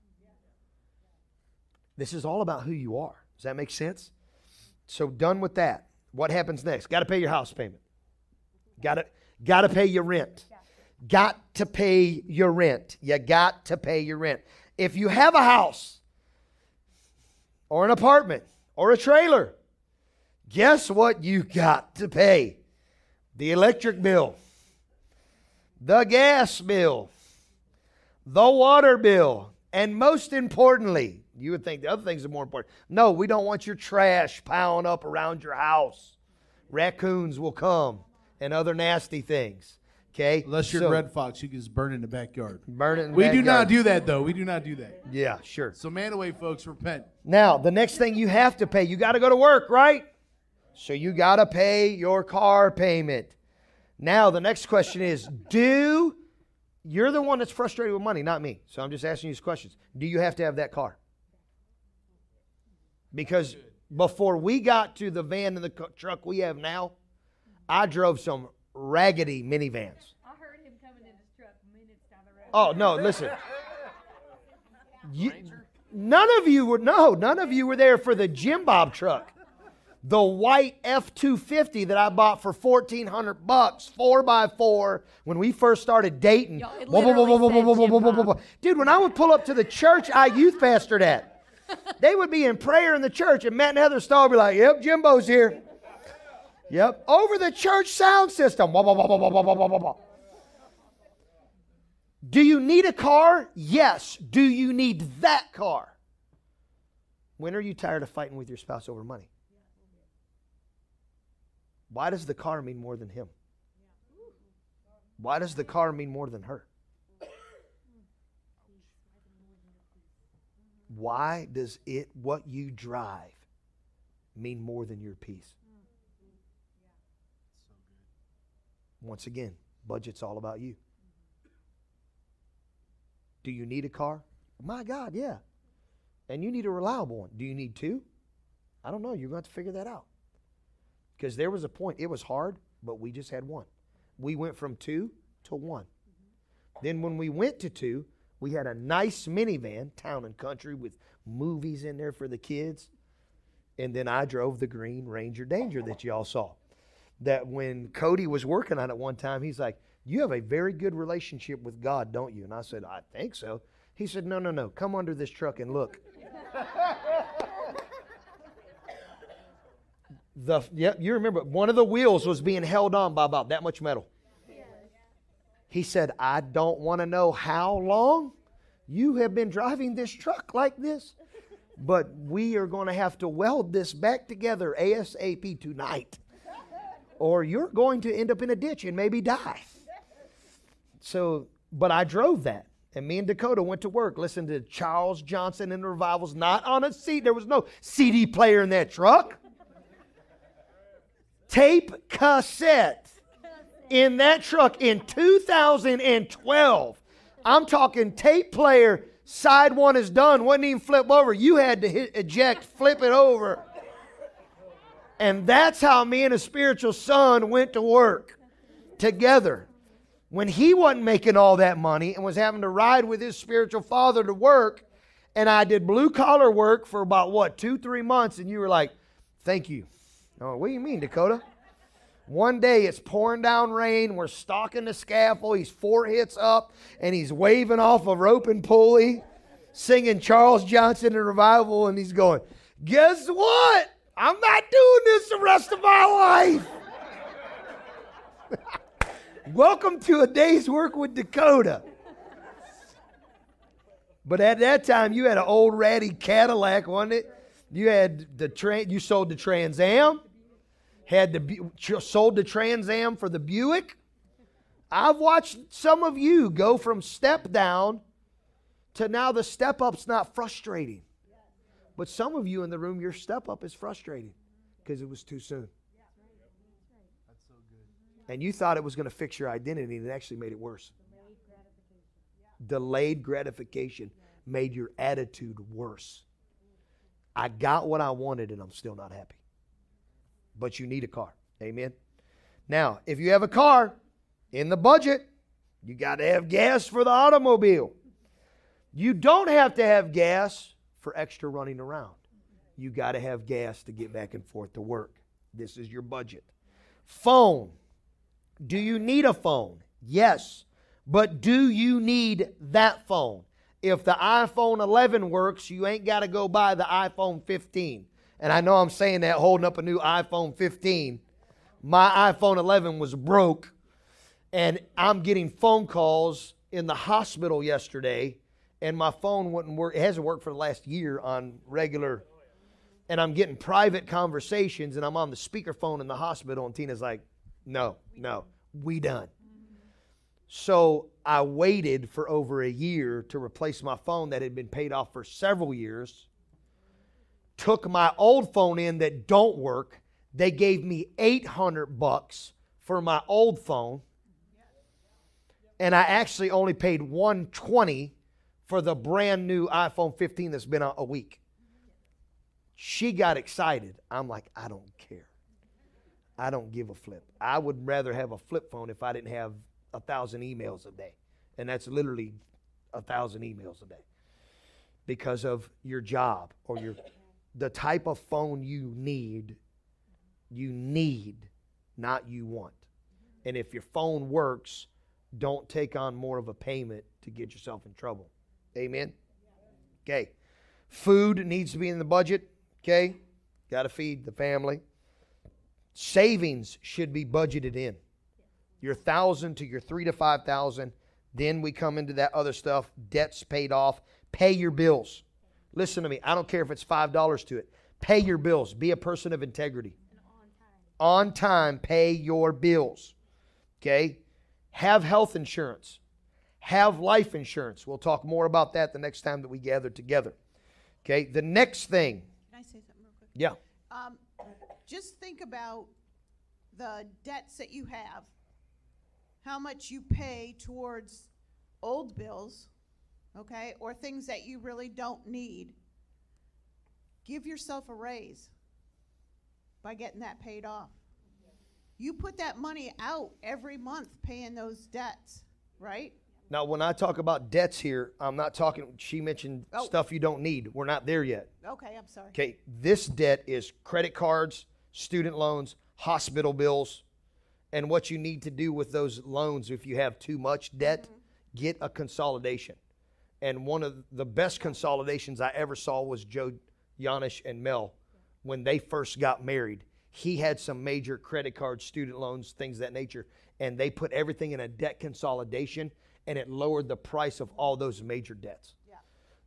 This is all about who you are. Does that make sense? So, done with that. What happens next? Got to pay your house payment. Got to got to pay your rent. Got to pay your rent. You got to pay your rent. If you have a house or an apartment or a trailer, guess what you got to pay? The electric bill, the gas bill, the water bill, and most importantly, you would think the other things are more important. No, we don't want your trash piling up around your house. Raccoons will come and other nasty things. Okay? Unless you're So, Red Fox, you can just burn in the backyard. burn it in the We do not do that though. We do not do that. Yeah, sure. So man away, folks. Repent. Now, the next thing you have to pay, you got to go to work, right? So you got to pay your car payment. Now, the next question is do you're the one that's frustrated with money, not me. So I'm just asking you these questions. Do you have to have that car? Because before we got to the van and the truck we have now, I drove some raggedy minivans. I heard him coming in his truck minutes down the road. Oh no! Listen, You- none of you were no, none of you were there for the Jim Bob truck, the white F two fifty that I bought for fourteen hundred bucks, four by four, when we first started dating. Dude, when I would pull up to the church I youth pastored at, they would be in prayer in the church, and Matt and Heather Stahl would be like, "Yep, Jimbo's here." Yep, over the church sound system. Wah, wah, wah, wah, wah, wah, wah, wah, wah. Do you need a car? Yes. Do you need that car? When are you tired of fighting with your spouse over money? Why does the car mean more than him? Why does the car mean more than her? Why does it, what you drive, mean more than your peace? Once again, budget's all about you. Do you need a car? My God, yeah. And you need a reliable one. Do you need two? I don't know. You're going to have to figure that out. Because there was a point, it was hard, but we just had one. We went from two to one. Then when we went to two, we had a nice minivan, town and country, with movies in there for the kids. And then I drove the green Ranger Danger that y'all saw. That when Cody was working on it one time, he's like, You have a very good relationship with God, don't you? And I said, I think so. He said, No, no, no. Come under this truck and look. the yep, you remember one of the wheels was being held on by about that much metal. He said, I don't want to know how long you have been driving this truck like this, but we are going to have to weld this back together ASAP tonight, or you're going to end up in a ditch and maybe die. So, but I drove that. And me and Dakota went to work, listened to Charles Johnson and the revivals, not on a seat. There was no CD player in that truck. Tape cassette in that truck in 2012. I'm talking tape player, side one is done, wouldn't even flip over. You had to hit eject, flip it over. And that's how me and a spiritual son went to work together. When he wasn't making all that money and was having to ride with his spiritual father to work, and I did blue collar work for about what, two, three months, and you were like, thank you. Oh, what do you mean, Dakota? One day it's pouring down rain. We're stalking the scaffold. He's four hits up and he's waving off a rope and pulley, singing Charles Johnson in revival. And he's going, Guess what? I'm not doing this the rest of my life. Welcome to a day's work with Dakota. But at that time, you had an old ratty Cadillac, wasn't it? You had the train. You sold the Trans Am had the sold the Trans Am for the Buick. I've watched some of you go from step down to now the step up's not frustrating. But some of you in the room, your step up is frustrating because it was too soon. And you thought it was going to fix your identity, and it actually made it worse. Delayed gratification made your attitude worse. I got what I wanted, and I'm still not happy but you need a car. Amen. Now, if you have a car in the budget, you got to have gas for the automobile. You don't have to have gas for extra running around. You got to have gas to get back and forth to work. This is your budget. Phone. Do you need a phone? Yes. But do you need that phone? If the iPhone 11 works, you ain't got to go buy the iPhone 15. And I know I'm saying that holding up a new iPhone 15. My iPhone 11 was broke, and I'm getting phone calls in the hospital yesterday, and my phone wouldn't work. It hasn't worked for the last year on regular. And I'm getting private conversations, and I'm on the speakerphone in the hospital, and Tina's like, no, no, we done. So I waited for over a year to replace my phone that had been paid off for several years took my old phone in that don't work. They gave me 800 bucks for my old phone. And I actually only paid 120 for the brand new iPhone 15 that's been out a week. She got excited. I'm like, I don't care. I don't give a flip. I would rather have a flip phone if I didn't have a thousand emails a day. And that's literally a thousand emails a day because of your job or your the type of phone you need, you need, not you want. And if your phone works, don't take on more of a payment to get yourself in trouble. Amen? Okay. Food needs to be in the budget. Okay. Got to feed the family. Savings should be budgeted in. Your thousand to your three to five thousand. Then we come into that other stuff. Debts paid off. Pay your bills. Listen to me. I don't care if it's $5 to it. Pay your bills. Be a person of integrity. On time. on time, pay your bills. Okay? Have health insurance. Have life insurance. We'll talk more about that the next time that we gather together. Okay? The next thing. Can I say something real quick? Yeah. Um, just think about the debts that you have how much you pay towards old bills, okay, or things that you really don't need, give yourself a raise by getting that paid off. You put that money out every month paying those debts, right? Now, when I talk about debts here, I'm not talking, she mentioned Oh. stuff you don't need. We're not there yet. Okay, I'm sorry. Okay, this debt is credit cards, student loans, hospital bills, and what you need to do with those loans if you have too much debt, mm-hmm. get a consolidation. And one of the best consolidations I ever saw was Joe Yanish and Mel when they first got married. He had some major credit cards, student loans, things of that nature, and they put everything in a debt consolidation and it lowered the price of all those major debts.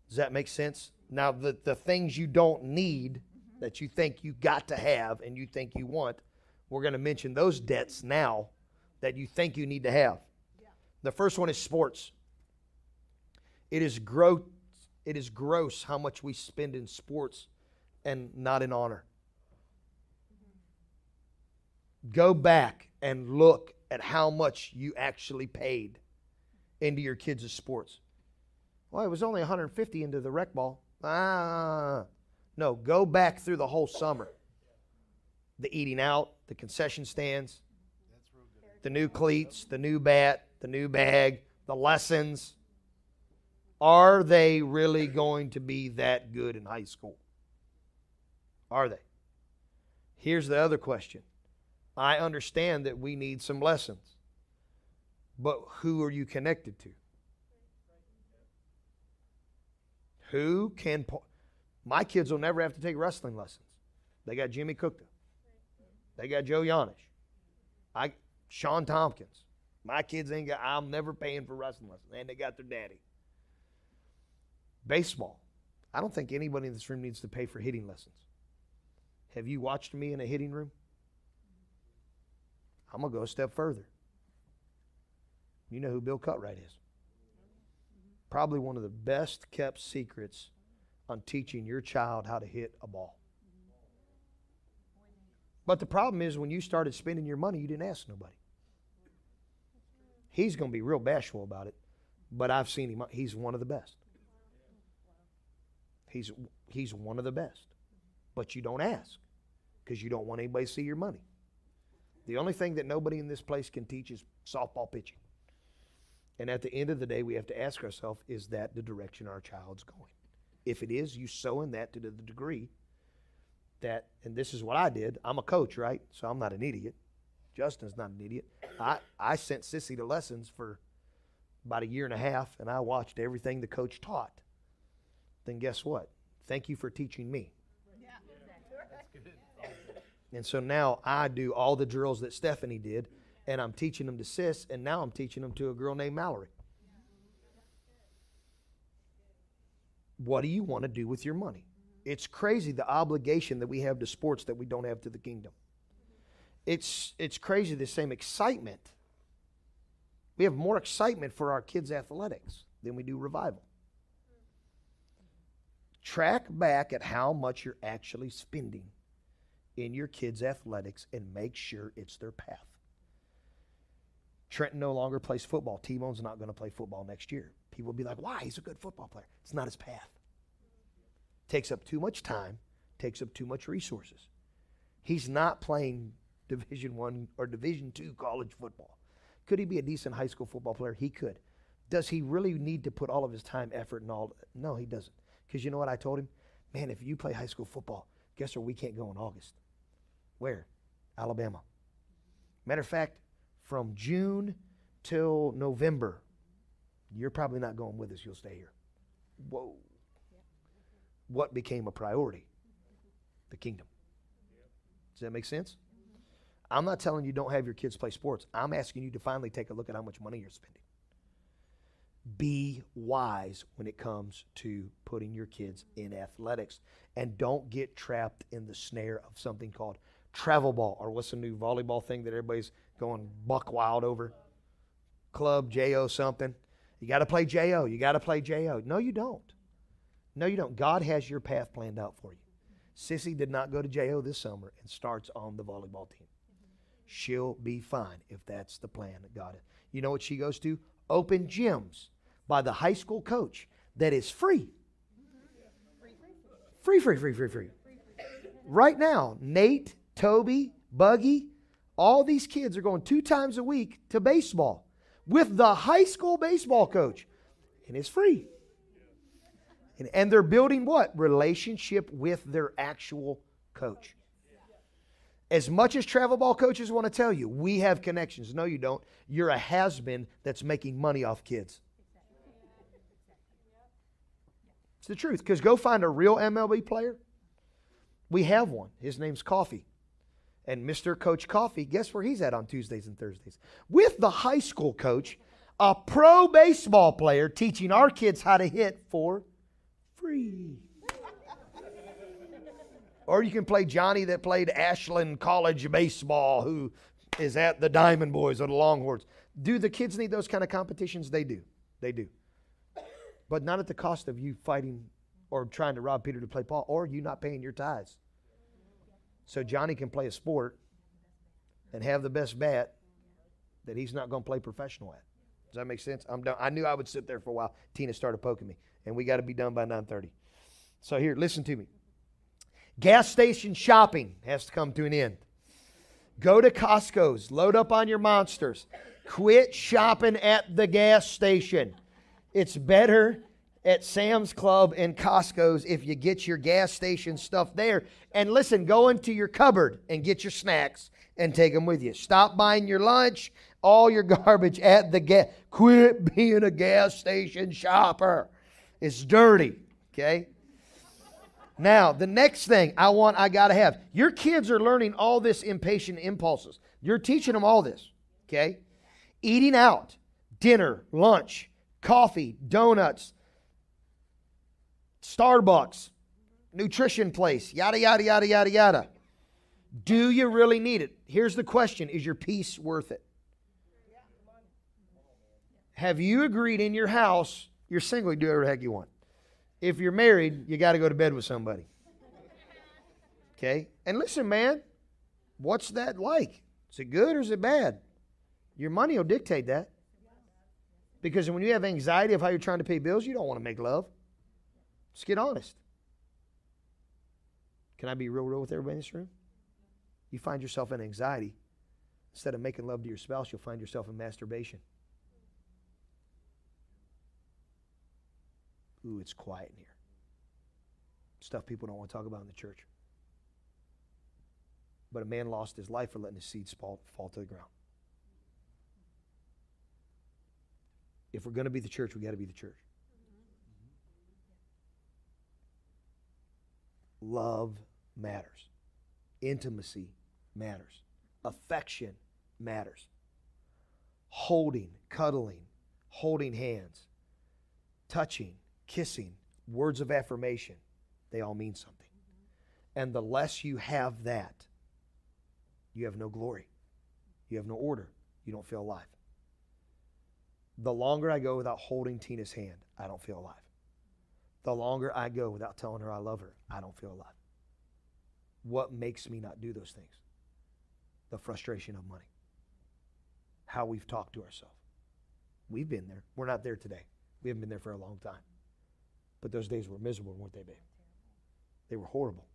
Does that make sense? Now, the, the things you don't need mm-hmm. that you think you got to have and you think you want, we're going to mention those debts now that you think you need to have. The first one is sports. It is gross. It is gross how much we spend in sports and not in honor. Mm-hmm. Go back and look at how much you actually paid into your kids' sports. Well, it was only 150 into the rec ball. Ah, no, go back through the whole summer. The eating out, the concession stands, the new cleats, the new bat, the new bag, the lessons. Are they really going to be that good in high school? Are they? Here's the other question. I understand that we need some lessons, but who are you connected to? Who can? My kids will never have to take wrestling lessons. They got Jimmy Cookta. They got Joe Yanish. I Sean Tompkins. My kids ain't got. I'm never paying for wrestling lessons, and they got their daddy. Baseball. I don't think anybody in this room needs to pay for hitting lessons. Have you watched me in a hitting room? I'm gonna go a step further. You know who Bill Cutright is? Probably one of the best kept secrets on teaching your child how to hit a ball. But the problem is when you started spending your money, you didn't ask nobody. He's going to be real bashful about it, but I've seen him. He's one of the best. He's, he's one of the best. But you don't ask because you don't want anybody to see your money. The only thing that nobody in this place can teach is softball pitching. And at the end of the day, we have to ask ourselves is that the direction our child's going? If it is, you sow in that to the degree that, and this is what I did. I'm a coach, right? So I'm not an idiot. Justin's not an idiot. I, I sent Sissy to lessons for about a year and a half, and I watched everything the coach taught. Then guess what? Thank you for teaching me. Yeah. That's good. And so now I do all the drills that Stephanie did, and I'm teaching them to Sis, and now I'm teaching them to a girl named Mallory. What do you want to do with your money? It's crazy the obligation that we have to sports that we don't have to the kingdom. It's it's crazy the same excitement. We have more excitement for our kids' athletics than we do revival. Track back at how much you're actually spending in your kids' athletics and make sure it's their path. Trenton no longer plays football. T Bone's not going to play football next year. People will be like, why? He's a good football player. It's not his path. Takes up too much time, takes up too much resources. He's not playing Division One or Division Two college football. Could he be a decent high school football player? He could. Does he really need to put all of his time, effort, and all? No, he doesn't. Because you know what I told him? Man, if you play high school football, guess where we can't go in August? Where? Alabama. Matter of fact, from June till November, you're probably not going with us. You'll stay here. Whoa. What became a priority? The kingdom. Does that make sense? I'm not telling you don't have your kids play sports. I'm asking you to finally take a look at how much money you're spending. Be wise when it comes to putting your kids in athletics and don't get trapped in the snare of something called travel ball or what's the new volleyball thing that everybody's going buck wild over? Club JO something. You got to play JO. You got to play JO. No, you don't. No, you don't. God has your path planned out for you. Sissy did not go to JO this summer and starts on the volleyball team. She'll be fine if that's the plan that God has. You know what she goes to? Open gyms by the high school coach that is free. Free, free, free, free, free. Right now, Nate, Toby, Buggy, all these kids are going two times a week to baseball with the high school baseball coach, and it's free. And, and they're building what? Relationship with their actual coach. As much as travel ball coaches want to tell you, we have connections. No, you don't. You're a has been that's making money off kids. It's the truth. Because go find a real MLB player. We have one. His name's Coffee. And Mr. Coach Coffee, guess where he's at on Tuesdays and Thursdays? With the high school coach, a pro baseball player teaching our kids how to hit for free. or you can play Johnny that played Ashland College baseball, who is at the Diamond Boys or the Longhorns. Do the kids need those kind of competitions? They do. They do. But not at the cost of you fighting or trying to rob Peter to play Paul or you not paying your tithes. So Johnny can play a sport and have the best bat that he's not going to play professional at. Does that make sense? I'm done. I knew I would sit there for a while. Tina started poking me, and we got to be done by 9:30. So here, listen to me. Gas station shopping has to come to an end. Go to Costco's, load up on your monsters. Quit shopping at the gas station. It's better at Sam's Club and Costco's if you get your gas station stuff there. And listen, go into your cupboard and get your snacks and take them with you. Stop buying your lunch, all your garbage at the gas. Quit being a gas station shopper. It's dirty, okay? Now, the next thing I want, I got to have. Your kids are learning all this impatient impulses. You're teaching them all this, okay? Eating out, dinner, lunch, coffee, donuts, Starbucks, nutrition place, yada, yada, yada, yada, yada. Do you really need it? Here's the question Is your peace worth it? Have you agreed in your house, you're single, you do whatever the heck you want? If you're married, you got to go to bed with somebody. Okay? And listen, man, what's that like? Is it good or is it bad? Your money will dictate that. Because when you have anxiety of how you're trying to pay bills, you don't want to make love. Let's get honest. Can I be real, real with everybody in this room? You find yourself in anxiety. Instead of making love to your spouse, you'll find yourself in masturbation. Ooh, it's quiet in here. Stuff people don't want to talk about in the church. But a man lost his life for letting his seeds fall, fall to the ground. If we're going to be the church, we got to be the church. Love matters. Intimacy matters. Affection matters. Holding, cuddling, holding hands, touching, kissing, words of affirmation, they all mean something. And the less you have that, you have no glory. You have no order. You don't feel alive. The longer I go without holding Tina's hand, I don't feel alive. The longer I go without telling her I love her, I don't feel alive. What makes me not do those things? The frustration of money. How we've talked to ourselves. We've been there. We're not there today. We haven't been there for a long time. But those days were miserable, weren't they, babe? They were horrible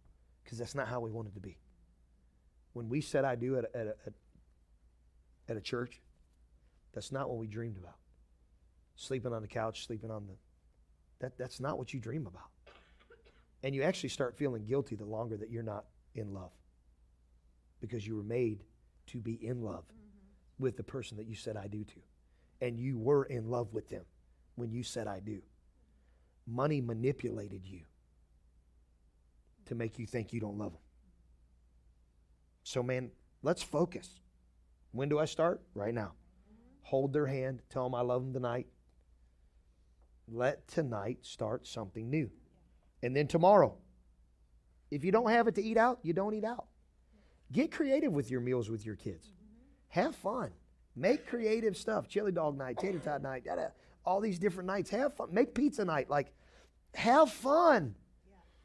because that's not how we wanted to be. When we said I do at a, at, a, at a church, that's not what we dreamed about. Sleeping on the couch, sleeping on the. That, that's not what you dream about. And you actually start feeling guilty the longer that you're not in love because you were made to be in love mm-hmm. with the person that you said I do to. And you were in love with them when you said I do. Money manipulated you to make you think you don't love them. So, man, let's focus. When do I start? Right now. Hold their hand, tell them I love them tonight. Let tonight start something new. And then tomorrow, if you don't have it to eat out, you don't eat out. Get creative with your meals with your kids. Have fun. Make creative stuff. Chili dog night, tater tot night, all these different nights. Have fun. Make pizza night. Like, have fun.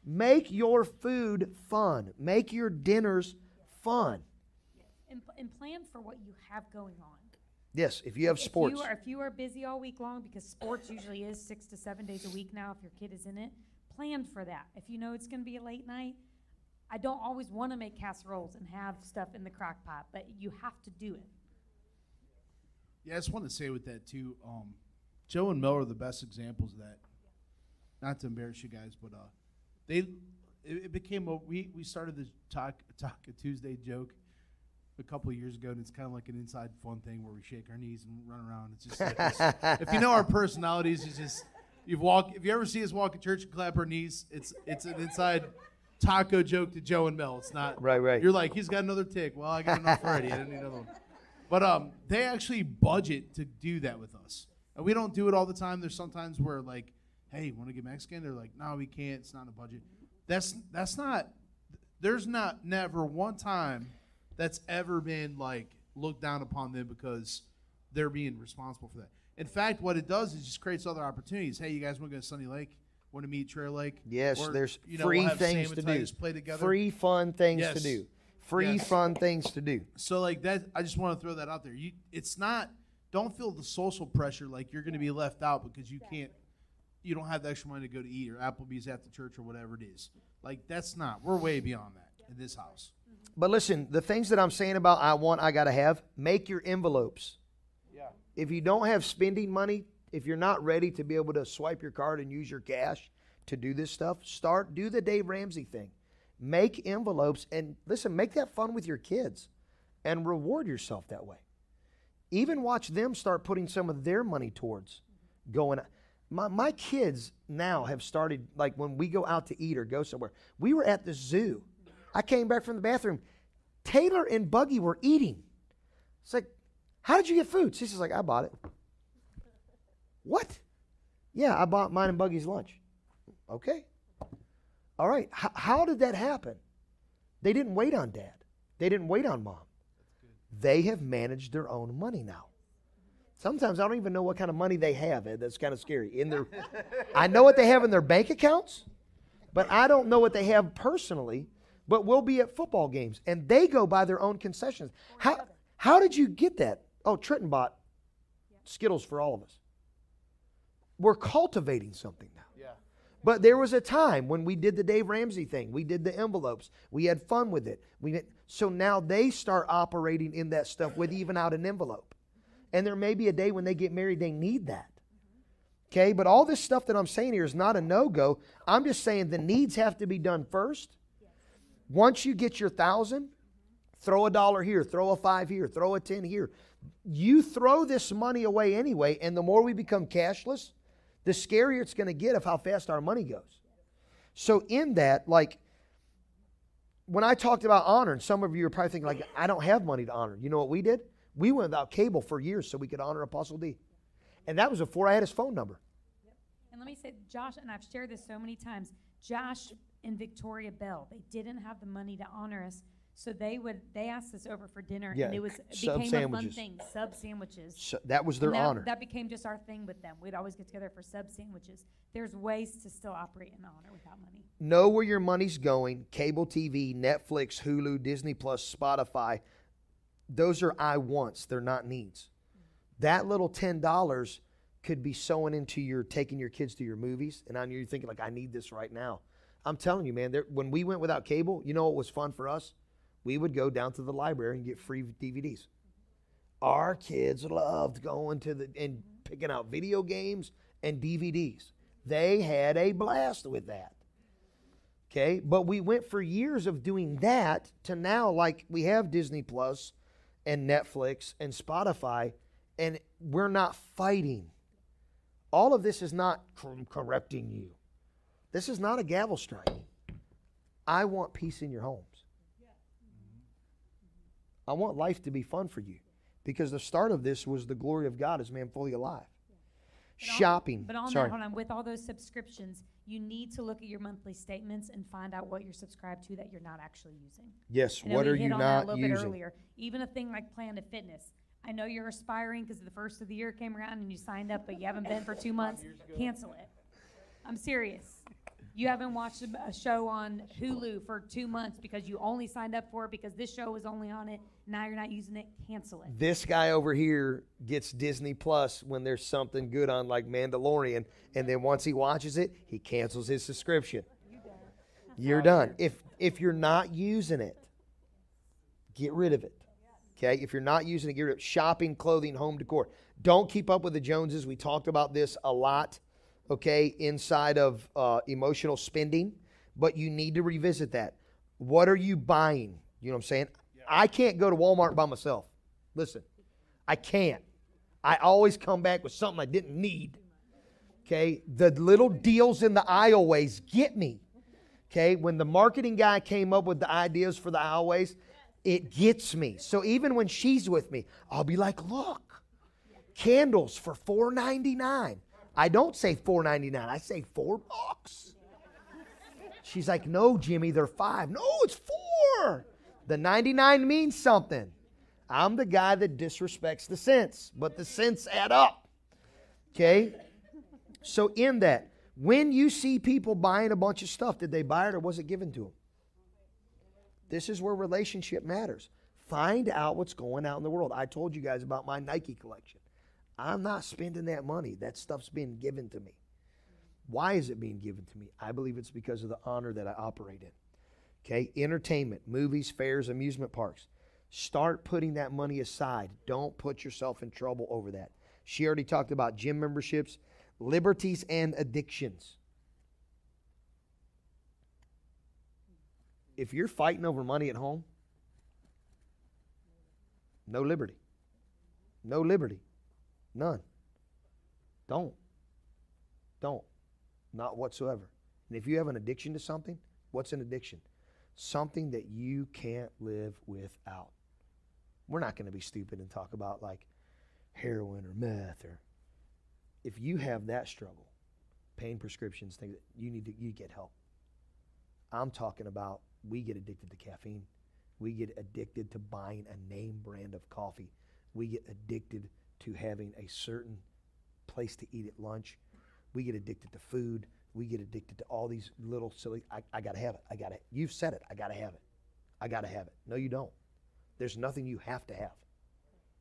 Make your food fun. Make your dinners fun. And, and plan for what you have going on. Yes, if you have If sports. you are, if you are busy all week long, because sports usually is six to seven days a week now, if your kid is in it, plan for that. If you know it's going to be a late night, I don't always want to make casseroles and have stuff in the crock pot, but you have to do it. Yeah, I just want to say with that too. Um, Joe and Mel are the best examples of that. Not to embarrass you guys, but uh, they it, it became a we we started this talk talk a Tuesday joke a couple of years ago, and it's kind of like an inside fun thing where we shake our knees and run around. It's just like this. if you know our personalities, it's just you've walk. If you ever see us walk at church and clap our knees, it's it's an inside taco joke to Joe and Mel. It's not Right, right. You're like he's got another tick. Well, I got enough already. I didn't need another one. But um, they actually budget to do that with us, and we don't do it all the time. There's sometimes where like, hey, want to get Mexican? They're like, no, we can't. It's not a budget. That's that's not. There's not never one time that's ever been like looked down upon them because they're being responsible for that. In fact, what it does is just creates other opportunities. Hey, you guys want to go to Sunny Lake? Want to meet Trail Lake? Yes, Or, there's you know, free we'll have things to do. Play together. Free fun things to do. Free Yes. fun things to do. So like that, I just want to throw that out there. You, it's not. Don't feel the social pressure like you're going to be left out because you can't. You don't have the extra money to go to eat or Applebee's after church or whatever it is. Like that's not. We're way beyond that in this house. But listen, the things that I'm saying about I want, I got to have, make your envelopes. Yeah. If you don't have spending money, if you're not ready to be able to swipe your card and use your cash to do this stuff, start, do the Dave Ramsey thing. Make envelopes and listen, make that fun with your kids and reward yourself that way. Even watch them start putting some of their money towards going. My, my kids now have started, like when we go out to eat or go somewhere, we were at the zoo. I came back from the bathroom. Taylor and Buggy were eating. It's like, how did you get food? She's like, I bought it. What? Yeah, I bought mine and Buggy's lunch. Okay. All right. H- how did that happen? They didn't wait on dad. They didn't wait on mom. They have managed their own money now. Sometimes I don't even know what kind of money they have. Ed. That's kind of scary. In their, I know what they have in their bank accounts, but I don't know what they have personally. But we'll be at football games, and they go by their own concessions. How how did you get that? Oh, Trenton bought Skittles for all of us. We're cultivating something now. Yeah. But there was a time when we did the Dave Ramsey thing. We did the envelopes. We had fun with it. We so now they start operating in that stuff with even out an envelope. And there may be a day when they get married they need that. Okay, but all this stuff that I'm saying here is not a no-go. I'm just saying the needs have to be done first. Once you get your thousand, throw a dollar here, throw a five here, throw a ten here. You throw this money away anyway, and the more we become cashless, the scarier it's going to get of how fast our money goes. So in that, like when I talked about honor, and some of you are probably thinking like, I don't have money to honor. You know what we did? We went without cable for years so we could honor Apostle D, and that was before I had his phone number. And let me say, Josh, and I've shared this so many times. Josh and Victoria Bell, they didn't have the money to honor us, so they would they asked us over for dinner, Yeah, and it was it sub became a fun sandwiches. thing, sub sandwiches. So that was their And that, honor. That became just our thing with them. We'd always get together for sub sandwiches. There's ways to still operate in honor without money. know where your money's going cable tv netflix hulu disney plus spotify those are i wants they're not needs that little $10 could be sowing into your taking your kids to your movies and i know you're thinking like i need this right now i'm telling you man there, when we went without cable you know what was fun for us? We would go down to the library and get free dvds our kids loved going to the and picking out video games and dvds they had a blast with that. Okay, but we went for years of doing that to now, like we have Disney Plus and Netflix and Spotify, and we're not fighting. All of this is not corrupting you. This is not a gavel strike. I want peace in your homes. I want life to be fun for you because the start of this was the glory of God as man fully alive. But on- Shopping. But on Sorry. that, hold on. With all those subscriptions, you need to look at your monthly statements and find out what you're subscribed to that you're not actually using. Yes, I what are you on a not bit using? earlier. Even a thing like Planet Fitness. I know you're aspiring because the first of the year came around and you signed up, but you haven't been for two months. Cancel it. I'm serious. You haven't watched a, show on Hulu for two months because you only signed up for it because this show was only on it. Now you're not using it. Cancel it. This guy over here gets Disney Plus when there's something good on, like Mandalorian, and then once he watches it, he cancels his subscription. You're done. If if you're not using it, get rid of it. Okay? If you're not using it, get rid of it. Shopping, clothing, home decor. Don't keep up with the Joneses. We talked about this a lot, okay, inside of uh, emotional spending, but you need to revisit that. What are you buying? You know what I'm saying? I can't go to Walmart by myself. Listen, I can't. I always come back with something I didn't need. Okay? The little deals in the aisleways get me. Okay? When the marketing guy came up with the ideas for the aisleways, it gets me. So even when she's with me, I'll be like, look, candles for $4.99. I don't say $4.99, I say four bucks. She's like, no, Jimmy, they're five. No, it's four. The 99 means something. I'm the guy that disrespects the cents, but the cents add up. Okay? So, in that, when you see people buying a bunch of stuff, did they buy it or was it given to them? This is where relationship matters. Find out what's going out in the world. I told you guys about my Nike collection. I'm not spending that money. That stuff's being given to me. Why is it being given to me? I believe it's because of the honor that I operate in. Okay, entertainment, movies, fairs, amusement parks. Start putting that money aside. Don't put yourself in trouble over that. She already talked about gym memberships, liberties, and addictions. If you're fighting over money at home, no liberty. No liberty. None. Don't. Don't. Not whatsoever. And if you have an addiction to something, what's an addiction? Something that you can't live without. We're not going to be stupid and talk about like heroin or meth or if you have that struggle, pain prescriptions, things that you need to you get help. I'm talking about we get addicted to caffeine. We get addicted to buying a name brand of coffee. We get addicted to having a certain place to eat at lunch. We get addicted to food. We get addicted to all these little silly. I, I got to have it. I got to. You've said it. I got to have it. I got to have it. No, you don't. There's nothing you have to have.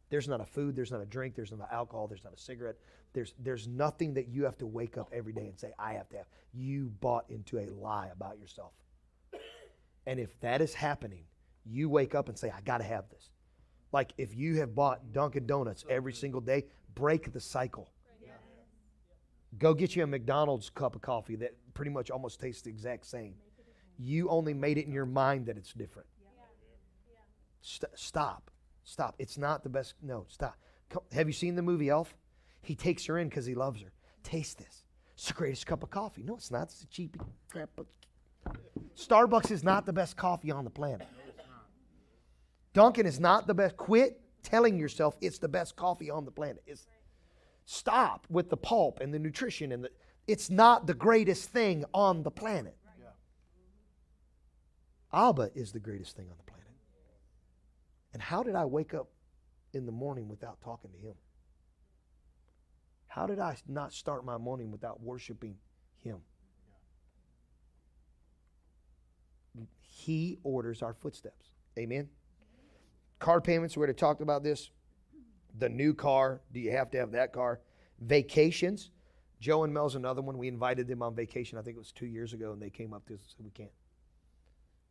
There's not a food. There's not a drink. There's not alcohol. There's not a cigarette. There's there's nothing that you have to wake up every day and say I have to have. You bought into a lie about yourself. And if that is happening, you wake up and say I got to have this. Like if you have bought Dunkin' Donuts every single day, break the cycle. Go get you a McDonald's cup of coffee that pretty much almost tastes the exact same. You only made it in your mind that it's different. St- stop. Stop. It's not the best. No, stop. Come, have you seen the movie Elf? He takes her in because he loves her. Taste this. It's the greatest cup of coffee. No, it's not. It's a cheap crap. Starbucks is not the best coffee on the planet. Dunkin' is not the best. Quit telling yourself it's the best coffee on the planet. It's, stop with the pulp and the nutrition and the. It's not the greatest thing on the planet. Abba is the greatest thing on the planet. And how did I wake up in the morning without talking to him? How did I not start my morning without worshiping him? He orders our footsteps. Amen. Car payments, we already talked about this. The new car, do you have to have that car? Vacations. Joe and Mel's another one. We invited them on vacation, I think it was two years ago, and they came up to us and said, We can't.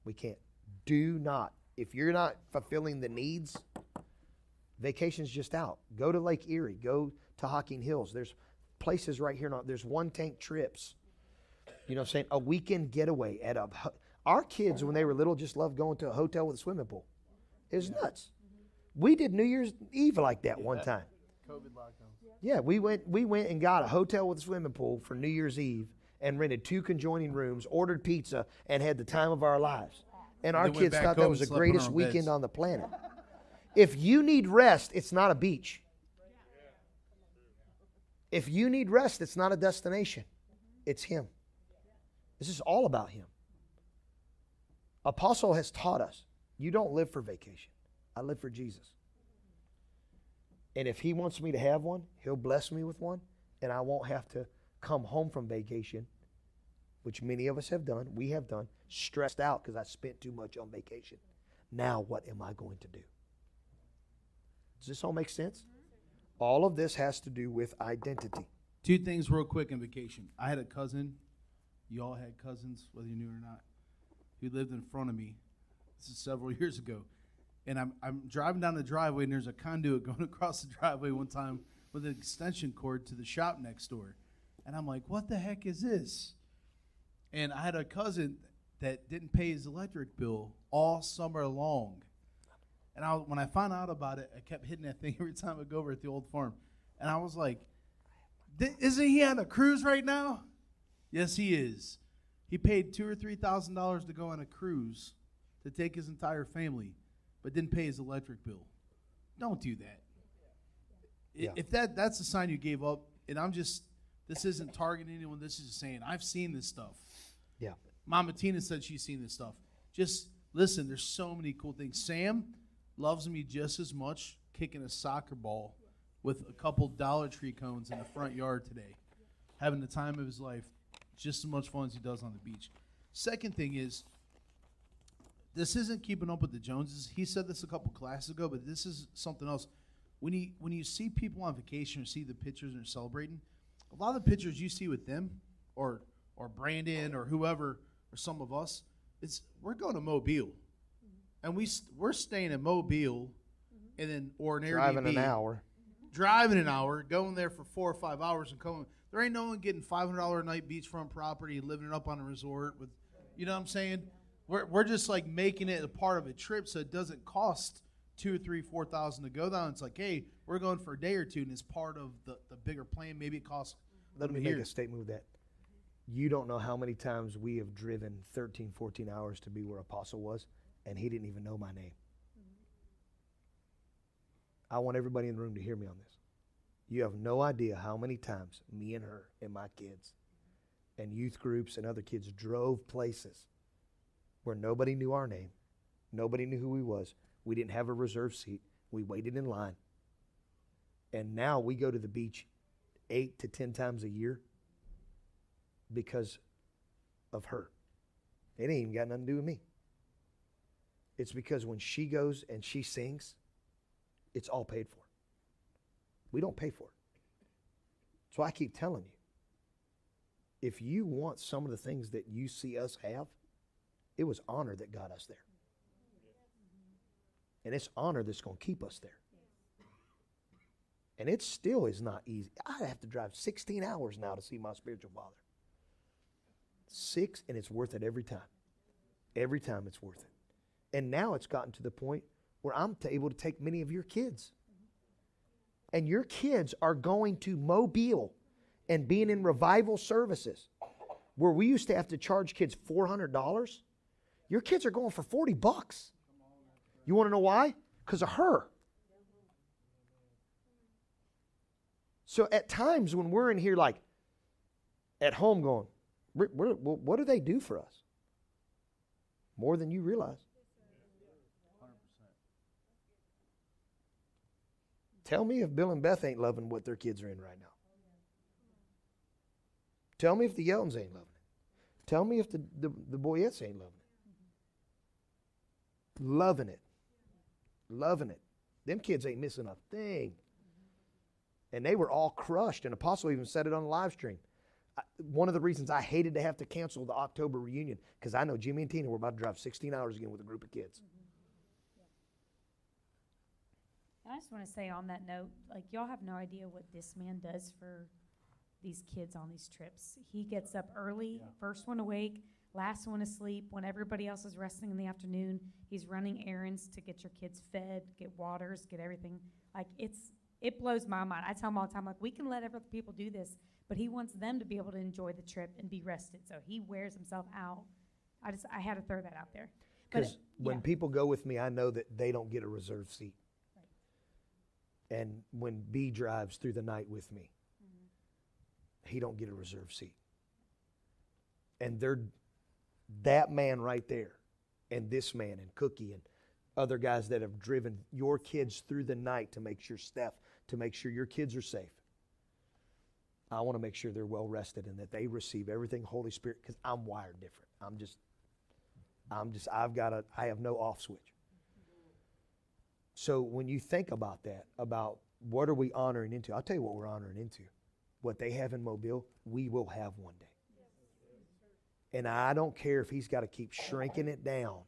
We can't. Do not. If you're not fulfilling the needs, vacation's just out. Go to Lake Erie. Go to Hocking Hills. There's places right here. There's one tank trips. You know what I'm saying? A weekend getaway at a. Our kids, when they were little, just loved going to a hotel with a swimming pool. It was nuts. We did New Year's Eve like that one time. COVID lockdown. Yeah, we went we went and got a hotel with a swimming pool for New Year's Eve and rented two conjoining rooms, ordered pizza, and had the time of our lives. And our kids thought that was the and on greatest weekend beds. on the planet. If you need rest, it's not a beach. If you need rest, it's not a destination. It's him. This is all about him. Apostle has taught us, you don't live for vacation. I live for Jesus. And if he wants me to have one, he'll bless me with one, and I won't have to come home from vacation which many of us have done, we have done, stressed out because I spent too much on vacation. Now, what am I going to do? Does this all make sense? All of this has to do with identity. Two things real quick in vacation. I had a cousin. You all had cousins, whether you knew it or not, who lived in front of me. This is several years ago. And I'm, I'm driving down the driveway, and there's a conduit going across the driveway one time with an extension cord to the shop next door. And I'm like, what the heck is this? And I had a cousin that didn't pay his electric bill all summer long. And I, when I found out about it, I kept hitting that thing every time I go over at the old farm. And I was like, isn't he on a cruise right now? Yes, he is. He paid two or three thousand dollars to go on a cruise to take his entire family, but didn't pay his electric bill. Don't do that. Yeah. If that that's a sign you gave up, and I'm just this isn't targeting anyone. This is just saying I've seen this stuff. Yeah. Mama Tina said she's seen this stuff. Just listen, there's so many cool things. Sam loves me just as much kicking a soccer ball with a couple Dollar Tree cones in the front yard today, having the time of his life, just as much fun as he does on the beach. Second thing is, this isn't keeping up with the Joneses. He said this a couple classes ago, but this is something else. When you when you see people on vacation or see the pictures and they're celebrating, a lot of the pictures you see with them, or or Brandon or whoever or some of us, it's we're going to Mobile, and we st- we're staying in Mobile, and then or an Driving an hour. driving an hour, going there for four or five hours, and coming. There ain't no one getting five hundred dollar a night beachfront property living it up on a resort with, you know what I'm saying? We're we're just like making it a part of a trip, so it doesn't cost two or three, four thousand to go down. It's like, hey, we're going for a day or two, and it's part of the the bigger plan. Maybe it costs. Let me make a statement with that. You don't know how many times we have driven 13, 14 hours to be where Apostle was, and he didn't even know my name. I want everybody in the room to hear me on this. You have no idea how many times me and her and my kids and youth groups and other kids drove places where nobody knew our name, nobody knew who we was. We didn't have a reserve seat. We waited in line. And now we go to the beach eight to ten times a year because of her. It ain't even got nothing to do with me. It's because when she goes and she sings, it's all paid for. We don't pay for it. So I keep telling you if you want some of the things that you see us have, it was honor that got us there. And it's honor that's going to keep us there. And it still is not easy. I have to drive 16 hours now to see my spiritual father. Six, and it's worth it every time. Every time it's worth it. And now it's gotten to the point where I'm able to take many of your kids. And your kids are going to Mobile and being in revival services where we used to have to charge kids $400. Your kids are going for 40 bucks. You want to know why? Because of her. So at times when we're in here, like at home, going, "We're- we're- well, what do they do for us? More than you realize. Tell me if Bill and Beth ain't loving what their kids are in right now. Tell me if the Yeltons ain't loving it. Tell me if the, the, the Boyettes ain't loving it. Loving it. Loving it. Them kids ain't missing a thing. And they were all crushed. And Apostle even said it on the live stream. I, one of the reasons I hated to have to cancel the October reunion, because I know Jimmy and Tina were about to drive 16 hours again with a group of kids. And I just want to say on that note, like y'all have no idea what this man does for these kids on these trips. He gets up early, first one awake, last one asleep. When everybody else is resting in the afternoon, he's running errands to get your kids fed, get waters, get everything. Like it's it blows my mind. I tell him all the time, like we can let other people do this, but he wants them to be able to enjoy the trip and be rested. So he wears himself out. I just I had to throw that out there. Because when yeah. people go with me, I know that they don't get a reserved seat. And when B drives through the night with me, mm-hmm. he don't get a reserved seat. And they're that man right there, and this man and Cookie and other guys that have driven your kids through the night to make sure Steph, to make sure your kids are safe. I want to make sure they're well rested and that they receive everything Holy Spirit because I'm wired different. I'm just, I'm just, I've got a, I have no off switch. So when you think about that, about what are we honoring into? I'll tell you what we're honoring into. What they have in Mobile, we will have one day. And I don't care if he's got to keep shrinking it down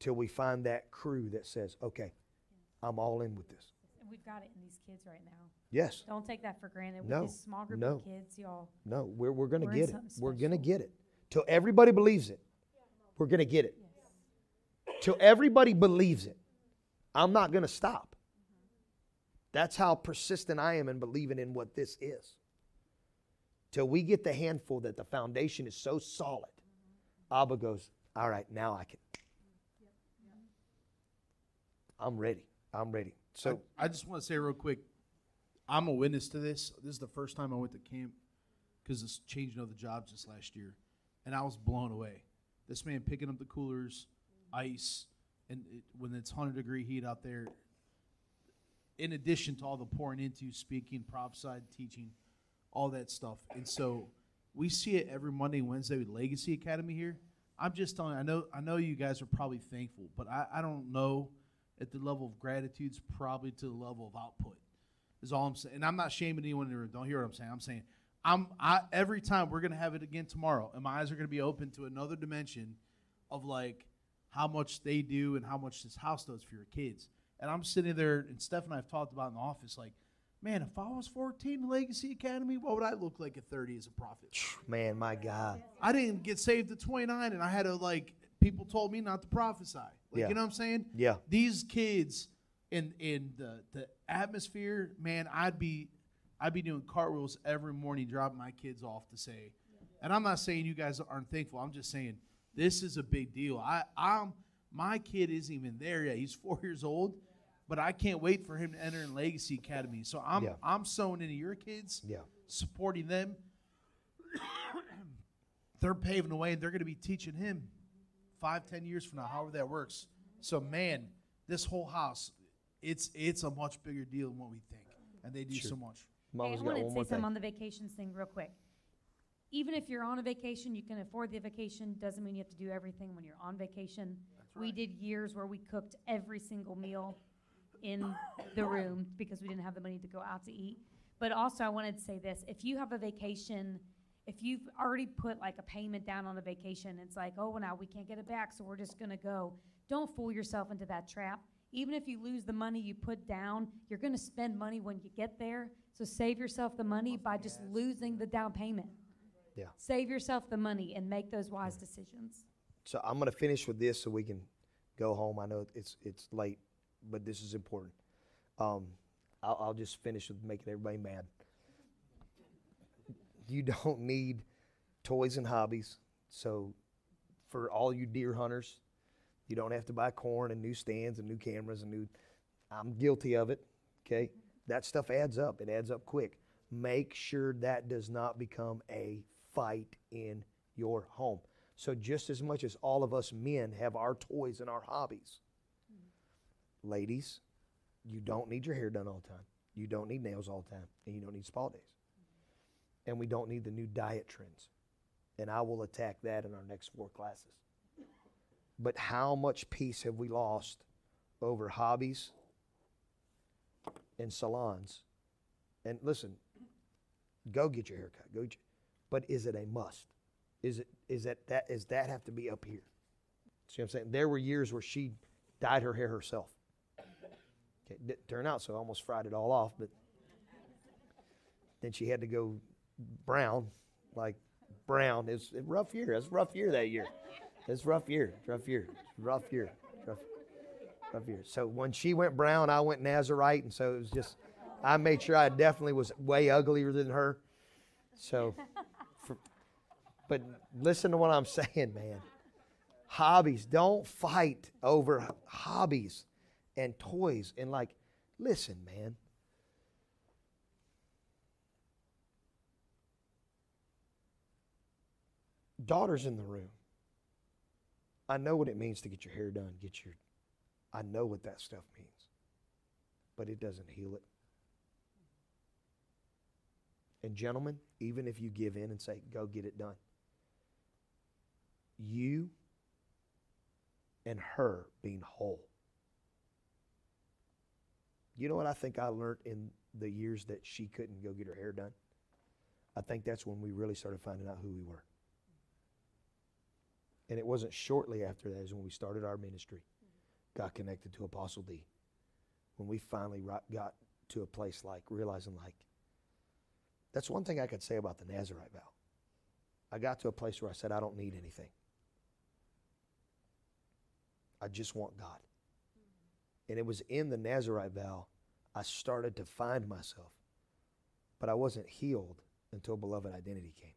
till we find that crew that says, okay, I'm all in with this. And we've got it in these kids right now. Yes. Don't take that for granted. No, With this small group no. of kids, y'all. No, we're, we're going to get it. We're going to get it. Till everybody believes it, we're going to get it. Till everybody believes it, I'm not going to stop. That's how persistent I am in believing in what this is. Till we get the handful that the foundation is so solid, Abba goes, All right, now I can. I'm ready. I'm ready. So, I, I just want to say real quick, I'm a witness to this. This is the first time I went to camp because it's changing of the jobs this last year, and I was blown away. This man picking up the coolers, ice, and it, when it's hundred degree heat out there. In addition to all the pouring into, speaking, prophesied, teaching, all that stuff, and so we see it every Monday, Wednesday with Legacy Academy here. I'm just telling you, I know, I know you guys are probably thankful, but I, I don't know at the level of gratitude's probably to the level of output. Is all I'm saying. And I'm not shaming anyone in the room. Don't hear what I'm saying. I'm saying I'm I every time we're gonna have it again tomorrow, and my eyes are gonna be open to another dimension of like how much they do and how much this house does for your kids. And I'm sitting there, and Steph and I have talked about in the office, like, man, if I was 14 in Legacy Academy, what would I look like at 30 as a prophet? man, my God. I didn't get saved at 29, and I had to like people told me not to prophesy. Like Yeah. you know what I'm saying? Yeah. These kids in in the the atmosphere, man, I'd be I'd be doing cartwheels every morning, dropping my kids off to say. And I'm not saying you guys aren't thankful. I'm just saying this is a big deal. I I'm my kid isn't even there yet. He's four years old, but I can't wait for him to enter in Legacy Academy. So I'm Yeah. I'm sowing into your kids Yeah. supporting them. they're paving the way and they're going to be teaching him five, ten years from now, however that works. So, man, this whole house, it's it's a much bigger deal than what we think, and they do so much. Hey, I got wanted to say something thing. on the vacations thing real quick. Even if you're on a vacation, you can afford the vacation, doesn't mean you have to do everything when you're on vacation. We did years where we cooked every single meal in the room because we didn't have the money to go out to eat. But also, I wanted to say this, if you have a vacation, if you've already put like a payment down on a vacation, it's like, oh, well, now we can't get it back, so we're just gonna go. Don't fool yourself into that trap. Even if you lose the money you put down, you're gonna spend money when you get there. So save yourself the money by just losing the down payment. Yeah. Save yourself the money and make those wise decisions. So I'm going to finish with this so we can go home. I know it's it's late, but this is important. Um, I'll, I'll just finish with making everybody mad. You don't need toys and hobbies. So for all you deer hunters, you don't have to buy corn and new stands and new cameras and new. I'm guilty of it. Okay, that stuff adds up. It adds up quick. Make sure that does not become a fight in your home. So just as much as all of us men have our toys and our hobbies, ladies, you don't need your hair done all the time. You don't need nails all the time, and you don't need spa days. And we don't need the new diet trends. And I will attack that in our next four classes. But how much peace have we lost over hobbies and salons? And listen, go get your hair cut. Go, get- but is it a must? Is it is that that is that have to be up here? See what I'm saying? There were years where she dyed her hair herself. It didn't turn out so I almost fried it all off, but then she had to go brown, like brown. It's a rough year. It's a rough year that year. It's a rough year. Rough year. Rough year. Rough, rough year. So when she went brown, I went Nazarite, and so it was just. I made sure I definitely was way uglier than her. So, for, but listen to what I'm saying, man. Hobbies. Don't fight over hobbies and toys. And like, listen, man. Daughter's in the room. I know what it means to get your hair done, get your I know what that stuff means. But it doesn't heal it. And, gentlemen, even if you give in and say, go get it done, you and her being whole. You know what I think I learned in the years that she couldn't go get her hair done? I think that's when we really started finding out who we were. And it wasn't shortly after that is when we started our ministry, got connected to Apostle D. When we finally got to a place like realizing, like, that's one thing I could say about the Nazarite vow. I got to a place where I said, I don't need anything. I just want God. And it was in the Nazarite vow I started to find myself. But I wasn't healed until beloved identity came.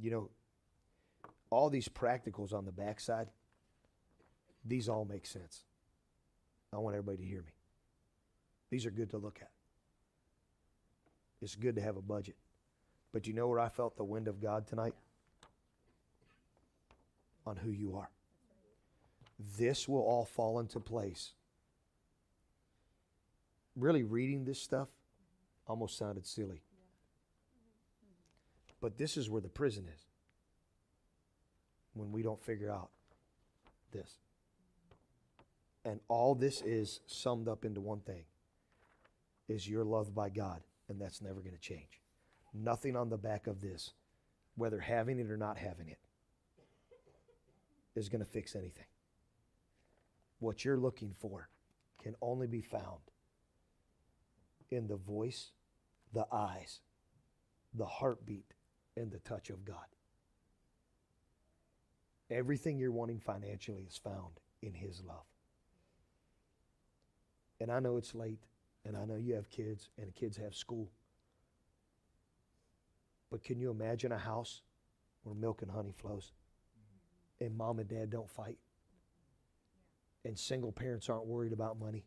You know, all these practicals on the backside, these all make sense. I want everybody to hear me. These are good to look at. It's good to have a budget. But you know where I felt the wind of God tonight? On who you are. This will all fall into place. Really, reading this stuff almost sounded silly. But this is where the prison is when we don't figure out this. And all this is summed up into one thing is you're loved by God, and that's never going to change. Nothing on the back of this, whether having it or not having it, is going to fix anything. What you're looking for can only be found in the voice, the eyes, the heartbeat, and the touch of God. Everything you're wanting financially is found in His love. And I know it's late, and I know you have kids, and the kids have school. But can you imagine a house where milk and honey flows, and mom and dad don't fight, and single parents aren't worried about money?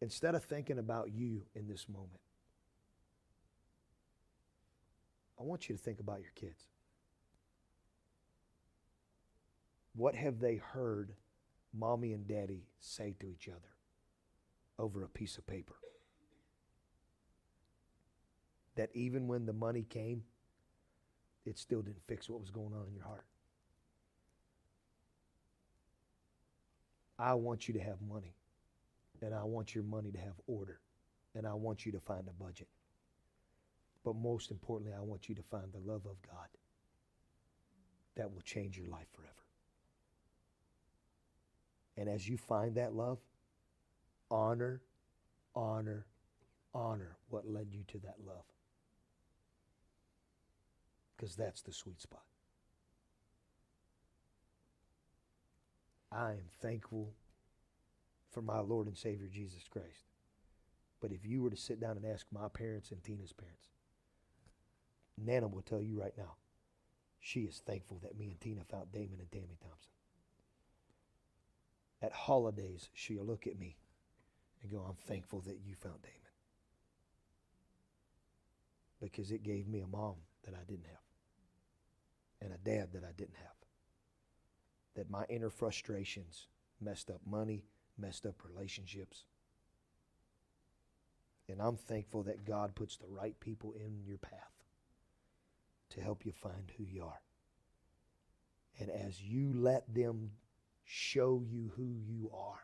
Instead of thinking about you in this moment, I want you to think about your kids. What have they heard mommy and daddy say to each other over a piece of paper? That even when the money came, it still didn't fix what was going on in your heart. I want you to have money, and I want your money to have order, and I want you to find a budget. But most importantly, I want you to find the love of God that will change your life forever. And as you find that love, honor, honor, honor what led you to that love. Because that's the sweet spot. I am thankful for my Lord and Savior Jesus Christ. But if you were to sit down and ask my parents and Tina's parents, Nana will tell you right now, she is thankful that me and Tina found Damon and Tammy Thompson. At holidays, she'll look at me and go, I'm thankful that you found Damon. Because it gave me a mom that I didn't have and a dad that I didn't have. That my inner frustrations messed up money, messed up relationships. And I'm thankful that God puts the right people in your path to help you find who you are. And as you let them show you who you are,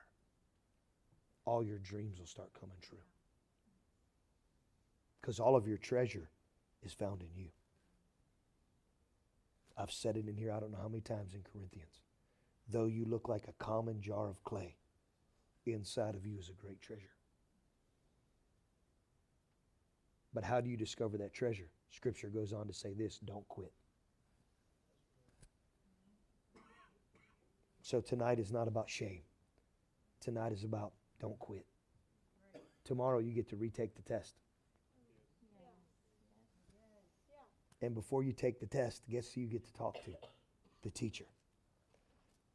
all your dreams will start coming true. Because all of your treasure is found in you. I've said it in here, I don't know how many times in Corinthians. Though you look like a common jar of clay, inside of you is a great treasure. But how do you discover that treasure? Scripture goes on to say this don't quit. So tonight is not about shame. Tonight is about don't quit. Tomorrow you get to retake the test. And before you take the test, guess who you get to talk to? The teacher.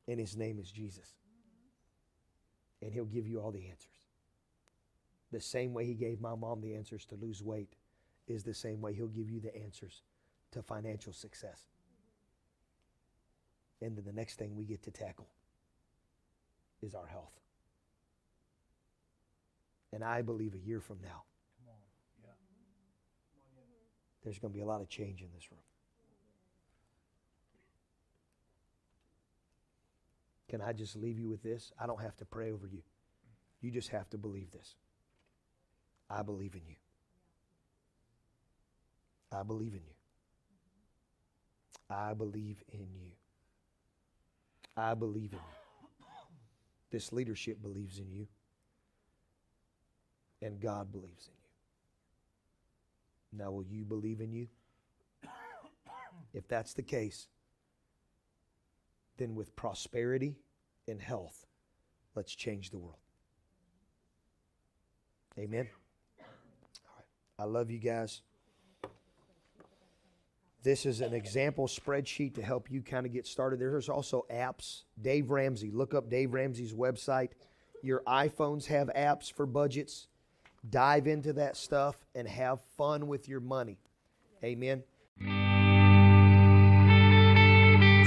And his name is Jesus. And he'll give you all the answers. The same way he gave my mom the answers to lose weight is the same way he'll give you the answers to financial success. And then the next thing we get to tackle is our health. And I believe a year from now, there's going to be a lot of change in this room. Can I just leave you with this? I don't have to pray over you. You just have to believe this. I believe in you. I believe in you. I believe in you. I believe in you. This leadership believes in you. And God believes in you. Now, will you believe in you? If that's the case, then with prosperity and health, let's change the world. Amen. All right. I love you guys. This is an example spreadsheet to help you kind of get started. There's also apps. Dave Ramsey, look up Dave Ramsey's website. Your iPhones have apps for budgets. Dive into that stuff and have fun with your money. Amen.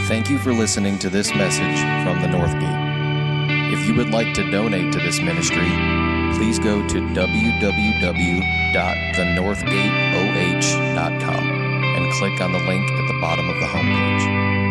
Thank you for listening to this message from the North Gate. If you would like to donate to this ministry, please go to www.thenorthgateoh.com and click on the link at the bottom of the homepage.